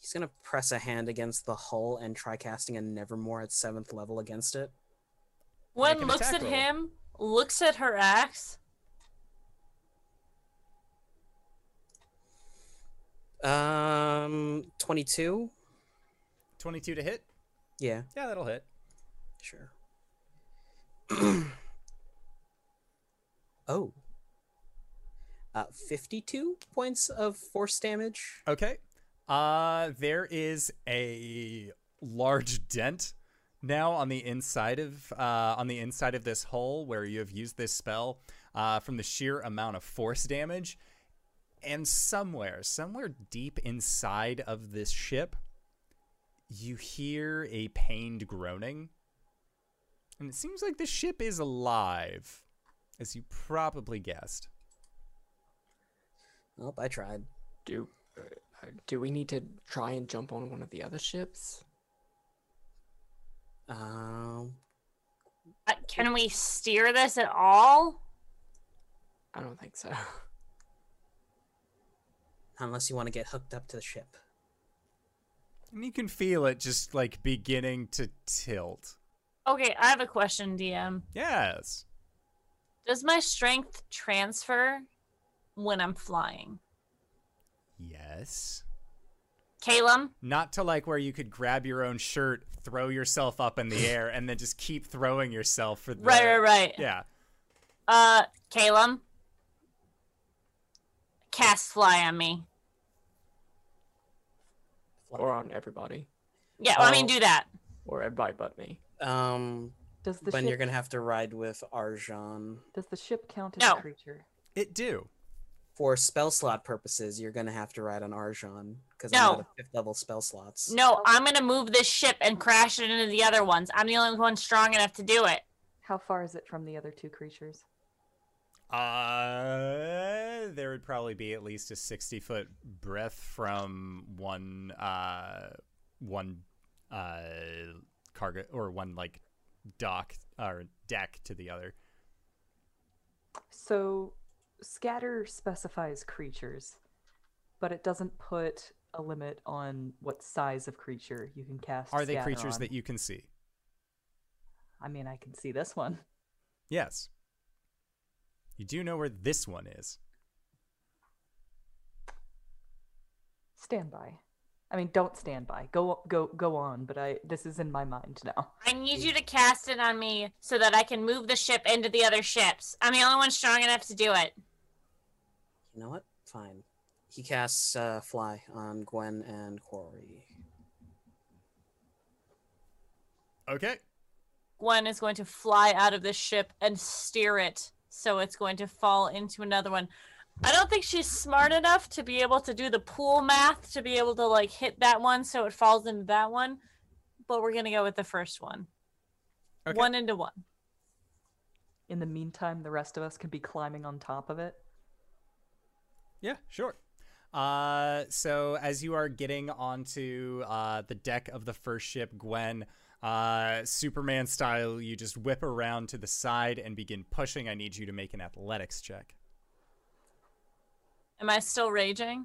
He's gonna press a hand against the hull and try casting a Nevermore at seventh level against it. One looks at roll. him, looks at her axe. Um, twenty-two. 22 to hit? Yeah, Yeah, that'll hit. sure. <clears throat> oh. Uh, fifty-two points of force damage. Okay. Uh there is a large dent now on the inside of uh on the inside of this hole where you have used this spell uh from the sheer amount of force damage. And somewhere, somewhere deep inside of this ship, you hear a pained groaning. And it seems like the ship is alive, as you probably guessed. Oh, I tried. Do uh, do we need to try and jump on one of the other ships? Um, Uh, Can we steer this at all? I don't think so. <laughs> unless you want to get hooked up to the ship. And you can feel it just like beginning to tilt. Okay, I have a question, DM. Yes. Does my strength transfer when I'm flying? Yes. Caleb? Not to like where you could grab your own shirt, throw yourself up in the <laughs> air, and then just keep throwing yourself for the Right, right, right. Yeah. Uh, Caleb? Cast fly on me. or on everybody. Yeah, well, I mean, Oh. do that. Or everybody but me. Um, Does the when ship you're gonna have to ride with Arjan. does the ship count as No. a creature? It do. For spell slot purposes, you're gonna have to ride on Arjan because No. I'm out of fifth level spell slots. No, I'm gonna move this ship and crash it into the other ones. I'm the only one strong enough to do it. How far is it from the other two creatures? Uh, there would probably be at least a sixty foot breadth from one uh one uh cargo or one like dock or deck to the other. So, scatter specifies creatures, but it doesn't put a limit on what size of creature you can cast. Are they creatures on. that you can see? I mean, I can see this one. Yes. You do know where this one is. Stand by. I mean, don't stand by. Go, go, go on. But I, this is in my mind now. I need you to cast it on me so that I can move the ship into the other ships. I'm the only one strong enough to do it. You know what? Fine. He casts uh, fly on Gwen and Quarry. Okay. Gwen is going to fly out of this ship and steer it so it's going to fall into another one. I don't think she's smart enough to be able to do the pool math to be able to like hit that one so it falls into that one, but we're going to go with the first one. Okay. One into one. In the meantime, the rest of us can be climbing on top of it. Yeah, sure. Uh, so as you are getting onto uh, the deck of the first ship, Gwen, uh, Superman style, you just whip around to the side and begin pushing. I need you to make an athletics check. Am I still raging?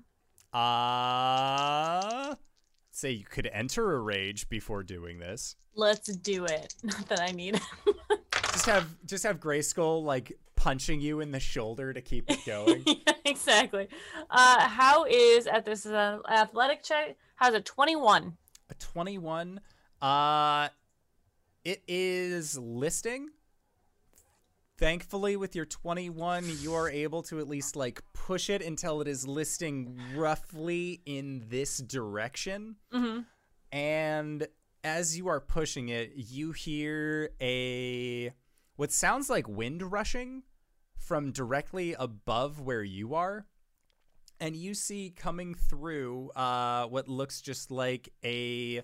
Uh, say you could enter a rage before doing this. Let's do it. <laughs> Not that I need it. <laughs> Just have just have Grayskull like punching you in the shoulder to keep it going. <laughs> yeah, exactly. Uh, how is at this is an athletic check? How's it? Twenty one. a 21 uh it is listing thankfully with your 21 you are able to at least like push it until it is listing roughly in this direction Mm-hmm. and as you are pushing it you hear a what sounds like wind rushing from directly above where you are and you see coming through uh, what looks just like a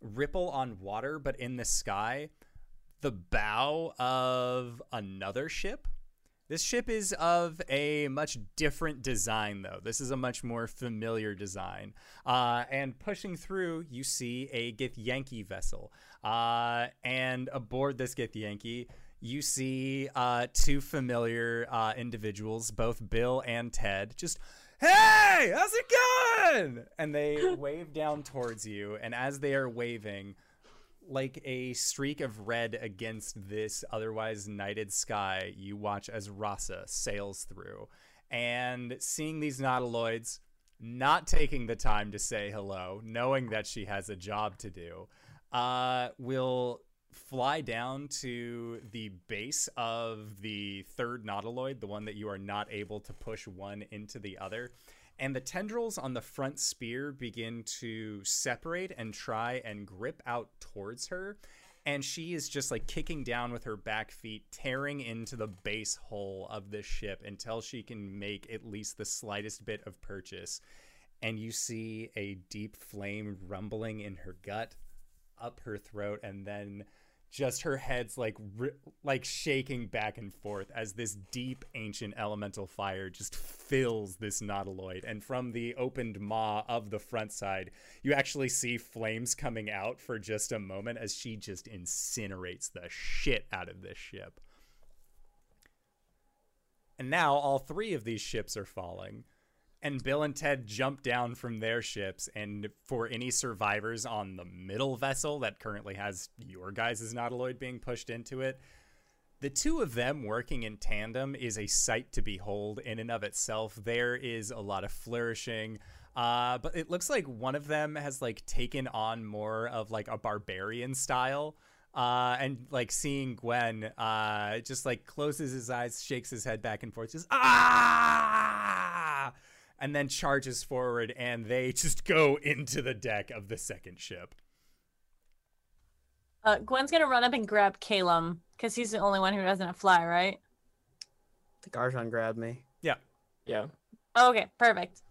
ripple on water, but in the sky, the bow of another ship. This ship is of a much different design, though. This is a much more familiar design. Uh, and pushing through, you see a Githyanki vessel. Uh, and aboard this Githyanki, you see uh, two familiar uh, individuals, both Bill and Ted, just hey, how's it going? And they <laughs> wave down towards you. And as they are waving, like a streak of red against this otherwise nighted sky, you watch as Rasa sails through. And seeing these nautiloids, not taking the time to say hello, knowing that she has a job to do, uh, will fly down to the base of the third nautiloid, the one that you are not able to push one into the other. And the tendrils on the front spear begin to separate and try and grip out towards her. And she is just like kicking down with her back feet, tearing into the base hull of this ship until she can make at least the slightest bit of purchase. And you see a deep flame rumbling in her gut, up her throat, and then just her head's like like shaking back and forth as this deep ancient elemental fire just fills this nautiloid. And from the opened maw of the front side you actually see flames coming out for just a moment as she just incinerates the shit out of this ship. And now all three of these ships are falling and Bill and Ted jump down from their ships, and for any survivors on the middle vessel that currently has your guys' nautiloid being pushed into it, the two of them working in tandem is a sight to behold in and of itself. There is a lot of flourishing. Uh, but it looks like one of them has like taken on more of like a barbarian style. Uh, and like seeing Gwen, uh, just like closes his eyes, shakes his head back and forth, just ah, and then charges forward, and they <laughs> just go into the deck of the second ship. Uh, Gwen's gonna run up and grab Calum because he's the only one who doesn't fly, right? I think Arjan grabbed me. Yeah. Yeah. Okay, perfect.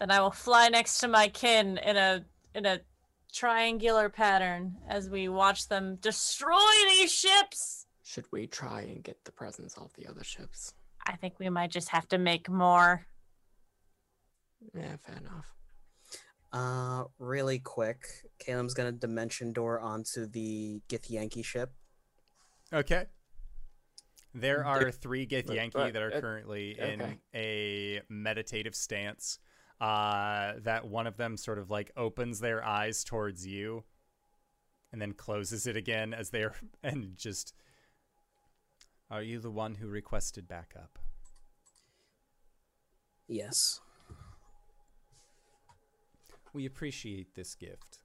Then I will fly next to my kin in a in a triangular pattern as we watch them destroy these ships. Should we try and get the presence of the other ships? I think we might just have to make more. Yeah, fair enough. Uh, really quick, Caleb's gonna dimension door onto the Githyanki ship. Okay. There are three but- Githyanki but, that are uh, currently in okay. a meditative stance. Uh, that one of them sort of like opens their eyes towards you and then closes it again as they're <laughs> and just Are you the one who requested backup? Yes. We appreciate this gift.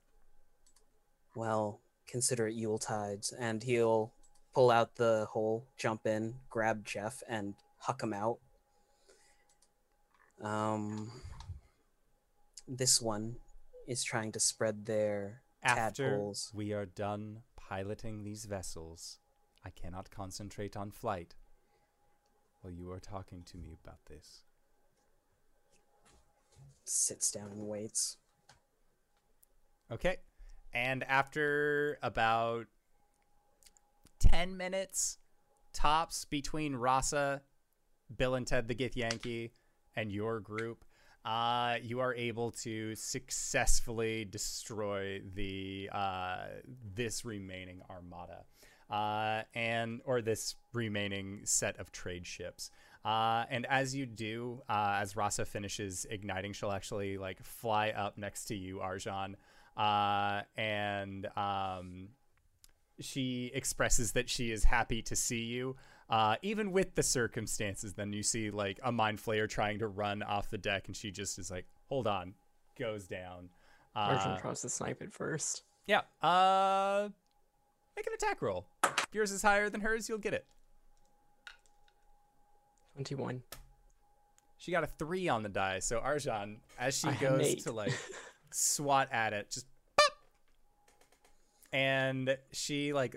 Well, consider it Yule tides, and he'll pull out the hole, jump in, grab Jeff, and huck him out. Um, this one is trying to spread their After tadpoles. we are done piloting these vessels, I cannot concentrate on flight while you are talking to me about this. Sits down and waits. Okay. And after about 10 minutes tops between Rasa, Bill and Ted the Githyanki, and your group, uh, you are able to successfully destroy the uh, this remaining armada. Uh, and or this remaining set of trade ships. Uh, and as you do, uh, as Rasa finishes igniting, she'll actually like fly up next to you, Arjan, uh, and um, she expresses that she is happy to see you, uh, even with the circumstances. Then you see like a mind flayer trying to run off the deck, and she just is like, "Hold on," goes down. Arjan Uh, tries to snipe it first. yeah. Uh, make an attack roll. If yours is higher than hers, you'll get it. 21. She got a three on the die. So Arjan, as she I goes to like <laughs> swat at it, just pop! and she like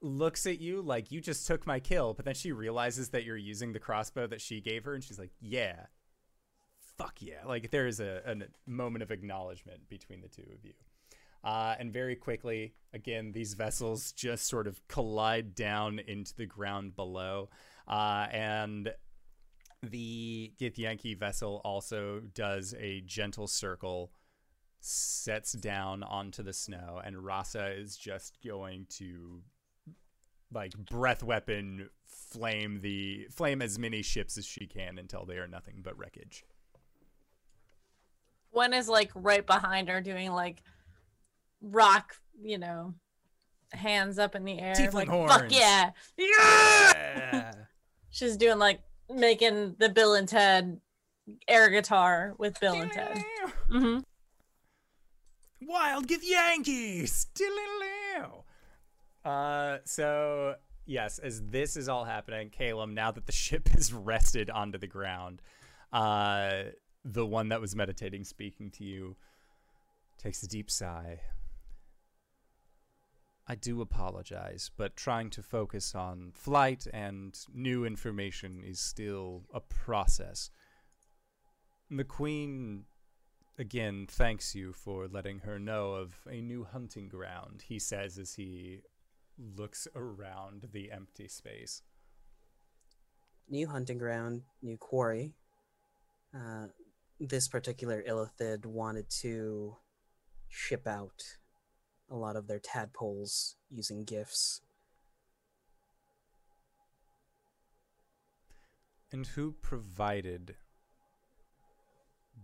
looks at you like you just took my kill, but then she realizes that you're using the crossbow that she gave her, and she's like, "Yeah, fuck yeah!" Like there is a, a moment of acknowledgement between the two of you. Uh, and very quickly, again, these vessels just sort of collide down into the ground below. Uh, and the Githyanki vessel also does a gentle circle, sets down onto the snow, and Rasa is just going to like breath weapon flame the flame as many ships as she can until they are nothing but wreckage. One is like right behind her doing like rock, you know, hands up in the air. Tiefling like, horns. Fuck yeah. Yeah. Yeah. <laughs> She's doing like making the Bill and Ted air guitar with Bill and Ted. hmm Wild Githyankis. Uh, so yes, as this is all happening, Caleb, now that the <laughs> ship is rested onto the ground, uh, the one that was meditating, speaking to you, takes a deep sigh. I do apologize, but trying to focus on flight and new information is still a process. The Queen again thanks you for letting her know of a new hunting ground, he says as he looks around the empty space. New hunting ground, new quarry. Uh, this particular Illithid wanted to ship out a lot of their tadpoles using gifts. And who provided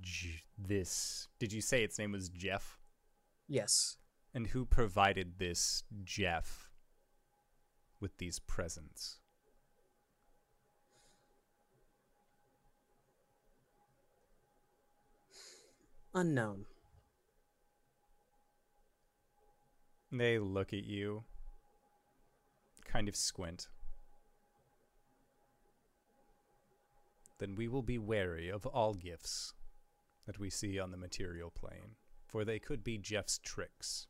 J- this? Did you say its name was Jeff? Yes, And who provided this Jeff with these presents? unknown. They look at you, kind of squint. Then we will be wary of all gifts that we see on the material plane, for they could be Jeff's tricks.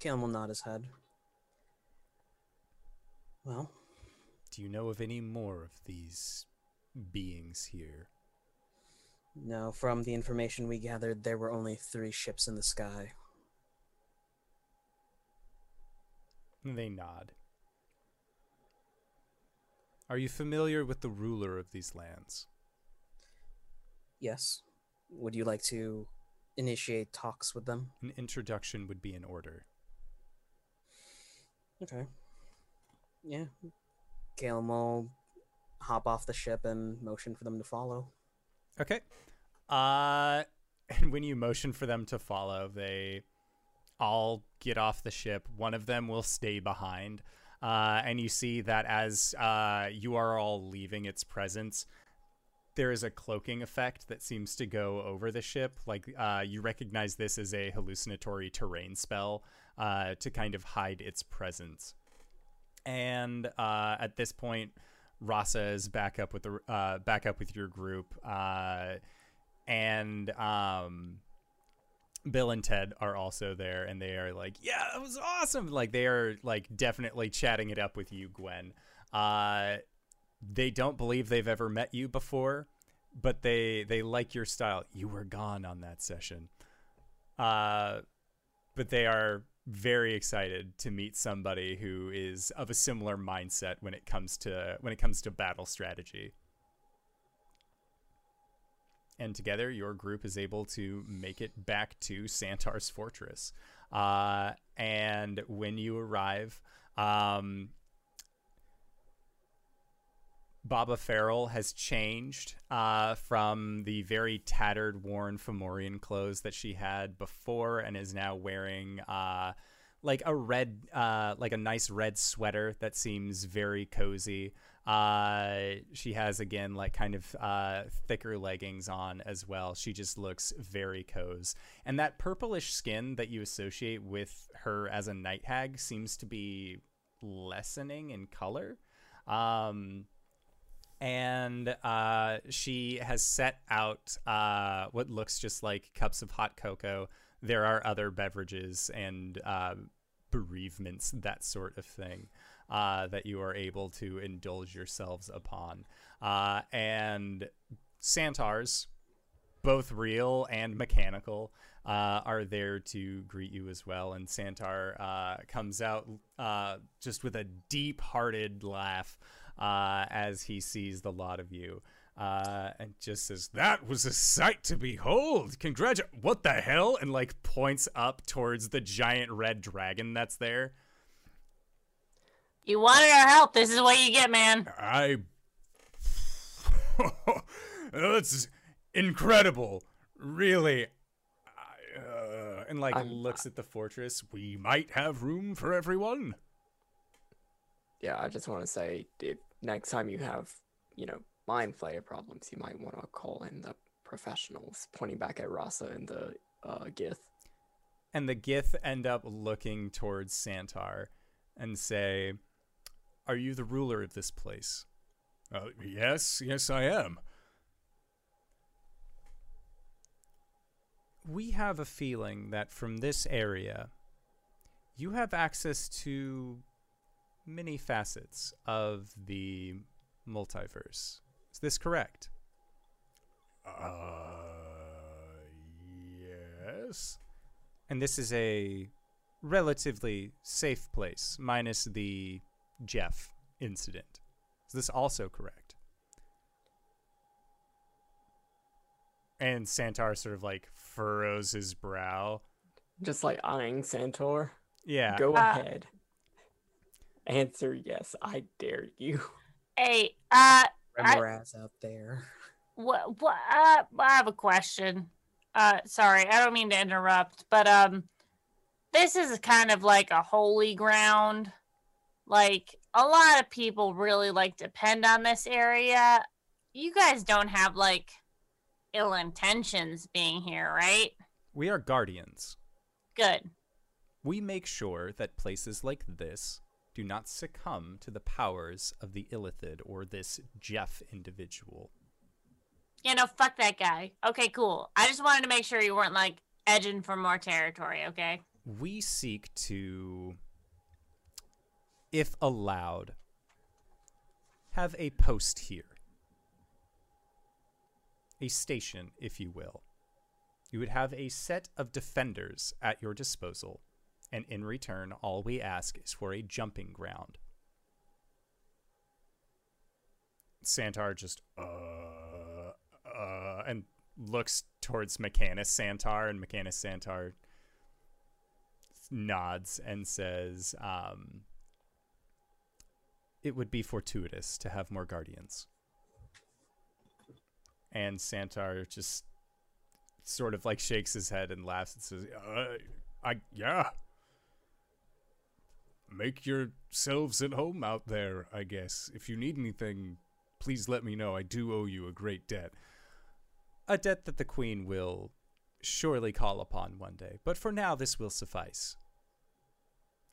Caleb will nod his head. Well, Do you know of any more of these beings here? no, from the information we gathered, there were only three ships in the sky. They nod. Are you familiar with the ruler of these lands? Yes. Would you like to initiate talks with them? An introduction would be in order. Okay. Yeah. Galen will hop off the ship and motion for them to follow. Okay. Uh, <laughs> and when you motion for them to follow, they all get off the ship. One of them will stay behind. Uh, and you see that as uh, you are all leaving its presence, there is a cloaking effect that seems to go over the ship. Like uh, you recognize this as a hallucinatory terrain spell uh, to kind of hide its presence. And uh, at this point, Rasa is back up with the uh, back up with your group, and um, Bill and Ted are also there, and they are like, "Yeah, that was awesome!" Like they are like definitely chatting it up with you, Gwen. Uh, they don't believe they've ever met you before, but they they like your style. You were gone on that session, uh, but they are very excited to meet somebody who is of a similar mindset when it comes to when it comes to battle strategy. And together, your group is able to make it back to Santar's fortress. Uh, and when you arrive, um, Baba Farrell has changed uh, from the very tattered, worn Fomorian clothes that she had before, and is now wearing uh, like a red, uh, like a nice red sweater that seems very cozy. Uh, she has again like kind of uh, thicker leggings on as well. She just looks very cozy, and that purplish skin that you associate with her as a night hag seems to be lessening in color. Um, and uh, she has set out uh, what looks just like cups of hot cocoa. There are other beverages and uh, bereavements, that sort of thing, uh, that you are able to indulge yourselves upon. Uh, and Santars, both real and mechanical, uh, are there to greet you as well. And Santar uh, comes out uh, just with a deep hearted laugh uh, as he sees the lot of you. Uh, and just says, That was a sight to behold. Congratulations. What the hell? And like points up towards the giant red dragon that's there. You wanted our help. This is what you get, man. I. <laughs> That's incredible. Really. I, uh, And like I'm- looks at the fortress. we might have room for everyone. Yeah, I just want to say, if next time you have, you know, mind flayer problems, you might want to call in the professionals. Pointing back at Rasa and the uh, Gith. And the Gith end up looking towards Santar and say, Are you the ruler of this place? Uh, yes, yes, I am. we have a feeling that from this area, you have access to many facets of the multiverse. Is this correct? Uh, yes. And this is a relatively safe place, minus the Jeff incident. Is this also correct? And Santar sort of like furrows his brow. Just like eyeing Santar. Yeah. Go Uh, ahead. Answer yes, I dare you. Hey, uh, I- Remorhaz out there. what, what, uh, I have a question. Uh, sorry, I don't mean to interrupt, but, um, this is kind of like a holy ground. Like, a lot of people really like depend on this area. You guys don't have, like, ill intentions being here, right? We are guardians. Good. We make sure that places like this do not succumb to the powers of the Illithid or this Jeff individual. You know, fuck that guy. Okay, cool. I just wanted to make sure you weren't, like, edging for more territory, okay? We seek to, if allowed, have a post here. A station, if you will. You would have a set of defenders at your disposal And in return, all we ask is for a jumping ground. Santar just, uh, uh, and looks towards Mechanus Santar, and Mechanus Santar nods and says, um, it would be fortuitous to have more guardians. And Santar just sort of like shakes his head and laughs and says, uh, I, yeah. Make yourselves at home out there, I guess. If you need anything, please let me know. I do owe you a great debt. A debt that the Queen will surely call upon one day. But for now, this will suffice.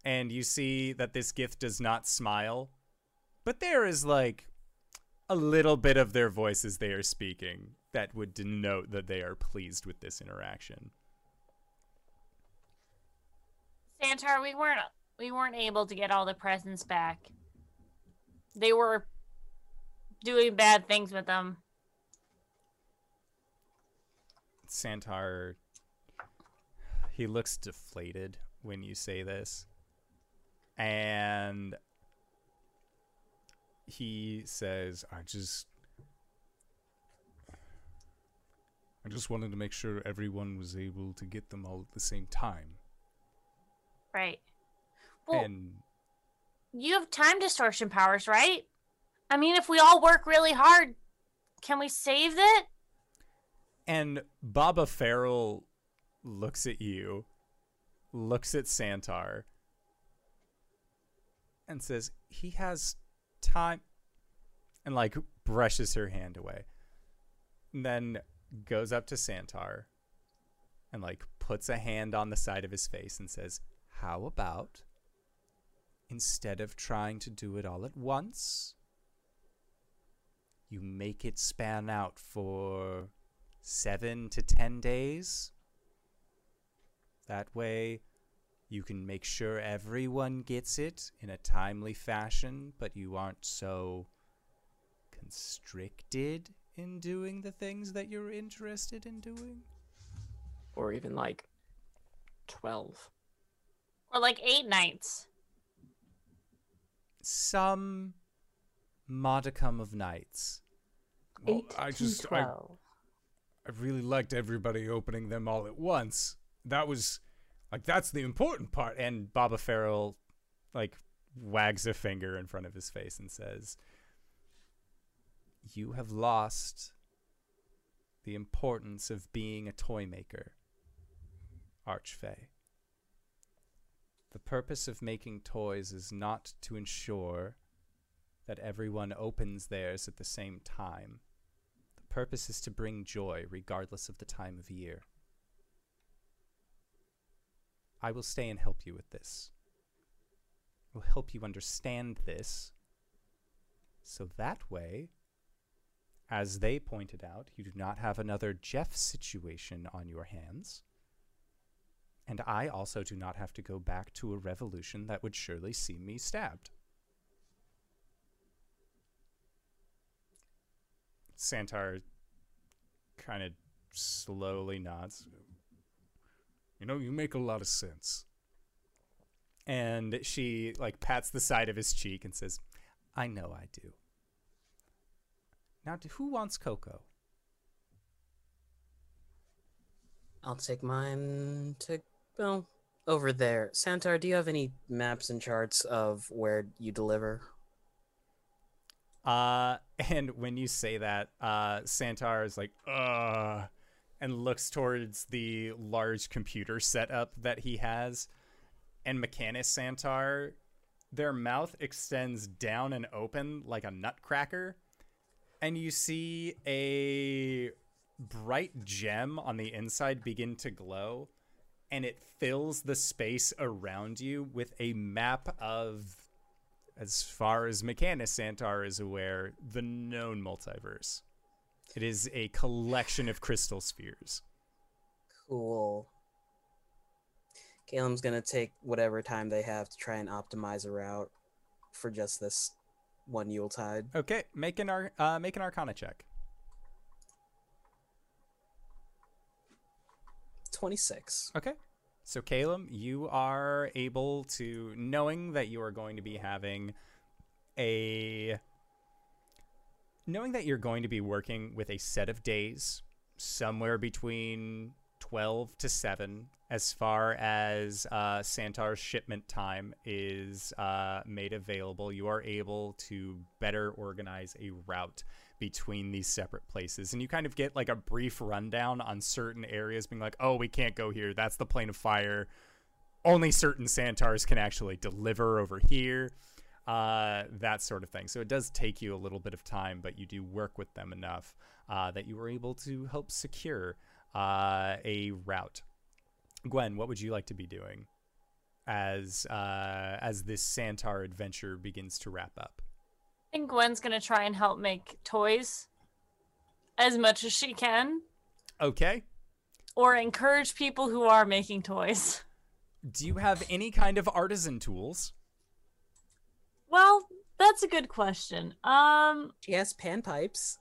And you see that this Gith does not smile, but there is like a little bit of their voice as they are speaking that would denote that they are pleased with this interaction. Santar, we weren't we weren't able to get all the presents back. They were doing bad things with them. Santar he looks deflated when you say this. And he says, I just I just wanted to make sure everyone was able to get them all at the same time. Right. Well, and you have time distortion powers, right? I mean, if we all work really hard, can we save it? and Baba Farrell looks at you, looks at Santar, and says, He has time and like brushes her hand away. And then goes up to Santar and like puts a hand on the side of his face and says, How about instead of trying to do it all at once, you make it span out for seven to ten days? That way, you can make sure everyone gets it in a timely fashion, but you aren't so constricted in doing the things that you're interested in doing. Or even like 12. Or like eight nights. Some modicum of nights. Well, Eight I to just I. I really liked everybody opening them all at once. That was like that's the important part. And Baba Farrell, like, wags a finger in front of his face and says, You have lost the importance of being a toy maker, Archfey. The purpose of making toys is not to ensure that everyone opens theirs at the same time. The purpose is to bring joy regardless of the time of year. I will stay and help you with this. I will help you understand this. So that way, as they pointed out, you do not have another Jeff situation on your hands. And I also do not have to go back to a revolution that would surely see me stabbed. Santar kind of slowly nods. You know, you make a lot of sense. And she like pats the side of his cheek and says, "I know I do." Now, who wants cocoa? I'll take mine to well over there. Santar, do you have any maps and charts of where you deliver? Uh, <laughs> and when you say that, uh, Santar is like, uh, and looks towards the large computer setup that he has. And Mechanus Santar, their mouth extends down and open like a nutcracker. And you see a bright gem on the inside begin to glow. And it fills the space around you with a map of as far as Mechanus Santar is aware, the known multiverse. It is a collection of crystal spheres. Cool. Caleb's gonna take whatever time they have to try and optimize a route for just this one Yuletide. Okay, make an ar- uh, make an Arcana check. Twenty-six. Okay. So, Caleb, you are able to, knowing that you are going to be having a. Knowing that you're going to be working with a set of days, somewhere between 12 to 7, as far as uh, Santar's shipment time is uh, made available, you are able to better organize a route between these separate places. And you kind of get like a brief rundown on certain areas, being like, oh, we can't go here. That's the plane of fire. Only certain Santars can actually deliver over here. Uh, that sort of thing. So it does take you a little bit of time, but you do work with them enough uh, that you were able to help secure uh, a route. Gwen, what would you like to be doing as uh, as this Santar adventure begins to wrap up? I think Gwen's gonna try and help make toys as much as she can, Okay. or encourage people who are making toys. Do you have any kind of artisan tools? Well, that's a good question. Um, She has panpipes.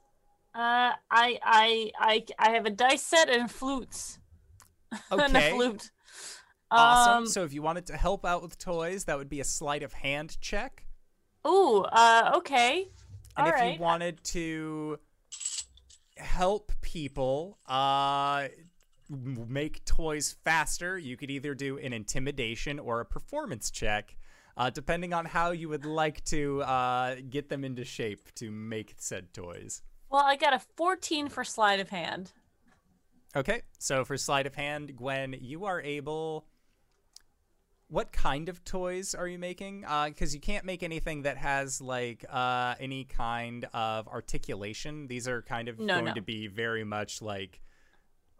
uh, I, I, I, I have a dice set and flutes. <laughs> and a Okay. flute. Awesome. Um, so if you wanted to help out with toys, that would be a sleight of hand check. Ooh, uh, okay. And if Alright. you wanted to help people uh make toys faster, you could either do an intimidation or a performance check, uh, depending on how you would like to uh, get them into shape to make said toys. Well, I got a 14 for sleight of hand. Okay, so for sleight of hand, Gwen, you are able. What kind of toys are you making? Because you can't make anything that has like uh, any kind of articulation. These are kind of No, going no. to be very much like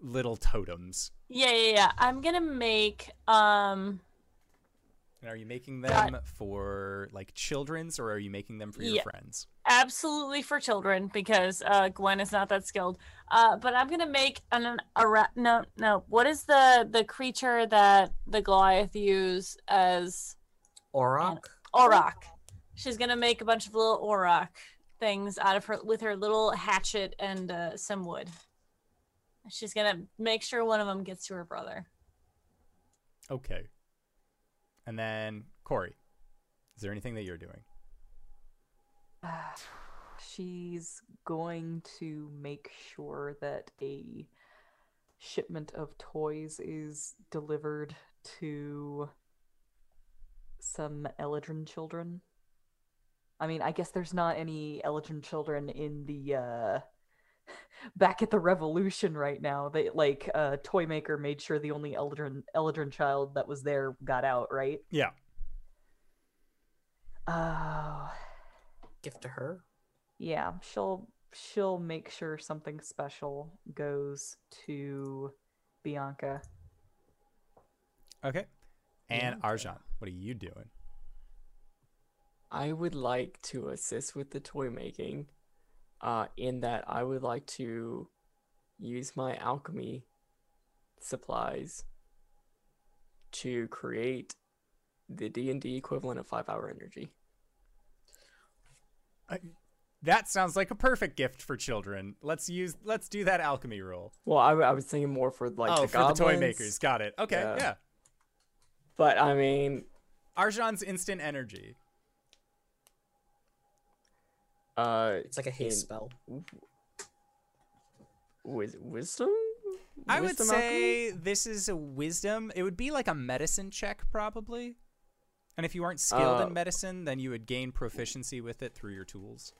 little totems. Yeah, yeah, yeah. I'm gonna make um And are you making Got- them for like children's or are you making them for your Yeah. friends? absolutely for children because uh Gwen is not that skilled. Uh but I'm gonna make an, an a ra- no no what is the the creature that the Goliath use as Orok. Auroch. She's gonna make a bunch of little Auroch things out of her with her little hatchet and uh, some wood. She's gonna make sure one of them gets to her brother. Okay. And then Corey, is there anything that you're doing? <sighs> She's going to make sure that a shipment of toys is delivered to some Eladrin children. I mean, I guess there's not any Eladrin children in the uh <laughs> back at the revolution right now. They like a uh Toymaker made sure the only Eladrin Eladrin child that was there got out, right? Yeah. Oh, Gift to her. yeah, she'll she'll make sure something special goes to Bianca. Okay. And Yeah. Arjan, what are you doing? I would like to assist with the toy making, uh, in that I would like to use my alchemy supplies to create the D and D equivalent of five hour energy. That sounds like a perfect gift for children. Let's use let's do that alchemy roll. Well, I was thinking more for like oh, the for the toy makers. Got it. Okay, Yeah. yeah. But I mean, Arjan's instant energy. Uh, It's like a haste in- spell. Wis- wisdom. I would Wisdom alchemy? say this is a wisdom. It would be like a medicine check probably. And if you aren't skilled Uh, in medicine, then you would gain proficiency with it through your tools.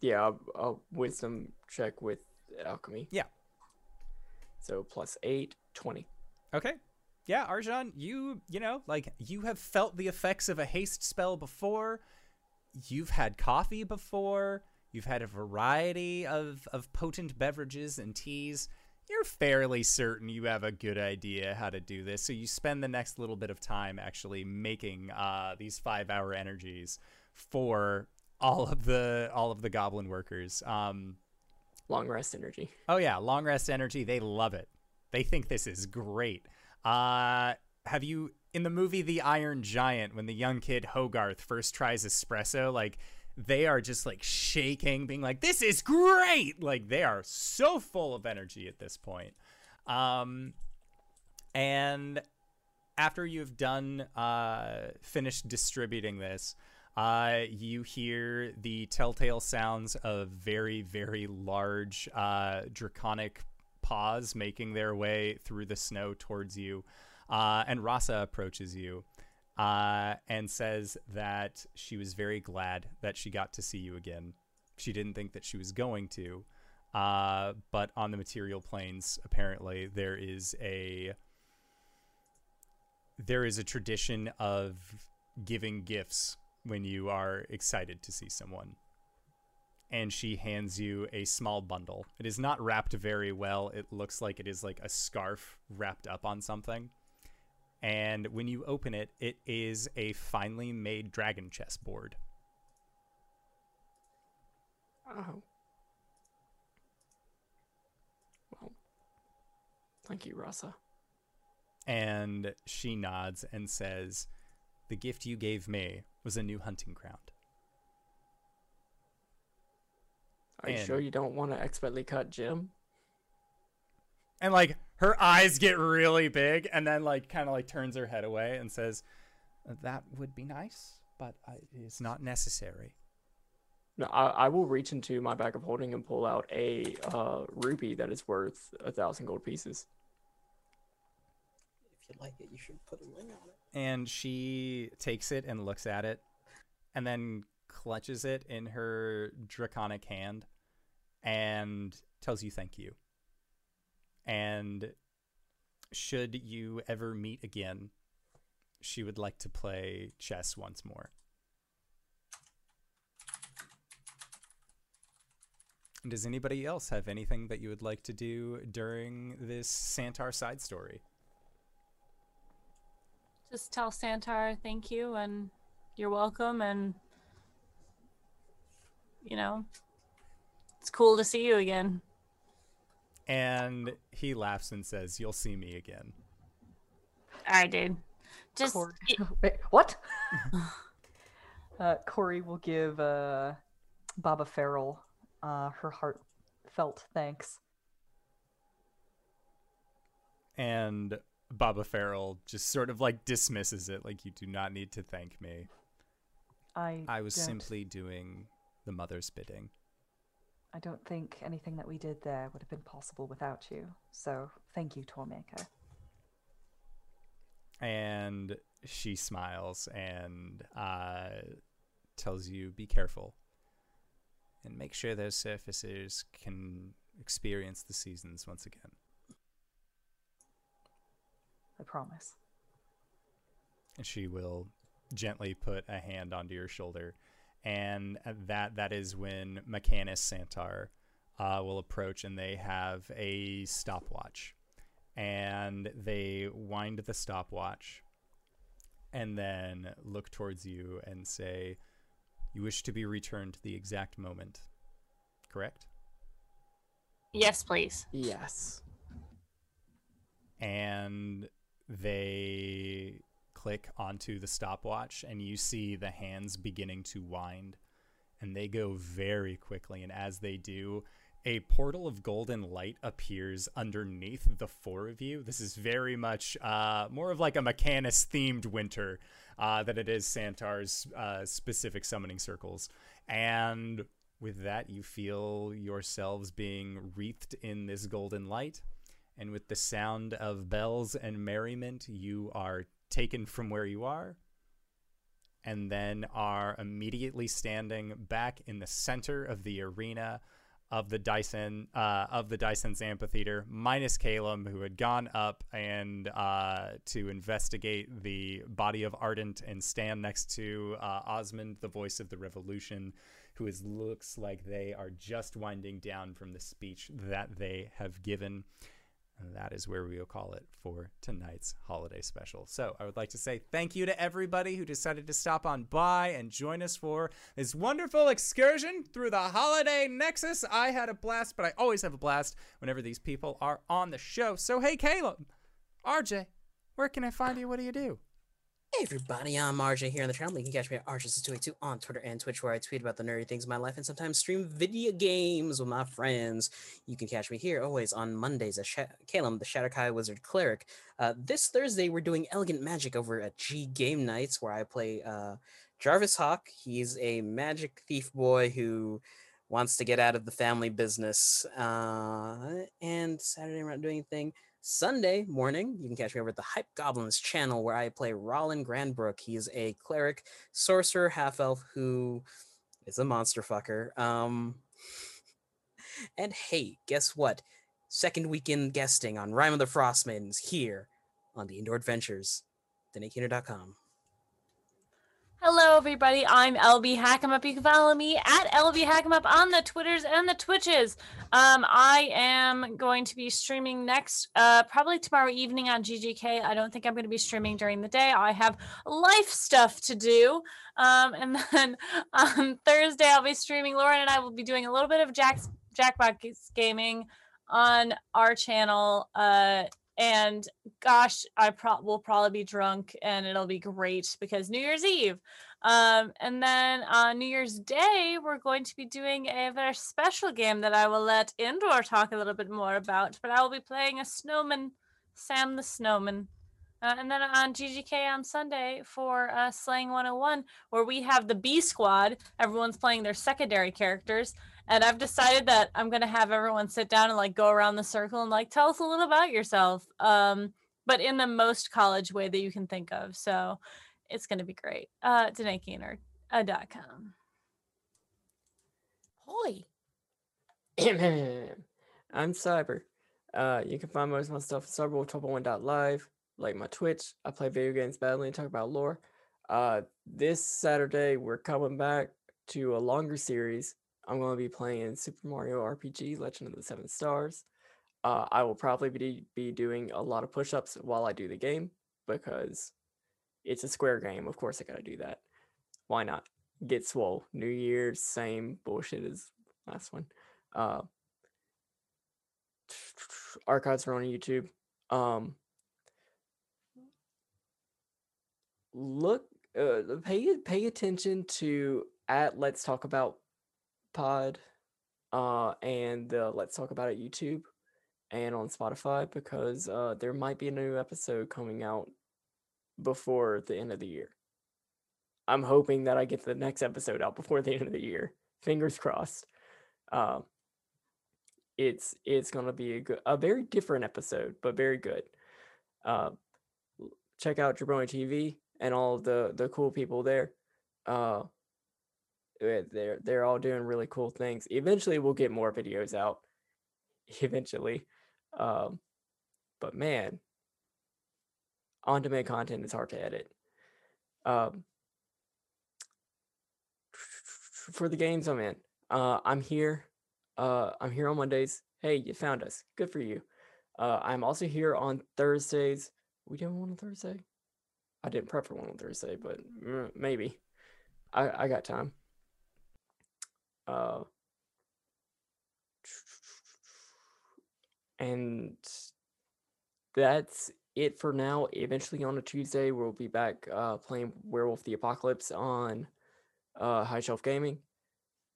Yeah, a, a wisdom check with alchemy. Yeah. So plus eight, 20. Okay. Yeah, Arjan, you, you know, like you have felt the effects of a haste spell before. You've had coffee before. You've had a variety of, of potent beverages and teas. You're fairly certain you have a good idea how to do this. So you spend the next little bit of time actually making uh, these five hour energies for all of the all of the goblin workers. Um, Long rest energy. Oh yeah, long rest energy. They love it. They think this is great. Uh, have you in the movie The Iron Giant when the young kid Hogarth first tries espresso? Like they are just like shaking, being like, "This is great!" Like they are so full of energy at this point. Um, and after you've done uh, finished distributing this, uh, you hear the telltale sounds of very, very large uh, draconic paws making their way through the snow towards you. Uh, and Rasa approaches you uh, and says that she was very glad that she got to see you again. She didn't think that she was going to. Uh, but on the material planes, apparently, there is a there is a tradition of giving gifts when you are excited to see someone. And she hands you a small bundle. It is not wrapped very well. It looks like it is like a scarf wrapped up on something. And when you open it, it is a finely made dragon chess board. Oh. Well, thank you, Rasa. And she nods and says, The gift you gave me was a new hunting ground. Are you And- sure you don't want to expertly cut Jim? And like her eyes get really big and then like kind of like turns her head away and says, That would be nice, but it's not necessary. No, I, I will reach into my bag of holding and pull out a uh, ruby that is worth a thousand gold pieces. If you like it, you should put a ring on it. And she takes it and looks at it and then clutches it in her draconic hand and tells you thank you. And should you ever meet again, she would like to play chess once more. Does anybody else have anything that you would like to do during this Santar side story? Just tell Santar thank you and you're welcome and you know it's cool to see you again. And he laughs and says, You'll see me again. All right, dude. Just Corey. <laughs> Wait, what? <laughs> uh, Corey will give uh, Baba Farrell uh, her heartfelt thanks. And Baba Farrell just sort of like dismisses it, like, You do not need to thank me. I I was don't- simply doing the mother's bidding. I don't think anything that we did there would have been possible without you. So thank you, Tormaker. And she smiles and uh, tells you, Be careful. And make sure those surfaces can experience the seasons once again. I promise. and she will gently put a hand onto your shoulder and that that is when Mechanus Santar uh, will approach and they have a stopwatch and they wind the stopwatch and then look towards you and say you wish to be returned to the exact moment correct yes, please. Yes. and they click onto the stopwatch and you see the hands beginning to wind. And they go very quickly. And as they do a portal of golden light appears underneath the four of you. This is very much uh, more of like a mechanus themed winter uh, than it is santar's uh, specific summoning circles. And with that you feel yourselves being wreathed in this golden light. And with the sound of bells and merriment, you are taken from where you are and then are immediately standing back in the center of the arena of the Dyson uh, of the Dyson's amphitheater, minus Calum, who had gone up and uh, to investigate the body of Ardent and stand next to uh, Osmond, the voice of the revolution, who is looks like they are just winding down from the speech that they have given. And that is where we will call it for tonight's holiday special. So I would like to say thank you to everybody who decided to stop on by and join us for this wonderful excursion through the holiday nexus. I had a blast, but I always have a blast whenever these people are on the show. So hey, Caleb, RJ, where can I find you? What do you do? Hey everybody, I'm RJ here on the channel. You can catch me at RJ282 on Twitter and Twitch, where I tweet about the nerdy things in my life and sometimes stream video games with my friends. You can catch me here always on Mondays as Sha- Calum, the Shatterkai Wizard Cleric. Uh, this Thursday, we're doing Elegant Magic over at G Game Nights, where I play uh, Jarvis Hawk. He's a magic thief boy who wants to get out of the family business. Uh, and Saturday, we're not doing anything. Sunday morning, you can catch me over at the Hype Goblins channel where I play Rollin Grandbrook. He's a cleric, sorcerer, half elf who is a monster fucker. Um, <laughs> and hey, guess what? Second weekend guesting on Rime of the Frostmaidens here on the Indoor Adventures. DanaeKeener.com. Hello, everybody. I'm LB Hackemup. You can follow me at LB Hackemup on the Twitters and the Twitches. Um, I am going to be streaming next, uh, probably tomorrow evening on GGK. I don't think I'm going to be streaming during the day. I have life stuff to do. Um, and <laughs> then on Thursday, I'll be streaming. Lauren and I will be doing a little bit of Jack's Jackbox gaming on our channel. Uh, and gosh, I pro- will probably be drunk and it'll be great because New Year's Eve. Um, and then on New Year's Day, we're going to be doing a very special game that I will let Indoor talk a little bit more about. But I will be playing a snowman, Sam the Snowman. Uh, and then on GGK on Sunday for uh, Slaying 101, where we have the B Squad. Everyone's playing their secondary characters. And I've decided that I'm going to have everyone sit down and like go around the circle and like tell us a little about yourself. Um, but in the most college way that you can think of. So it's going to be great. Uh, DanaeKeener.com. Uh, Hoi. <clears throat> I'm Cyber. Uh, you can find most of my stuff at cyberwolf1.live, like my Twitch. I play video games badly and talk about lore. Uh, this Saturday, we're coming back to a longer series. I'm going to be playing Super Mario RPG Legend of the Seven Stars. Uh, I will probably be, be doing a lot of push ups while I do the game because it's a square game. Of course, I got to do that. Why not? Get swole. New Year's, same bullshit as last one. Uh, <sniffs> archives are on YouTube. Um, look, uh, pay pay attention to at Let's Talk About Pod, uh, and uh, Let's Talk About It YouTube, and on Spotify because uh, there might be a new episode coming out before the end of the year. I'm hoping that I get the next episode out before the end of the year. Fingers crossed. Um, it's it's gonna be a good, a very different episode, but very good. Uh, check out Jabroni TV and all the the cool people there. Uh, they're they're all doing really cool things. Eventually, we'll get more videos out. <laughs> Eventually, um, but man, on demand content is hard to edit. Um, for the games I'm in, uh, I'm here. Uh, I'm here on Mondays. Hey, you found us. Good for you. Uh, I'm also here on Thursdays. We doing one on Thursday? I didn't prep for one on Thursday, but mm, maybe. I I got time. Uh, and that's it for now. Eventually on a Tuesday, we'll be back uh, playing Werewolf the Apocalypse on uh, High Shelf Gaming.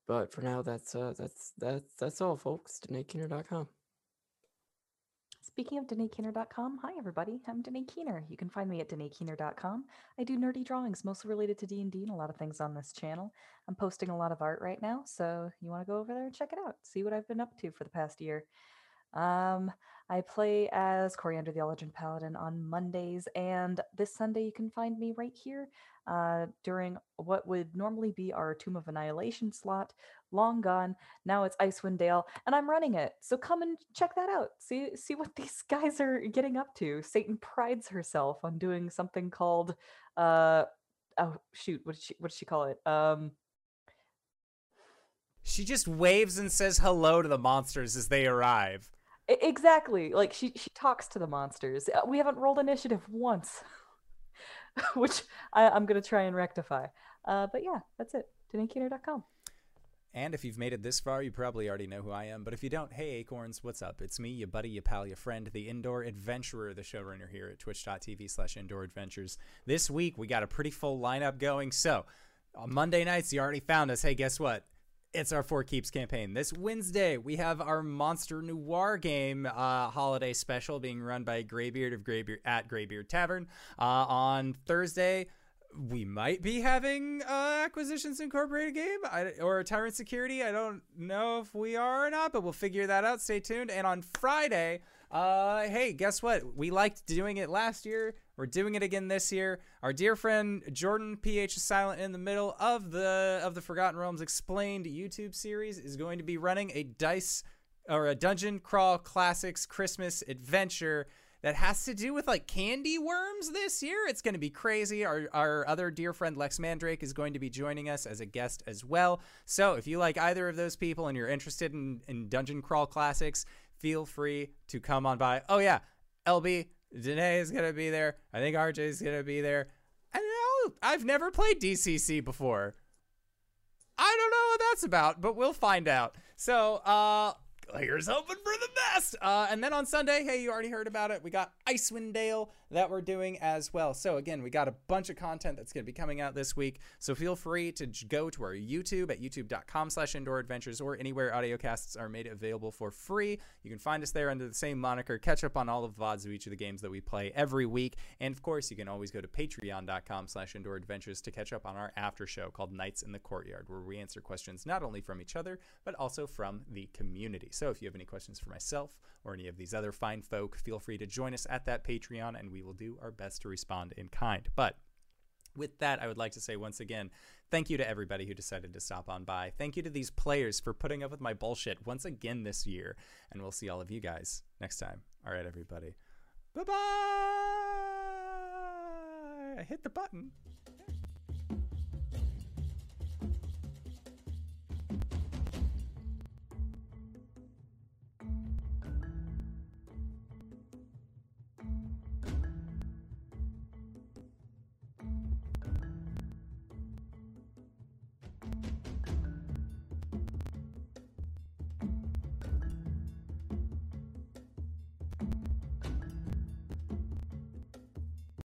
But for now, that's uh, that's that's that's all, folks. DanaeKeener.com. Speaking of DanaeKeener.com, hi everybody, I'm Danae Keener. You can find me at DanaeKeener.com. I do nerdy drawings, mostly related to D&D and a lot of things on this channel. I'm posting a lot of art right now, so you want to go over there and check it out, see what I've been up to for the past year. Um, I play as Coriander the Legend Paladin on Mondays, and this Sunday you can find me right here uh, during what would normally be our Tomb of Annihilation slot. Long gone. Now it's Icewind Dale, and I'm running it. So come and check that out. See see what <laughs> these guys are getting up to. Satan prides herself on doing something called uh oh shoot, what did she what did she call it? Um She just waves and says hello to the monsters as they arrive. Exactly. Like she she talks to the monsters. Uh, We haven't rolled initiative once, <laughs> which I, I'm gonna try and rectify. Uh, but yeah, that's it. DanaeKeener.com. And if you've made it this far, you probably already know who I am. But if you don't, hey Acorns, what's up? It's me, your buddy, your pal, your friend, the indoor adventurer, the showrunner here at twitch.tv slash indoor adventures. This week, we got a pretty full lineup going. So on Monday nights, you already found us. Hey, guess what? It's our Four Keeps campaign. This Wednesday, we have our Monster Noir game uh, holiday special being run by Graybeard of Graybeard at Graybeard Tavern. Uh, on Thursday, we might be having uh, Acquisitions Incorporated game I, or Tyrant Security. I don't know if we are or not, but we'll figure that out. Stay tuned. And on Friday, uh, hey, guess what? We liked doing it last year. We're doing it again this year. Our dear friend Jordan PH is silent in the middle of the of the Forgotten Realms Explained YouTube series is going to be running a dice or a dungeon crawl classics Christmas adventure that has to do with like candy worms this year. It's going to be crazy. Our, our other dear friend Lex Mandrake is going to be joining us as a guest as well. So if you like either of those people and you're interested in, in dungeon crawl classics, feel free to come on by. Oh, yeah, LB, Danae is to be there. I think RJ is to be there. I know I've never played DCC before. I don't know what that's about, but we'll find out. So, uh, here's hoping for the best. Uh, and then on Sunday, hey, you already heard about it. We got Icewind Dale that we're doing as well. So again, we got a bunch of content that's going to be coming out this week. So feel free to go to our YouTube at youtube.com slash indoor adventures or anywhere audiocasts are made available for free. You can find us there under the same moniker. Catch up on all of the VODs of each of the games that we play every week. And of course, you can always go to patreon.com slash indoor adventures to catch up on our after show called Nights in the Courtyard, where we answer questions not only from each other, but also from the community. So if you have any questions for myself or any of these other fine folk, feel free to join us at that Patreon and we will do our best to respond in kind. But with that, I would like to say once again, thank you to everybody who decided to stop on by. Thank you to these players for putting up with my bullshit once again this year. And we'll see all of you guys next time. All right, everybody. Bye bye. I hit the button.